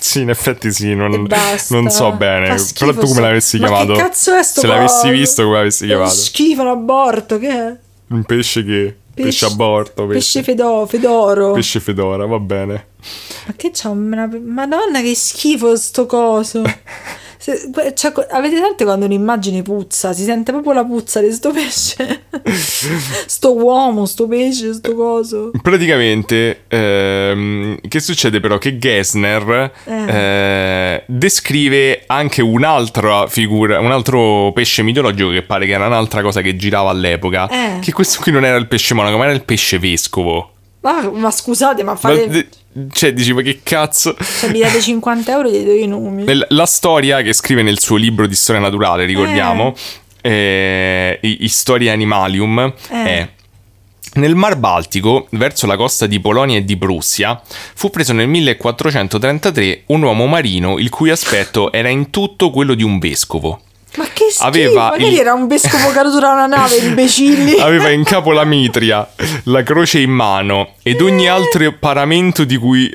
[SPEAKER 2] Sì, in effetti sì, non, non so bene.
[SPEAKER 1] Fa
[SPEAKER 2] Però
[SPEAKER 1] schifo
[SPEAKER 2] tu come
[SPEAKER 1] sto-
[SPEAKER 2] l'avessi
[SPEAKER 1] Ma
[SPEAKER 2] chiamato?
[SPEAKER 1] che cazzo è sto
[SPEAKER 2] Se l'avessi
[SPEAKER 1] coso?
[SPEAKER 2] visto come l'avessi chiamato?
[SPEAKER 1] schifo, un aborto, che è?
[SPEAKER 2] Un pesce che... Pesce, aborto,
[SPEAKER 1] Pesce
[SPEAKER 2] pesce,
[SPEAKER 1] fedo, fedoro.
[SPEAKER 2] pesce fedora, va bene.
[SPEAKER 1] Ma che c'ha una... Madonna che schifo sto coso. Se- cioè, co- avete sentito quando un'immagine puzza? Si sente proprio la puzza di sto pesce. sto uomo, sto pesce, sto coso.
[SPEAKER 2] Praticamente, ehm, che succede però? Che Gessner eh, descrive anche un'altra figura, un altro pesce mitologico che pare che era un'altra cosa che girava all'epoca.
[SPEAKER 1] Eh.
[SPEAKER 2] Che questo qui non era il pesce monaco, ma era il pesce vescovo.
[SPEAKER 1] Ma, ma scusate, ma
[SPEAKER 2] Ma
[SPEAKER 1] fate...
[SPEAKER 2] de- cioè, dici, ma che cazzo?
[SPEAKER 1] Cioè, mi date 50 euro e gli do i nomi.
[SPEAKER 2] Nel- La storia che scrive nel suo libro di storia naturale, ricordiamo, eh, I- Historia Animalium,
[SPEAKER 1] Eh.
[SPEAKER 2] è nel Mar Baltico, verso la costa di Polonia e di Prussia, fu preso nel 1433 un uomo marino il cui aspetto era in tutto quello di un vescovo.
[SPEAKER 1] Ma che schifo!
[SPEAKER 2] Aveva
[SPEAKER 1] Magari
[SPEAKER 2] il-
[SPEAKER 1] era un vescovo caduto da una nave, imbecilli.
[SPEAKER 2] Aveva in capo la mitria, la croce in mano ed ogni altro paramento di cui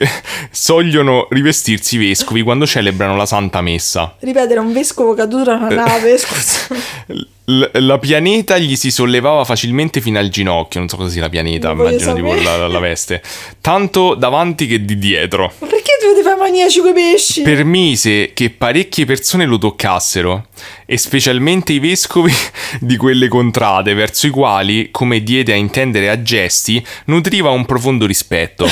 [SPEAKER 2] sogliono rivestirsi i vescovi quando celebrano la Santa Messa.
[SPEAKER 1] Ripetere, era un vescovo caduto da una
[SPEAKER 2] Eh.
[SPEAKER 1] nave, scusa.
[SPEAKER 2] L- la pianeta gli si sollevava facilmente fino al ginocchio, non so cosa sia la pianeta,
[SPEAKER 1] voglio
[SPEAKER 2] immagino tipo la, la- veste, tanto davanti che di dietro.
[SPEAKER 1] Ma perché ti fai maniaci coi pesci?
[SPEAKER 2] Permise che parecchie persone lo toccassero, e specialmente i vescovi di quelle contrade, verso i quali, come diede a intendere a gesti, nutriva un profondo rispetto.
[SPEAKER 1] È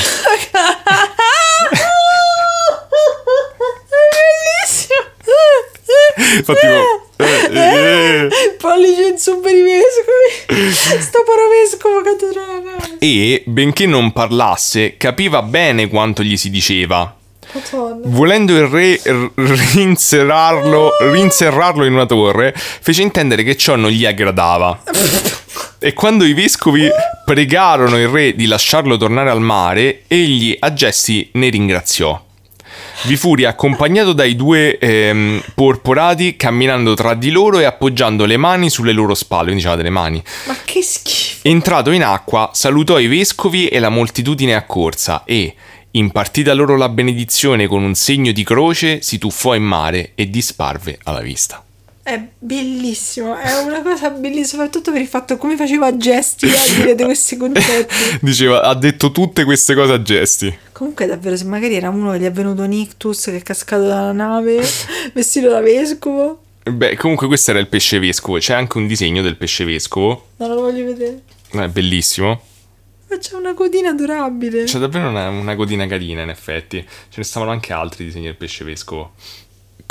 [SPEAKER 1] bellissimo.
[SPEAKER 2] Fa tipo, eh, eh.
[SPEAKER 1] Pollice in su per i vescovi. Sto poro vescovo caduto da una nave.
[SPEAKER 2] E, benché non parlasse, capiva bene quanto gli si diceva.
[SPEAKER 1] Madonna.
[SPEAKER 2] Volendo il re rinserrarlo, rinserrarlo in una torre, fece intendere che ciò non gli aggradava. E quando i vescovi pregarono il re di lasciarlo tornare al mare, egli a gesti ne ringraziò. Vi fu riaccompagnato dai due ehm, porporati camminando tra di loro e appoggiando le mani sulle loro spalle, quindi diceva delle mani.
[SPEAKER 1] Ma che schifo.
[SPEAKER 2] Entrato in acqua, salutò i vescovi e la moltitudine accorsa e, impartita loro la benedizione con un segno di croce, si tuffò in mare e disparve alla vista.
[SPEAKER 1] È bellissimo. È una cosa bellissima, soprattutto per il fatto come faceva gesti a dire di questi concetti.
[SPEAKER 2] Diceva, ha detto tutte queste cose a gesti.
[SPEAKER 1] Comunque, davvero, se magari era uno che gli è venuto un ictus che è cascato dalla nave, vestito da vescovo,
[SPEAKER 2] Beh, comunque questo era il pesce vescovo. C'è anche un disegno del pesce vescovo.
[SPEAKER 1] non lo voglio vedere.
[SPEAKER 2] È bellissimo.
[SPEAKER 1] Ma c'è una codina adorabile.
[SPEAKER 2] C'è davvero una, una codina carina, in effetti. Ce ne stavano anche altri disegni del pesce vescovo.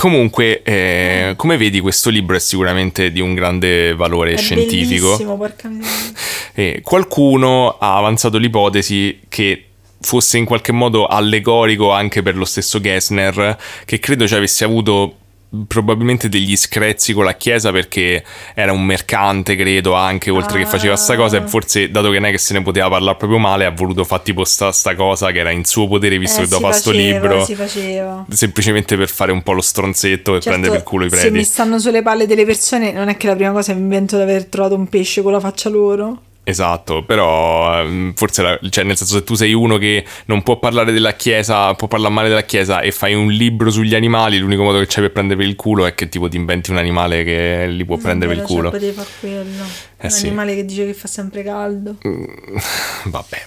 [SPEAKER 2] Comunque, eh, come vedi, questo libro è sicuramente di un grande valore
[SPEAKER 1] È
[SPEAKER 2] scientifico.
[SPEAKER 1] bellissimo, porca miseria.
[SPEAKER 2] E qualcuno ha avanzato l'ipotesi che fosse in qualche modo allegorico anche per lo stesso Gessner, che credo ci avesse avuto probabilmente degli screzzi con la chiesa perché era un mercante credo anche oltre che faceva sta cosa e forse dato che non è che se ne poteva parlare proprio male ha voluto fare tipo sta, sta cosa che era in suo potere visto
[SPEAKER 1] Eh,
[SPEAKER 2] che dopo
[SPEAKER 1] si
[SPEAKER 2] fa sto
[SPEAKER 1] faceva,
[SPEAKER 2] libro
[SPEAKER 1] Si faceva.
[SPEAKER 2] semplicemente per fare un po' lo stronzetto e
[SPEAKER 1] Certo,
[SPEAKER 2] prendere per culo i
[SPEAKER 1] Se
[SPEAKER 2] preti
[SPEAKER 1] mi stanno sulle palle delle persone, non è che la prima cosa mi invento di aver trovato un pesce con la faccia loro.
[SPEAKER 2] Esatto, però ehm, forse, la- cioè nel senso se tu sei uno che non può parlare della chiesa, può parlare male della chiesa e fai un libro sugli animali, l'unico modo che c'hai per prendere per il culo è che tipo ti inventi un animale che li può prendere per il culo.
[SPEAKER 1] potevi fare quello.
[SPEAKER 2] Eh,
[SPEAKER 1] un
[SPEAKER 2] sì.
[SPEAKER 1] animale che dice che fa sempre caldo.
[SPEAKER 2] Vabbè.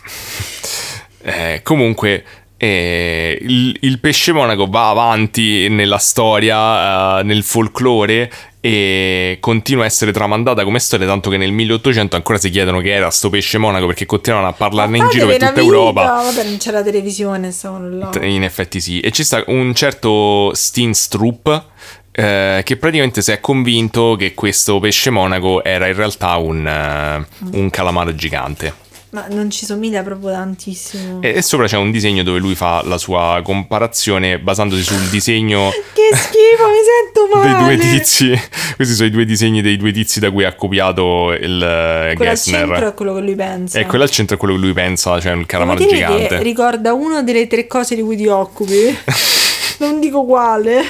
[SPEAKER 2] Eh, comunque, eh, il, il pesce monaco va avanti nella storia, eh, nel folklore e continua a essere tramandata come storia, tanto che nel 1800 ancora si chiedono che era sto pesce monaco perché continuavano a parlarne in giro per tutta
[SPEAKER 1] una
[SPEAKER 2] Europa.
[SPEAKER 1] vita. Vabbè, non c'era televisione, stavano là.
[SPEAKER 2] In effetti sì. E ci sta un certo Steenstrup eh, che praticamente si è convinto che questo pesce monaco era in realtà un, eh, un calamaro gigante.
[SPEAKER 1] Ma non ci somiglia proprio tantissimo.
[SPEAKER 2] E, e sopra c'è un disegno dove lui fa la sua comparazione basandosi sul disegno
[SPEAKER 1] Che schifo, mi sento
[SPEAKER 2] dei
[SPEAKER 1] male.
[SPEAKER 2] due tizi. Questi sono i due disegni dei due tizi da cui ha copiato il eh,
[SPEAKER 1] Quello al centro
[SPEAKER 2] Gessner.
[SPEAKER 1] è quello che lui pensa.
[SPEAKER 2] E quello al centro è quello che lui pensa, cioè
[SPEAKER 1] Vuoi
[SPEAKER 2] calamaro gigante.
[SPEAKER 1] che ricorda una delle tre cose di cui ti occupi? non dico quale.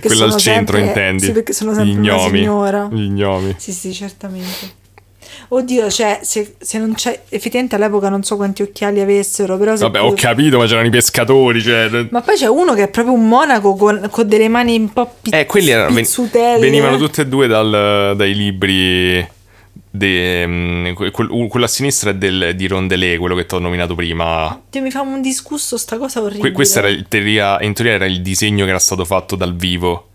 [SPEAKER 2] Quello al centro
[SPEAKER 1] sempre-
[SPEAKER 2] intendi?
[SPEAKER 1] Sì, perché sono sempre
[SPEAKER 2] Gli
[SPEAKER 1] una
[SPEAKER 2] gnomi.
[SPEAKER 1] signora.
[SPEAKER 2] Gli gnomi.
[SPEAKER 1] Sì, sì, certamente. Oddio, cioè, se, se non c'è... Effettivamente all'epoca non so quanti occhiali avessero, però... se
[SPEAKER 2] Vabbè,
[SPEAKER 1] tu-
[SPEAKER 2] ho capito, ma c'erano i pescatori, cioè...
[SPEAKER 1] Ma poi c'è uno che è proprio un monaco con, con delle mani un po' pizz-
[SPEAKER 2] Eh, quelli erano,
[SPEAKER 1] pizzutelle.
[SPEAKER 2] venivano tutti e due dal- dai libri. de- mm, quel- quello a sinistra è del- di Rondelé, quello che ti ho nominato prima.
[SPEAKER 1] Dio, mi fa un disgusto sta cosa orribile.
[SPEAKER 2] Que- questo era il teoria, in teoria era il disegno che era stato fatto dal vivo.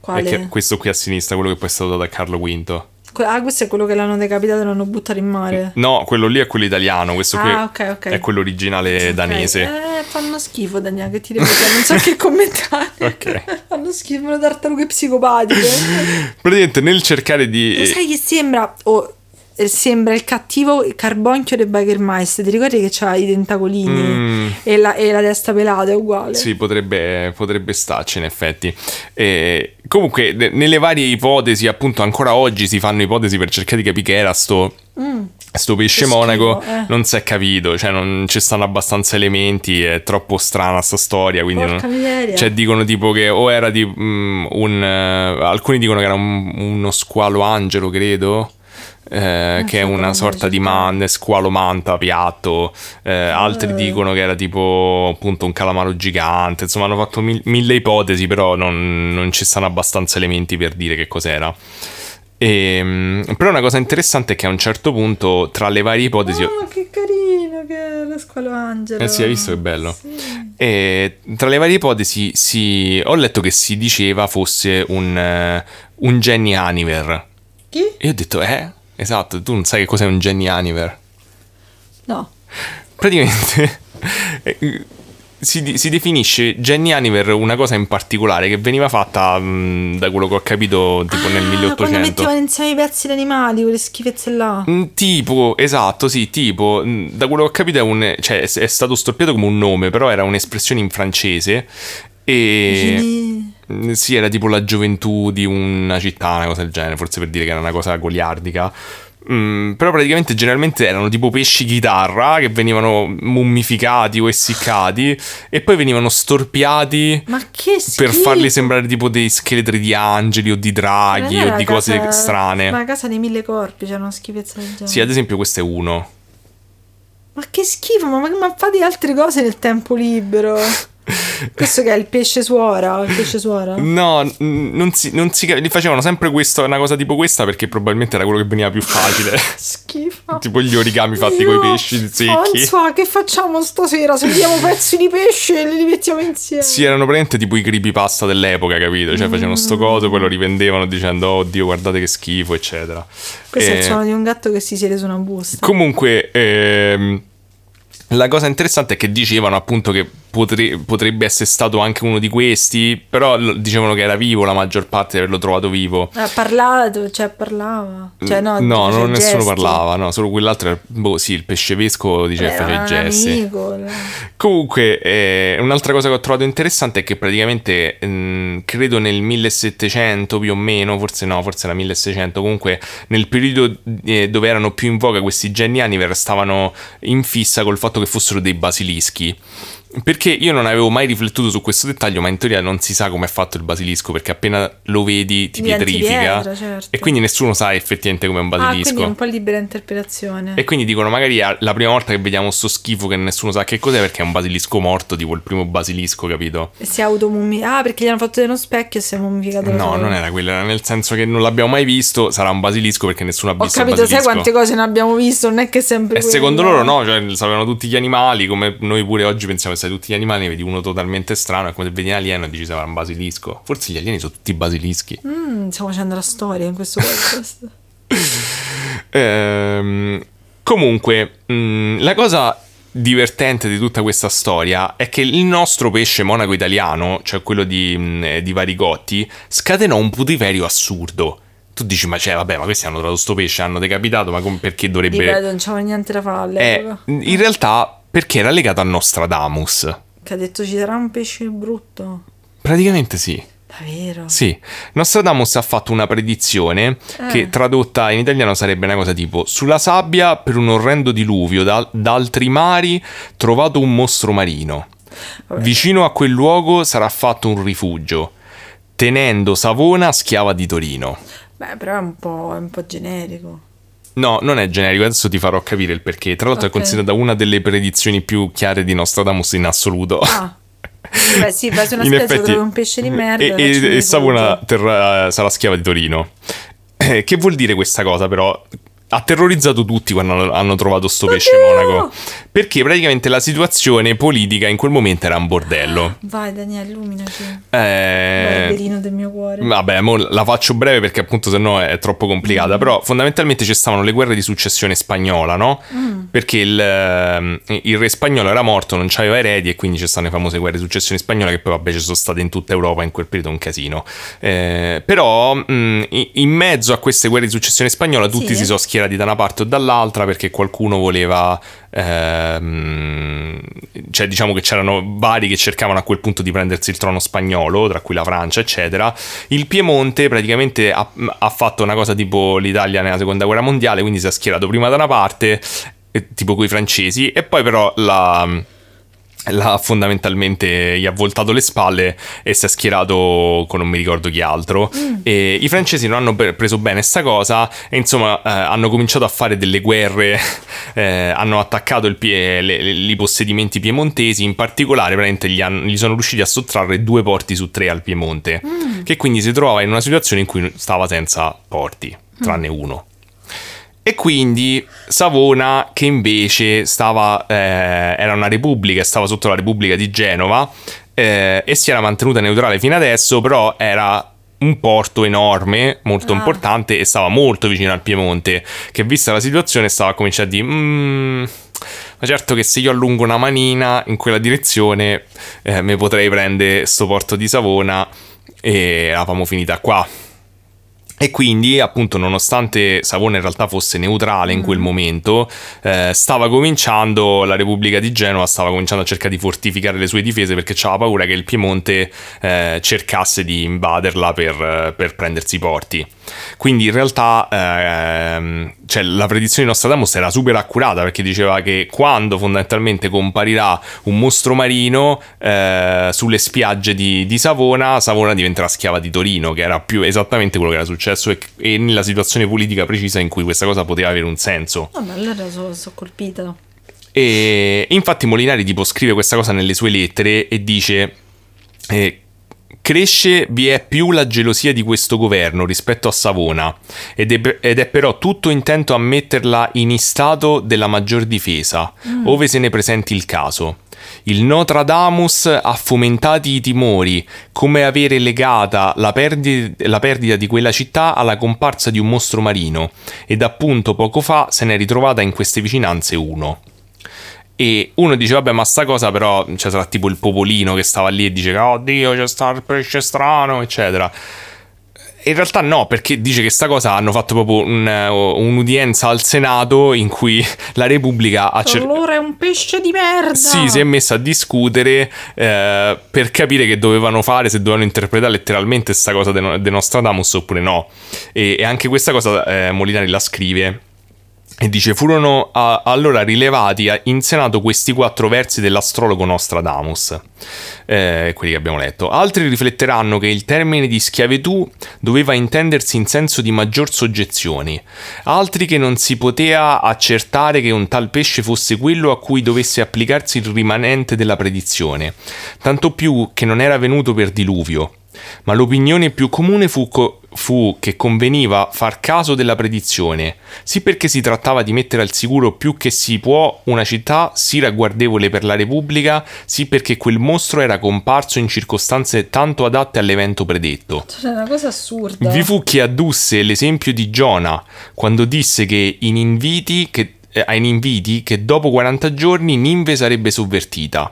[SPEAKER 1] Quale?
[SPEAKER 2] Che- questo qui a sinistra, quello che poi è stato dato da Carlo V.
[SPEAKER 1] Ah, questo è quello che l'hanno decapitato e l'hanno buttato in mare.
[SPEAKER 2] No, quello lì è quello italiano, questo qui
[SPEAKER 1] Ah, ok, ok.
[SPEAKER 2] è quello originale
[SPEAKER 1] Ok,
[SPEAKER 2] danese.
[SPEAKER 1] Eh, fanno schifo, Daniele, che ti devo dire, non so che commentare. Fanno schifo, le tartarughe psicopatiche.
[SPEAKER 2] Praticamente nel cercare di...
[SPEAKER 1] Lo sai che sembra... oh, eh, sembra il cattivo carbonchio del Bikermeister. Ti ricordi che c'ha i tentacolini
[SPEAKER 2] Mm.
[SPEAKER 1] e, la, e la testa pelata è uguale?
[SPEAKER 2] Sì, potrebbe, potrebbe starci in effetti. E comunque, ne- nelle varie ipotesi, appunto, ancora oggi si fanno ipotesi per cercare di capire che era sto,
[SPEAKER 1] Mm.
[SPEAKER 2] sto pesce
[SPEAKER 1] schifo,
[SPEAKER 2] monaco.
[SPEAKER 1] eh.
[SPEAKER 2] Non si è capito, cioè non ci stanno abbastanza elementi, è troppo strana sta storia. Quindi non- cioè, dicono tipo che o era di mm, un. eh, alcuni dicono che era un- uno squalo angelo, credo. Eh, che è una sorta di man, squalo manta piatto. eh, altri
[SPEAKER 1] Eh.
[SPEAKER 2] dicono che era tipo appunto un calamaro gigante. Insomma, hanno fatto mil- mille ipotesi, però non, non ci stanno abbastanza elementi per dire che cos'era. Ehm, però una cosa interessante è che a un certo punto, tra le varie ipotesi,
[SPEAKER 1] Oh, che carino che è lo squalo angelo.
[SPEAKER 2] Eh sì, hai visto che bello?
[SPEAKER 1] Sì.
[SPEAKER 2] E tra le varie ipotesi si- ho letto che si diceva fosse un, eh, un Jenny Aniver.
[SPEAKER 1] Chi?
[SPEAKER 2] E ho detto, eh? Esatto, tu non sai che cos'è un Jenny Aniver?
[SPEAKER 1] No.
[SPEAKER 2] Praticamente eh, si, si definisce Jenny Aniver una cosa in particolare che veniva fatta mh, da quello che ho capito tipo nel
[SPEAKER 1] Ah,
[SPEAKER 2] 1800.
[SPEAKER 1] Quando mettevano insieme i pezzi di animali, quelle schifezze là.
[SPEAKER 2] Mm, Tipo, esatto, sì, tipo, mm, da quello che ho capito è, un, cioè, è è stato storpiato come un nome, però era un'espressione in francese e... Mm, Sì, era tipo la gioventù di una città, una cosa del genere, forse per dire che era una cosa goliardica. Mm, però praticamente generalmente erano tipo pesci chitarra che venivano mummificati o essiccati e poi venivano storpiati
[SPEAKER 1] Ma che
[SPEAKER 2] per farli sembrare tipo dei scheletri di angeli o di draghi o di cose
[SPEAKER 1] casa-
[SPEAKER 2] strane.
[SPEAKER 1] Ma la casa dei mille corpi c'era una schifezza del genere.
[SPEAKER 2] Sì, ad esempio questo è uno.
[SPEAKER 1] Ma che schifo, ma, ma fate altre cose nel tempo libero. Questo che è il pesce suora, il pesce suora.
[SPEAKER 2] No, non si, non si li facevano sempre questo, una cosa tipo questa perché probabilmente era quello che veniva più facile.
[SPEAKER 1] Schifo.
[SPEAKER 2] tipo gli origami fatti con i pesci secchi.
[SPEAKER 1] François, che facciamo stasera? Se vediamo pezzi di pesce e li rimettiamo insieme.
[SPEAKER 2] Sì, erano praticamente tipo i creepypasta dell'epoca, capito? Cioè facevano sto coso, poi lo rivendevano dicendo oddio guardate che schifo, eccetera.
[SPEAKER 1] Questo è
[SPEAKER 2] Eh,
[SPEAKER 1] il suono di un gatto che si siede su una busta.
[SPEAKER 2] Comunque, ehm, la cosa interessante è che dicevano appunto che potre- potrebbe essere stato anche uno di questi, però dicevano che era vivo la maggior parte di averlo trovato vivo.
[SPEAKER 1] Ha parlato, cioè parlava. Cioè no,
[SPEAKER 2] no, non nessuno
[SPEAKER 1] gesti.
[SPEAKER 2] parlava, no, solo quell'altro, era- boh sì, il pesce vescovo diceva che faceva i gesti.
[SPEAKER 1] amico.
[SPEAKER 2] Comunque, eh, un'altra cosa che ho trovato interessante è che praticamente, mh, credo nel 1700 più o meno, forse no, forse era 1600, comunque nel periodo eh, dove erano più in voga questi Aniver stavano in fissa col fatto che fossero dei basilischi. Perché io non avevo mai riflettuto su questo dettaglio, ma in teoria non si sa come è fatto il basilisco, perché appena lo vedi ti
[SPEAKER 1] Diventi
[SPEAKER 2] pietrifica.
[SPEAKER 1] pietra, certo.
[SPEAKER 2] E quindi nessuno sa effettivamente come è un
[SPEAKER 1] Ah,
[SPEAKER 2] basilisco.
[SPEAKER 1] quindi è un po' libera interpretazione.
[SPEAKER 2] E quindi dicono magari la prima volta che vediamo sto schifo che nessuno sa che cos'è perché è un basilisco morto, tipo il primo basilisco, capito?
[SPEAKER 1] E si è automummificato. Ah, perché gli hanno fatto uno specchio e si è mummificato
[SPEAKER 2] No,
[SPEAKER 1] solo.
[SPEAKER 2] non era quello, era nel senso che non l'abbiamo mai visto, sarà un basilisco perché nessuno ha
[SPEAKER 1] Ho
[SPEAKER 2] visto il
[SPEAKER 1] capito, sai quante cose ne abbiamo visto? Non è che sempre.
[SPEAKER 2] E
[SPEAKER 1] quello.
[SPEAKER 2] secondo loro no, cioè sapevano tutti gli animali, come noi pure oggi pensiamo sai tutti gli animali, ne vedi uno totalmente strano, è come se vedi un alieno e dici sarà un basilisco. Forse gli alieni sono tutti basilischi.
[SPEAKER 1] Mm, stiamo facendo la storia in questo podcast.
[SPEAKER 2] Ehm, comunque, mh, la cosa divertente di tutta questa storia è che il nostro pesce monaco italiano, cioè quello di, mh, di Varigotti, scatenò un putiferio assurdo. Tu dici, ma cioè, vabbè, ma questi hanno trovato sto pesce, hanno decapitato, ma com- perché dovrebbe...
[SPEAKER 1] Ripeto, non c'avevo niente da fare
[SPEAKER 2] Eh,
[SPEAKER 1] all'epoca.
[SPEAKER 2] in realtà, perché era legato a Nostradamus.
[SPEAKER 1] Che ha detto ci sarà un pesce brutto.
[SPEAKER 2] Praticamente sì.
[SPEAKER 1] Davvero?
[SPEAKER 2] Sì, Nostradamus ha fatto una predizione che
[SPEAKER 1] Eh.
[SPEAKER 2] tradotta in italiano sarebbe una cosa tipo sulla sabbia per un orrendo diluvio da, da altri mari trovato un mostro marino.
[SPEAKER 1] Vabbè.
[SPEAKER 2] Vicino a quel luogo sarà fatto un rifugio, tenendo Savona schiava di Torino.
[SPEAKER 1] Beh, però è un po', è un po' generico.
[SPEAKER 2] No, non è generico, adesso ti farò capire il perché. Tra l'altro
[SPEAKER 1] Ok.
[SPEAKER 2] è considerata una delle predizioni più chiare di Nostradamus in assoluto.
[SPEAKER 1] Ah. Beh, sì, beh, se una
[SPEAKER 2] In effetti-
[SPEAKER 1] un pesce di merda.
[SPEAKER 2] E, e, e. Savona terrà- sarà schiava di Torino. Eh, che vuol dire questa cosa, però? Ha terrorizzato tutti quando hanno, trovato sto pesce
[SPEAKER 1] Oddio!
[SPEAKER 2] monaco. Perché praticamente la situazione politica in quel momento era un bordello.
[SPEAKER 1] Vai, Daniele, illuminaci.
[SPEAKER 2] Eh,
[SPEAKER 1] Barberino del mio cuore.
[SPEAKER 2] Vabbè, la faccio breve perché appunto se no è troppo complicata. Però fondamentalmente ci stavano le guerre di successione spagnola, no? Perché il, ehm, il re spagnolo era morto, non c'aveva eredi e quindi ci stanno le famose guerre di successione spagnola che poi vabbè ci sono state in tutta Europa in quel periodo un casino. Eh, però mh, in in mezzo a queste guerre di successione spagnola tutti
[SPEAKER 1] Sì.
[SPEAKER 2] si sono schierati da una parte o dall'altra perché qualcuno voleva... ehm, cioè diciamo che c'erano vari che cercavano a quel punto di prendersi il trono spagnolo, tra cui la Francia, eccetera. Il Piemonte praticamente ha, ha fatto una cosa tipo l'Italia nella seconda guerra mondiale, quindi si è schierato prima da una parte, eh, tipo coi francesi, e poi però la l'ha fondamentalmente gli ha voltato le spalle e si è schierato con non mi ricordo chi altro. E i francesi non hanno pre- preso bene sta cosa e insomma eh, hanno cominciato a fare delle guerre eh, hanno attaccato il le- le- i possedimenti piemontesi. In particolare praticamente gli, hanno- gli sono riusciti a sottrarre due porti su tre al Piemonte che quindi si trovava in una situazione in cui stava senza porti tranne uno e quindi Savona, che invece stava, eh, era una repubblica, stava sotto la Repubblica di Genova eh, e si era mantenuta neutrale fino adesso, però era un porto enorme, molto
[SPEAKER 1] Ah.
[SPEAKER 2] importante e stava molto vicino al Piemonte, che vista la situazione stava a cominciare a dire... "Mm, ma certo che se io allungo una manina in quella direzione eh, mi potrei prendere sto porto di Savona e eravamo finita qua. E quindi, appunto, nonostante Savona in realtà fosse neutrale in quel momento, eh, stava cominciando, la Repubblica di Genova stava cominciando a cercare di fortificare le sue difese perché aveva paura che il Piemonte eh, cercasse di invaderla per, eh, per prendersi i porti. Quindi in realtà ehm, cioè, la predizione di Nostradamus era super accurata perché diceva che quando fondamentalmente comparirà un mostro marino eh, sulle spiagge di, di Savona, Savona diventerà schiava di Torino, che era più esattamente quello che era successo e, e nella situazione politica precisa in cui questa cosa poteva avere un senso.
[SPEAKER 1] Vabbè, allora sono colpita.
[SPEAKER 2] E infatti Molinari tipo scrive questa cosa nelle sue lettere e dice eh, cresce vi è più la gelosia di questo governo rispetto a Savona ed è, ed è però tutto intento a metterla in stato della maggior difesa ove se ne presenti il caso il Nostradamus ha fomentati i timori, come avere legata la perdita, la perdita di quella città alla comparsa di un mostro marino, ed appunto poco fa se n'è ritrovata in queste vicinanze uno. E uno dice, vabbè, ma sta cosa però, cioè sarà tipo il popolino che stava lì e dice, oh Dio, c'è sta il pesce strano, eccetera. In realtà no, perché dice che sta cosa hanno fatto proprio un- un'udienza al Senato in cui la Repubblica ha cercato...
[SPEAKER 1] Allora è un pesce di merda.
[SPEAKER 2] Sì, si è messa a discutere eh, per capire che dovevano fare, se dovevano interpretare letteralmente sta cosa de, de Nostradamus oppure no. E, e anche questa cosa eh, Molinari la scrive. E dice: Furono a- allora rilevati in Senato questi quattro versi dell'astrologo Nostradamus, eh, quelli che abbiamo letto. Altri rifletteranno che il termine di schiavitù doveva intendersi in senso di maggior soggezione, altri che non si poteva accertare che un tal pesce fosse quello a cui dovesse applicarsi il rimanente della predizione, tanto più che non era venuto per diluvio. Ma l'opinione più comune fu, co- fu che conveniva far caso della predizione, sì perché si trattava di mettere al sicuro più che si può una città sì ragguardevole per la Repubblica, sì perché quel mostro era comparso in circostanze tanto adatte all'evento predetto.
[SPEAKER 1] Cioè, una cosa assurda.
[SPEAKER 2] Vi fu chi addusse l'esempio di Giona quando disse che in inviti che eh, ai Ninviti che dopo 40 giorni Ninve sarebbe sovvertita.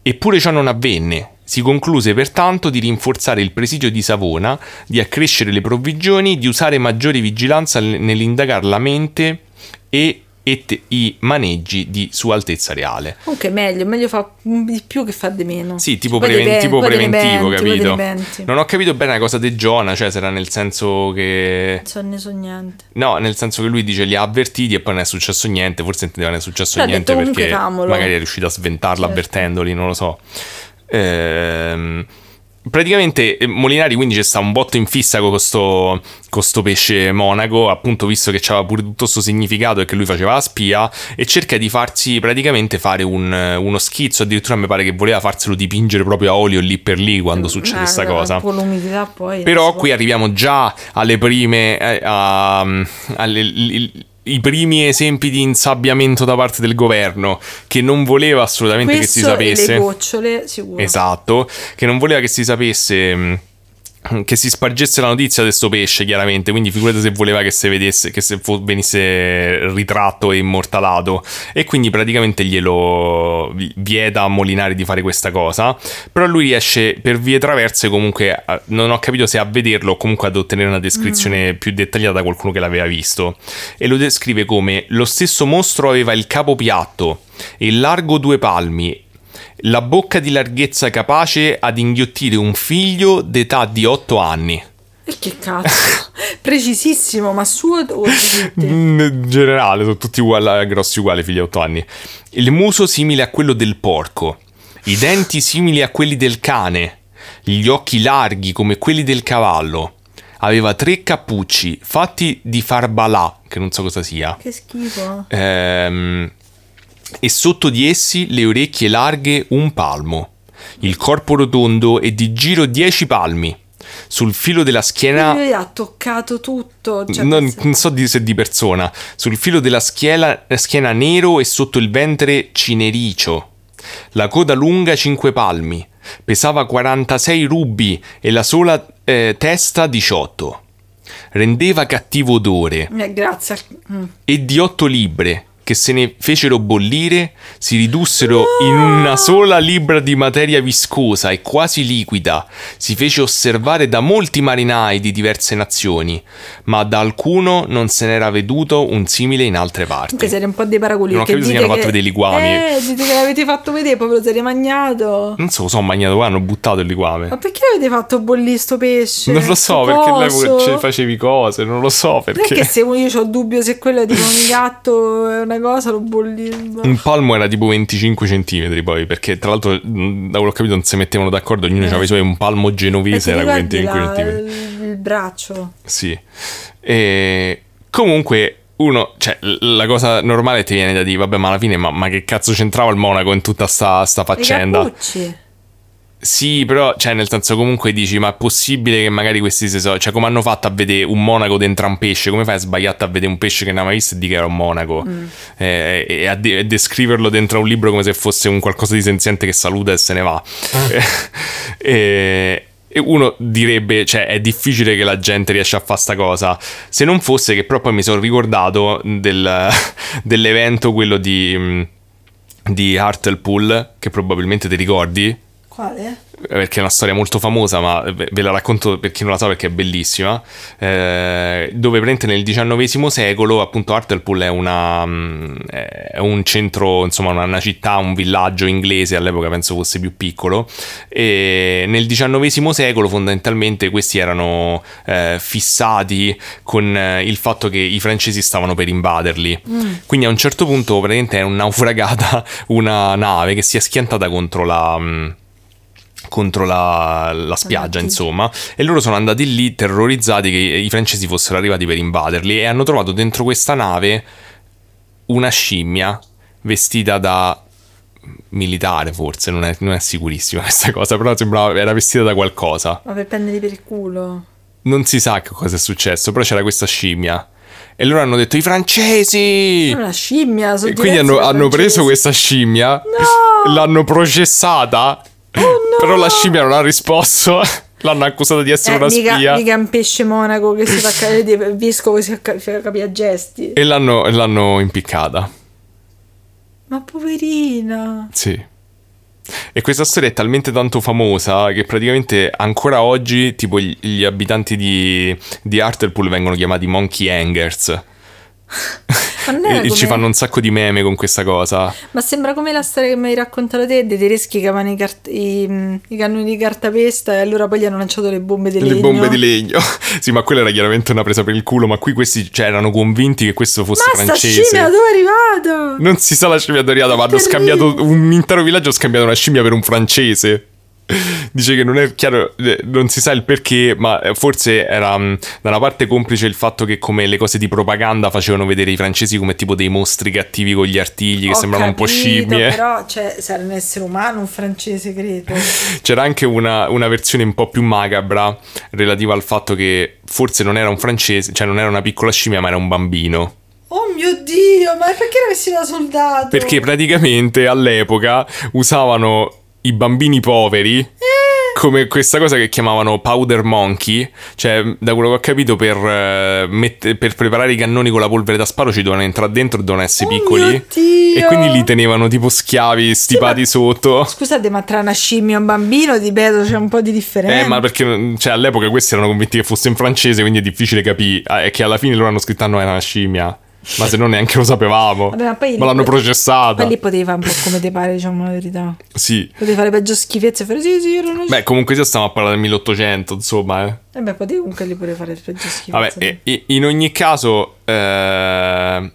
[SPEAKER 2] Eppure ciò non avvenne. Si concluse pertanto di rinforzare il presidio di Savona, di accrescere le provvigioni, di usare maggiore vigilanza nell'indagare la mente e, e te- i maneggi di Sua Altezza Reale.
[SPEAKER 1] Comunque è meglio, meglio fa di più che fa di meno.
[SPEAKER 2] Sì, tipo,
[SPEAKER 1] Poi
[SPEAKER 2] preven-
[SPEAKER 1] dipende-
[SPEAKER 2] tipo preventivo,
[SPEAKER 1] ne
[SPEAKER 2] capito? Non ho capito bene la cosa di Giona, cioè era nel senso che...
[SPEAKER 1] Non so ne so niente.
[SPEAKER 2] No, nel senso che lui dice li ha avvertiti e poi non è successo niente, forse intendeva non è successo
[SPEAKER 1] Però
[SPEAKER 2] niente
[SPEAKER 1] detto
[SPEAKER 2] perché
[SPEAKER 1] comunque
[SPEAKER 2] magari è riuscito a sventarla
[SPEAKER 1] Certo.
[SPEAKER 2] avvertendoli, non lo so. Ehm, praticamente eh, Molinari quindi c'è sta un botto in fissa con questo, pesce monaco, appunto visto che c'aveva pure tutto questo significato e che lui faceva la spia e cerca di farsi praticamente fare un- uno schizzo, addirittura mi pare che voleva farselo dipingere proprio a olio lì per lì quando succede
[SPEAKER 1] Eh,
[SPEAKER 2] sta
[SPEAKER 1] con
[SPEAKER 2] cosa.
[SPEAKER 1] Poi.
[SPEAKER 2] Però qui arriviamo già alle prime. eh, a- alle- i primi esempi di insabbiamento da parte del governo che non voleva assolutamente che si
[SPEAKER 1] Questo e
[SPEAKER 2] sapesse.
[SPEAKER 1] le gocciole, sicuro.
[SPEAKER 2] Esatto, che non voleva che si sapesse. Che si spargesse la notizia di sto pesce, chiaramente. Quindi, figurate se voleva che si vedesse, che se venisse ritratto e immortalato. E quindi, praticamente, glielo vi- vieta a Molinari di fare questa cosa. Però lui riesce per vie traverse, comunque, a- non ho capito se a vederlo o comunque ad ottenere una descrizione più dettagliata da qualcuno che l'aveva visto. E lo descrive come: lo stesso mostro aveva il capo piatto, il largo due palmi la bocca di larghezza capace ad inghiottire un figlio d'età di 8 anni.
[SPEAKER 1] E che cazzo? Precisissimo, ma suo o tutti?
[SPEAKER 2] In generale, sono tutti uguali, grossi uguali, figli di 8 anni. Il muso simile a quello del porco, i denti simili a quelli del cane, gli occhi larghi come quelli del cavallo. Aveva tre cappucci fatti di farbalà, che non so cosa sia.
[SPEAKER 1] Che schifo.
[SPEAKER 2] Ehm, e sotto di essi le orecchie larghe un palmo, il corpo rotondo e di giro 10 palmi. Sul filo della schiena,
[SPEAKER 1] Lui ha toccato tutto. Cioè,
[SPEAKER 2] non, non so di, se di persona, sul filo della schiena, schiena nero e sotto il ventre cinericio. La coda lunga 5 palmi, pesava 46 rubi e la sola eh, testa 18. Rendeva cattivo odore
[SPEAKER 1] Eh, grazie. Mm.
[SPEAKER 2] e di otto libbre che se ne fecero bollire si ridussero in una sola libra di materia viscosa e quasi liquida. Si fece osservare da molti marinai di diverse nazioni, ma da alcuno non se n'era veduto un simile in altre parti.
[SPEAKER 1] Comunque siete un po' dei paraculi.
[SPEAKER 2] Non ho capito se gli hanno fatto
[SPEAKER 1] che-
[SPEAKER 2] vedere i liquami.
[SPEAKER 1] Eh, dite che l'avete fatto vedere, poi ve lo siete magnato.
[SPEAKER 2] Non so, sono magnato qua, hanno buttato il liquame.
[SPEAKER 1] Ma perché l'avete fatto bollire sto pesce?
[SPEAKER 2] Non lo so, perché all'epoca facevi cose, non lo so perché.
[SPEAKER 1] Perché se io ho dubbio se quello è tipo un gatto una cosa, lo bolli.
[SPEAKER 2] Un palmo era tipo 25 centimetri poi, perché tra l'altro, da quello che ho capito, non si mettevano d'accordo, ognuno aveva i suoi, un palmo genovese era 25 centimetri.
[SPEAKER 1] il, il braccio.
[SPEAKER 2] Sì. E comunque uno, cioè, la cosa normale ti viene da dire, vabbè, ma alla fine, ma, ma che cazzo c'entrava il monaco in tutta sta, sta
[SPEAKER 1] I
[SPEAKER 2] faccenda?
[SPEAKER 1] cappucci.
[SPEAKER 2] Sì, però, cioè, nel senso, comunque dici, ma è possibile che magari questi si so, cioè, come hanno fatto a vedere un monaco dentro un pesce? Come fai a sbagliare a vedere un pesce che non hai mai visto e di che era un monaco? Eh, e a de- descriverlo dentro un libro come se fosse un qualcosa di senziente che saluta e se ne va. e, e uno direbbe, cioè, è difficile che la gente riesca a fare sta cosa. Se non fosse che, poi mi sono ricordato del- dell'evento, quello di. Di Hartlepool, che probabilmente ti ricordi,
[SPEAKER 1] Quale?
[SPEAKER 2] perché è una storia molto famosa, ma ve ve la racconto per chi non la sa perché è bellissima. eh, dove praticamente nel XIX secolo, appunto, Hartlepool è, una, mm, è un centro, insomma, una, una città, un villaggio inglese, all'epoca penso fosse più piccolo. E nel XIX secolo, fondamentalmente, questi erano eh, fissati con eh, il fatto che i francesi stavano per invaderli. Quindi a un certo punto, praticamente, è naufragata una nave che si è schiantata contro la. Contro la, la spiaggia,
[SPEAKER 1] Avanti.
[SPEAKER 2] insomma, e loro sono andati lì terrorizzati che i francesi fossero arrivati per invaderli e hanno trovato dentro questa nave una scimmia vestita da militare, forse, non è, non è sicurissima questa cosa, però sembrava era vestita da qualcosa.
[SPEAKER 1] Ma per prenderli per il culo.
[SPEAKER 2] Non si sa che cosa è successo, però c'era questa scimmia. E loro hanno detto i francesi!
[SPEAKER 1] È una scimmia. sono
[SPEAKER 2] E quindi hanno, hanno preso questa scimmia,
[SPEAKER 1] No!
[SPEAKER 2] l'hanno processata,
[SPEAKER 1] no!
[SPEAKER 2] però la scimmia non ha risposto L'hanno accusata di essere
[SPEAKER 1] Eh,
[SPEAKER 2] una
[SPEAKER 1] mica,
[SPEAKER 2] spia.
[SPEAKER 1] mica un pesce monaco che si fa ca- di vescovo si fa capire a gesti.
[SPEAKER 2] E l'hanno, l'hanno impiccata.
[SPEAKER 1] Ma poverina.
[SPEAKER 2] Sì. E questa storia è talmente tanto famosa che praticamente ancora oggi, tipo, gli, gli abitanti di, di Hartlepool vengono chiamati monkey hangers.
[SPEAKER 1] Ma,
[SPEAKER 2] E, e ci
[SPEAKER 1] come-
[SPEAKER 2] fanno un sacco di meme con questa cosa.
[SPEAKER 1] ma sembra come la storia che mi hai raccontato te dei tedeschi che avevano i, cart- i- i cannoni di cartapesta e allora poi gli hanno lanciato le bombe di legno.
[SPEAKER 2] Le bombe di legno. sì, ma quella era chiaramente una presa per il culo, ma qui questi cioè, erano convinti che questo fosse
[SPEAKER 1] Ma
[SPEAKER 2] francese.
[SPEAKER 1] scimmia dove è arrivata?
[SPEAKER 2] Non si sa la scimmia doriata, ma hanno scambiato un intero villaggio ha scambiato una scimmia per un francese. Dice che non è chiaro, eh, non si sa il perché, ma eh, forse era mh, da una parte complice il fatto che come le cose di propaganda facevano vedere i francesi come tipo dei mostri cattivi con gli artigli che
[SPEAKER 1] Ho
[SPEAKER 2] sembravano un po'
[SPEAKER 1] capito,
[SPEAKER 2] scimmie.
[SPEAKER 1] Però, cioè, sarà un essere umano, un francese, credo.
[SPEAKER 2] C'era anche una, una versione un po' più macabra relativa al fatto che forse non era un francese, cioè non era una piccola scimmia, ma era un bambino.
[SPEAKER 1] Oh mio Dio, ma perché era vestito da soldato?
[SPEAKER 2] Perché praticamente all'epoca usavano i bambini poveri
[SPEAKER 1] Eh.
[SPEAKER 2] come questa cosa che chiamavano powder monkey, cioè da quello che ho capito per, eh, mette- per preparare i cannoni con la polvere da sparo ci dovevano entrare dentro, dovevano essere
[SPEAKER 1] Oh
[SPEAKER 2] piccoli e quindi li tenevano tipo schiavi stipati
[SPEAKER 1] ma-
[SPEAKER 2] sotto.
[SPEAKER 1] Scusate, ma tra una scimmia e un bambino, ripeto, c'è un po' di differenza.
[SPEAKER 2] Eh, ma perché cioè, all'epoca questi erano convinti che fosse in francese, quindi è difficile capire. Ah, è che alla fine loro hanno scritto: "Ah, no, era una scimmia. Ma se no neanche lo sapevamo.
[SPEAKER 1] Vabbè, ma poi
[SPEAKER 2] ma l'hanno
[SPEAKER 1] lì-
[SPEAKER 2] processata.
[SPEAKER 1] Poi lì potevi fare un po' come ti pare, diciamo la verità.
[SPEAKER 2] Sì.
[SPEAKER 1] Potevi fare peggio schifezze e fare sì, sì, erano
[SPEAKER 2] Beh, comunque sia stiamo a parlare del 1800, insomma, eh.
[SPEAKER 1] E beh, potevi comunque lì pure fare peggio schifezze.
[SPEAKER 2] Vabbè, e- e- in ogni caso, eh,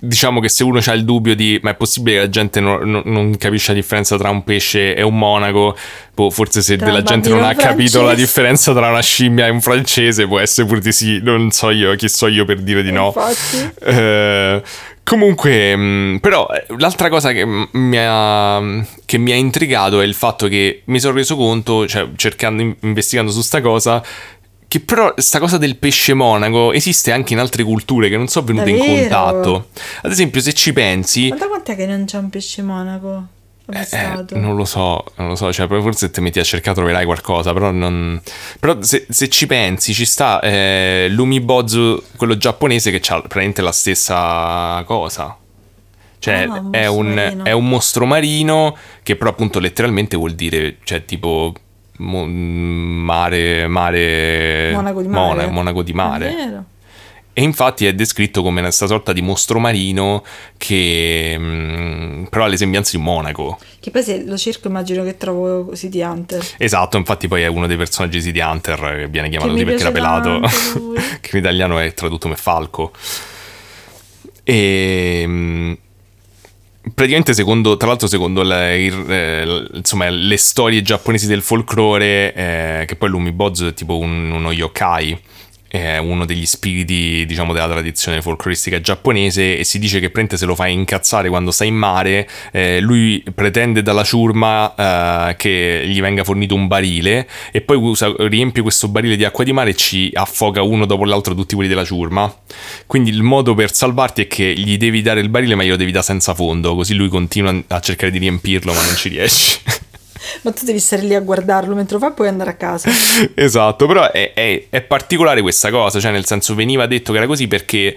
[SPEAKER 2] diciamo che se uno ha il dubbio di ma è possibile che la gente non, non- non capisce la differenza tra un pesce e un monaco, boh, forse se della gente non ha
[SPEAKER 1] bambino
[SPEAKER 2] capito la
[SPEAKER 1] francese.
[SPEAKER 2] differenza tra una scimmia e un francese, può essere pure di sì, non so io, chi so io per dire di no. Eh, comunque, mh, però, eh, l'altra cosa che mi, ha, che mi ha intrigato è il fatto che mi sono reso conto, cioè cercando, in- investigando su sta cosa, che però sta cosa del pesce monaco esiste anche in altre culture che non sono venute in
[SPEAKER 1] Davvero?
[SPEAKER 2] contatto. Ad esempio, se ci pensi,
[SPEAKER 1] Ma da quant'è che non c'è un pesce monaco?
[SPEAKER 2] Eh, non lo so, non lo so, cioè forse se ti metti a cercare troverai qualcosa, però non... Però se, se ci pensi ci sta eh, l'umibozu, quello giapponese che ha praticamente la stessa cosa. Cioè
[SPEAKER 1] Ah,
[SPEAKER 2] è, un, è un mostro marino che però appunto letteralmente vuol dire, cioè tipo mo- mare, mare...
[SPEAKER 1] Monaco di mare.
[SPEAKER 2] Mona- monaco di mare. E infatti è descritto come questa sorta di mostro marino che mm, però ha le sembianze di un monaco.
[SPEAKER 1] Che poi se lo cerco immagino che trovo City Hunter.
[SPEAKER 2] Esatto, infatti poi è uno dei personaggi di The Hunter che viene chiamato
[SPEAKER 1] mi
[SPEAKER 2] così perché era pelato, che in italiano è tradotto come falco. E mm, praticamente secondo, tra l'altro secondo le, il- eh, insomma, le storie giapponesi del folklore, eh, che poi l'umibozu è tipo un- uno yokai, è uno degli spiriti, diciamo, della tradizione folcloristica giapponese e si dice che praticamente se lo fai incazzare quando sta in mare, eh, lui pretende dalla ciurma eh, che gli venga fornito un barile e poi usa- riempie questo barile di acqua di mare e ci affoga uno dopo l'altro tutti quelli della ciurma. Quindi il modo per salvarti è che gli devi dare il barile ma glielo devi dare senza fondo, così lui continua a cercare di riempirlo ma non ci riesci.
[SPEAKER 1] Ma tu devi stare lì a guardarlo mentre lo fa poi andare a casa.
[SPEAKER 2] esatto, però è, è- è particolare questa cosa, cioè nel senso veniva detto che era così perché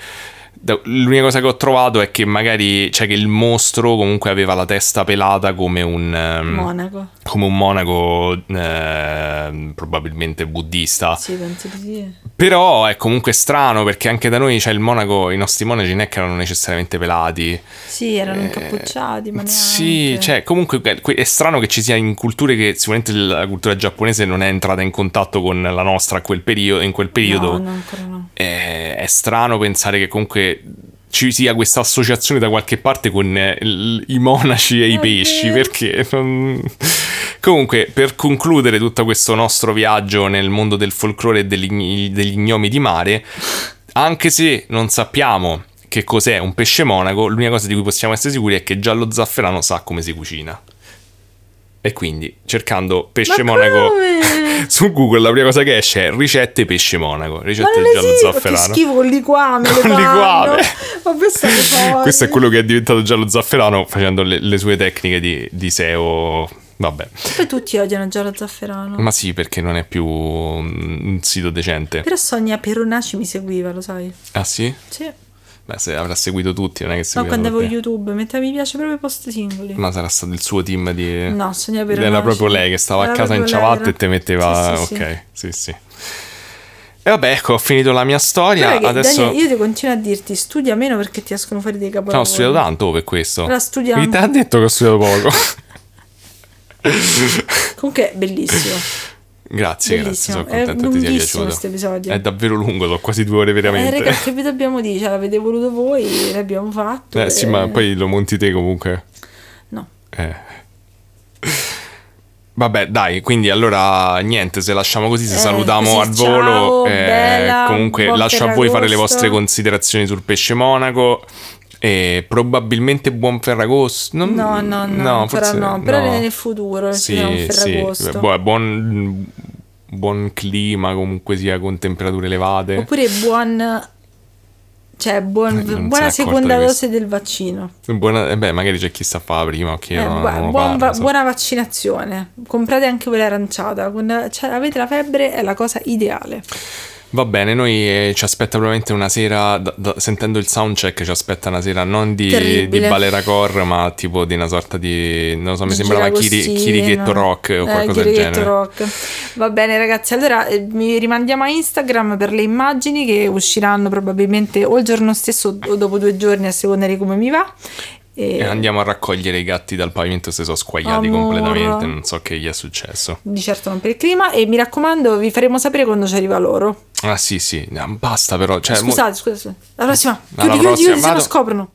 [SPEAKER 2] l'unica cosa che ho trovato è che magari, cioè che il mostro comunque aveva la testa pelata come un... ehm,
[SPEAKER 1] Monaco.
[SPEAKER 2] come un monaco eh, probabilmente buddista.
[SPEAKER 1] Sì, penso di sì.
[SPEAKER 2] Però è comunque strano perché anche da noi c'è il monaco, i nostri monaci non è che erano necessariamente pelati.
[SPEAKER 1] Sì, erano
[SPEAKER 2] Eh,
[SPEAKER 1] incappucciati, ma neanche.
[SPEAKER 2] Sì, cioè comunque è è strano che ci sia in culture che sicuramente la cultura giapponese non è entrata in contatto con la nostra a quel periodo, in quel periodo.
[SPEAKER 1] No, no, ancora no.
[SPEAKER 2] È, è strano pensare che comunque ci sia questa associazione da qualche parte con eh, il- i monaci e i pesci, perché non... Comunque, per concludere tutto questo nostro viaggio nel mondo del folklore e degli, degli gnomi di mare, anche se non sappiamo che cos'è un pesce monaco, l'unica cosa di cui possiamo essere sicuri è che Giallo Zafferano sa come si cucina. E quindi, cercando pesce
[SPEAKER 1] Ma
[SPEAKER 2] monaco su Google, la prima cosa che esce è ricette pesce monaco, ricette di giallo
[SPEAKER 1] esiste, che
[SPEAKER 2] zafferano.
[SPEAKER 1] schifo con liquame,
[SPEAKER 2] Con liquame.
[SPEAKER 1] Che
[SPEAKER 2] Questo è quello che è diventato giallo zafferano facendo le, le sue tecniche di, di SEO Vabbè.
[SPEAKER 1] Poi tutti odiano già lo zafferano.
[SPEAKER 2] Ma sì, perché non è più un sito decente.
[SPEAKER 1] Però Sonia Peronaci mi seguiva, lo sai?
[SPEAKER 2] Ah sì?
[SPEAKER 1] Sì.
[SPEAKER 2] Beh, se avrà seguito tutti, non è che
[SPEAKER 1] No,
[SPEAKER 2] seguiva
[SPEAKER 1] quando avevo. YouTube, metteva mi piace proprio i post singoli.
[SPEAKER 2] Ma sarà stato il suo team di...
[SPEAKER 1] No, Sonia Peronaci.
[SPEAKER 2] Era proprio lei che stava a casa in ciabatte e te metteva...
[SPEAKER 1] Sì, sì,
[SPEAKER 2] ok, sì, sì. E vabbè, ecco, ho finito la mia storia.
[SPEAKER 1] Che,
[SPEAKER 2] Adesso...
[SPEAKER 1] Daniele, io ti continuo a dirti, studia meno perché ti escono fuori dei
[SPEAKER 2] No,
[SPEAKER 1] capolavori.
[SPEAKER 2] ho studiato tanto per questo.
[SPEAKER 1] Allora studia-
[SPEAKER 2] Chi te ha detto che ho studiato poco?
[SPEAKER 1] Comunque è bellissimo.
[SPEAKER 2] grazie, grazie,
[SPEAKER 1] Bellissimo.
[SPEAKER 2] sono
[SPEAKER 1] È
[SPEAKER 2] contento che ti sia piaciuto.
[SPEAKER 1] questo episodio.
[SPEAKER 2] È davvero lungo, sono quasi due ore
[SPEAKER 1] Eh,
[SPEAKER 2] veramente.
[SPEAKER 1] raga, che vi dobbiamo dire? Ce l'avete voluto voi, l'abbiamo fatto.
[SPEAKER 2] Eh, sì,
[SPEAKER 1] e-
[SPEAKER 2] ma poi lo monti te comunque.
[SPEAKER 1] No.
[SPEAKER 2] Eh. Vabbè, dai, quindi allora niente, se lasciamo così, se
[SPEAKER 1] Eh,
[SPEAKER 2] salutiamo
[SPEAKER 1] così,
[SPEAKER 2] al volo.
[SPEAKER 1] ciao,
[SPEAKER 2] eh,
[SPEAKER 1] bella,
[SPEAKER 2] comunque lascio a voi fare le vostre considerazioni sul pesce monaco. E probabilmente buon Ferragosto. Non-
[SPEAKER 1] No, no, no, ancora
[SPEAKER 2] forse
[SPEAKER 1] no, però nel futuro
[SPEAKER 2] Sì, sì,
[SPEAKER 1] Ferragosto.
[SPEAKER 2] Boh, buon, buon clima comunque sia con temperature elevate.
[SPEAKER 1] Oppure buon... Cioè, buon-
[SPEAKER 2] Eh,
[SPEAKER 1] buona seconda dose del vaccino.
[SPEAKER 2] Buona, eh beh, magari c'è chi sta a fare prima o chi
[SPEAKER 1] Eh,
[SPEAKER 2] non,
[SPEAKER 1] bu- buon
[SPEAKER 2] parla, so.
[SPEAKER 1] buona vaccinazione. Comprate anche quella aranciata. Quando cioè, avete la febbre è la cosa ideale.
[SPEAKER 2] Va bene, noi eh, ci aspetta probabilmente una sera, da- da- sentendo il soundcheck, ci aspetta una sera non di,
[SPEAKER 1] Terribile.
[SPEAKER 2] di Balera Core, ma tipo di una sorta di, non lo so, mi sembrava Chiri-. Chirichetto Rock o
[SPEAKER 1] Eh,
[SPEAKER 2] qualcosa del genere.
[SPEAKER 1] Rock. Va bene ragazzi, allora eh, mi rimandiamo a Instagram per le immagini che usciranno probabilmente o il giorno stesso o dopo due giorni a seconda di come mi va. E
[SPEAKER 2] E andiamo a raccogliere i gatti dal pavimento, si sono squagliati
[SPEAKER 1] Amore.
[SPEAKER 2] completamente, non so che gli è successo.
[SPEAKER 1] di certo non per il clima e mi raccomando vi faremo sapere quando ci arriva loro.
[SPEAKER 2] Ah sì sì, basta però. Cioè, mo-
[SPEAKER 1] Scusate, scusate. scusate. La prossima.
[SPEAKER 2] Alla
[SPEAKER 1] Chiudi, chiudi,
[SPEAKER 2] prossima,
[SPEAKER 1] chiudi, se no
[SPEAKER 2] vado.
[SPEAKER 1] scoprono.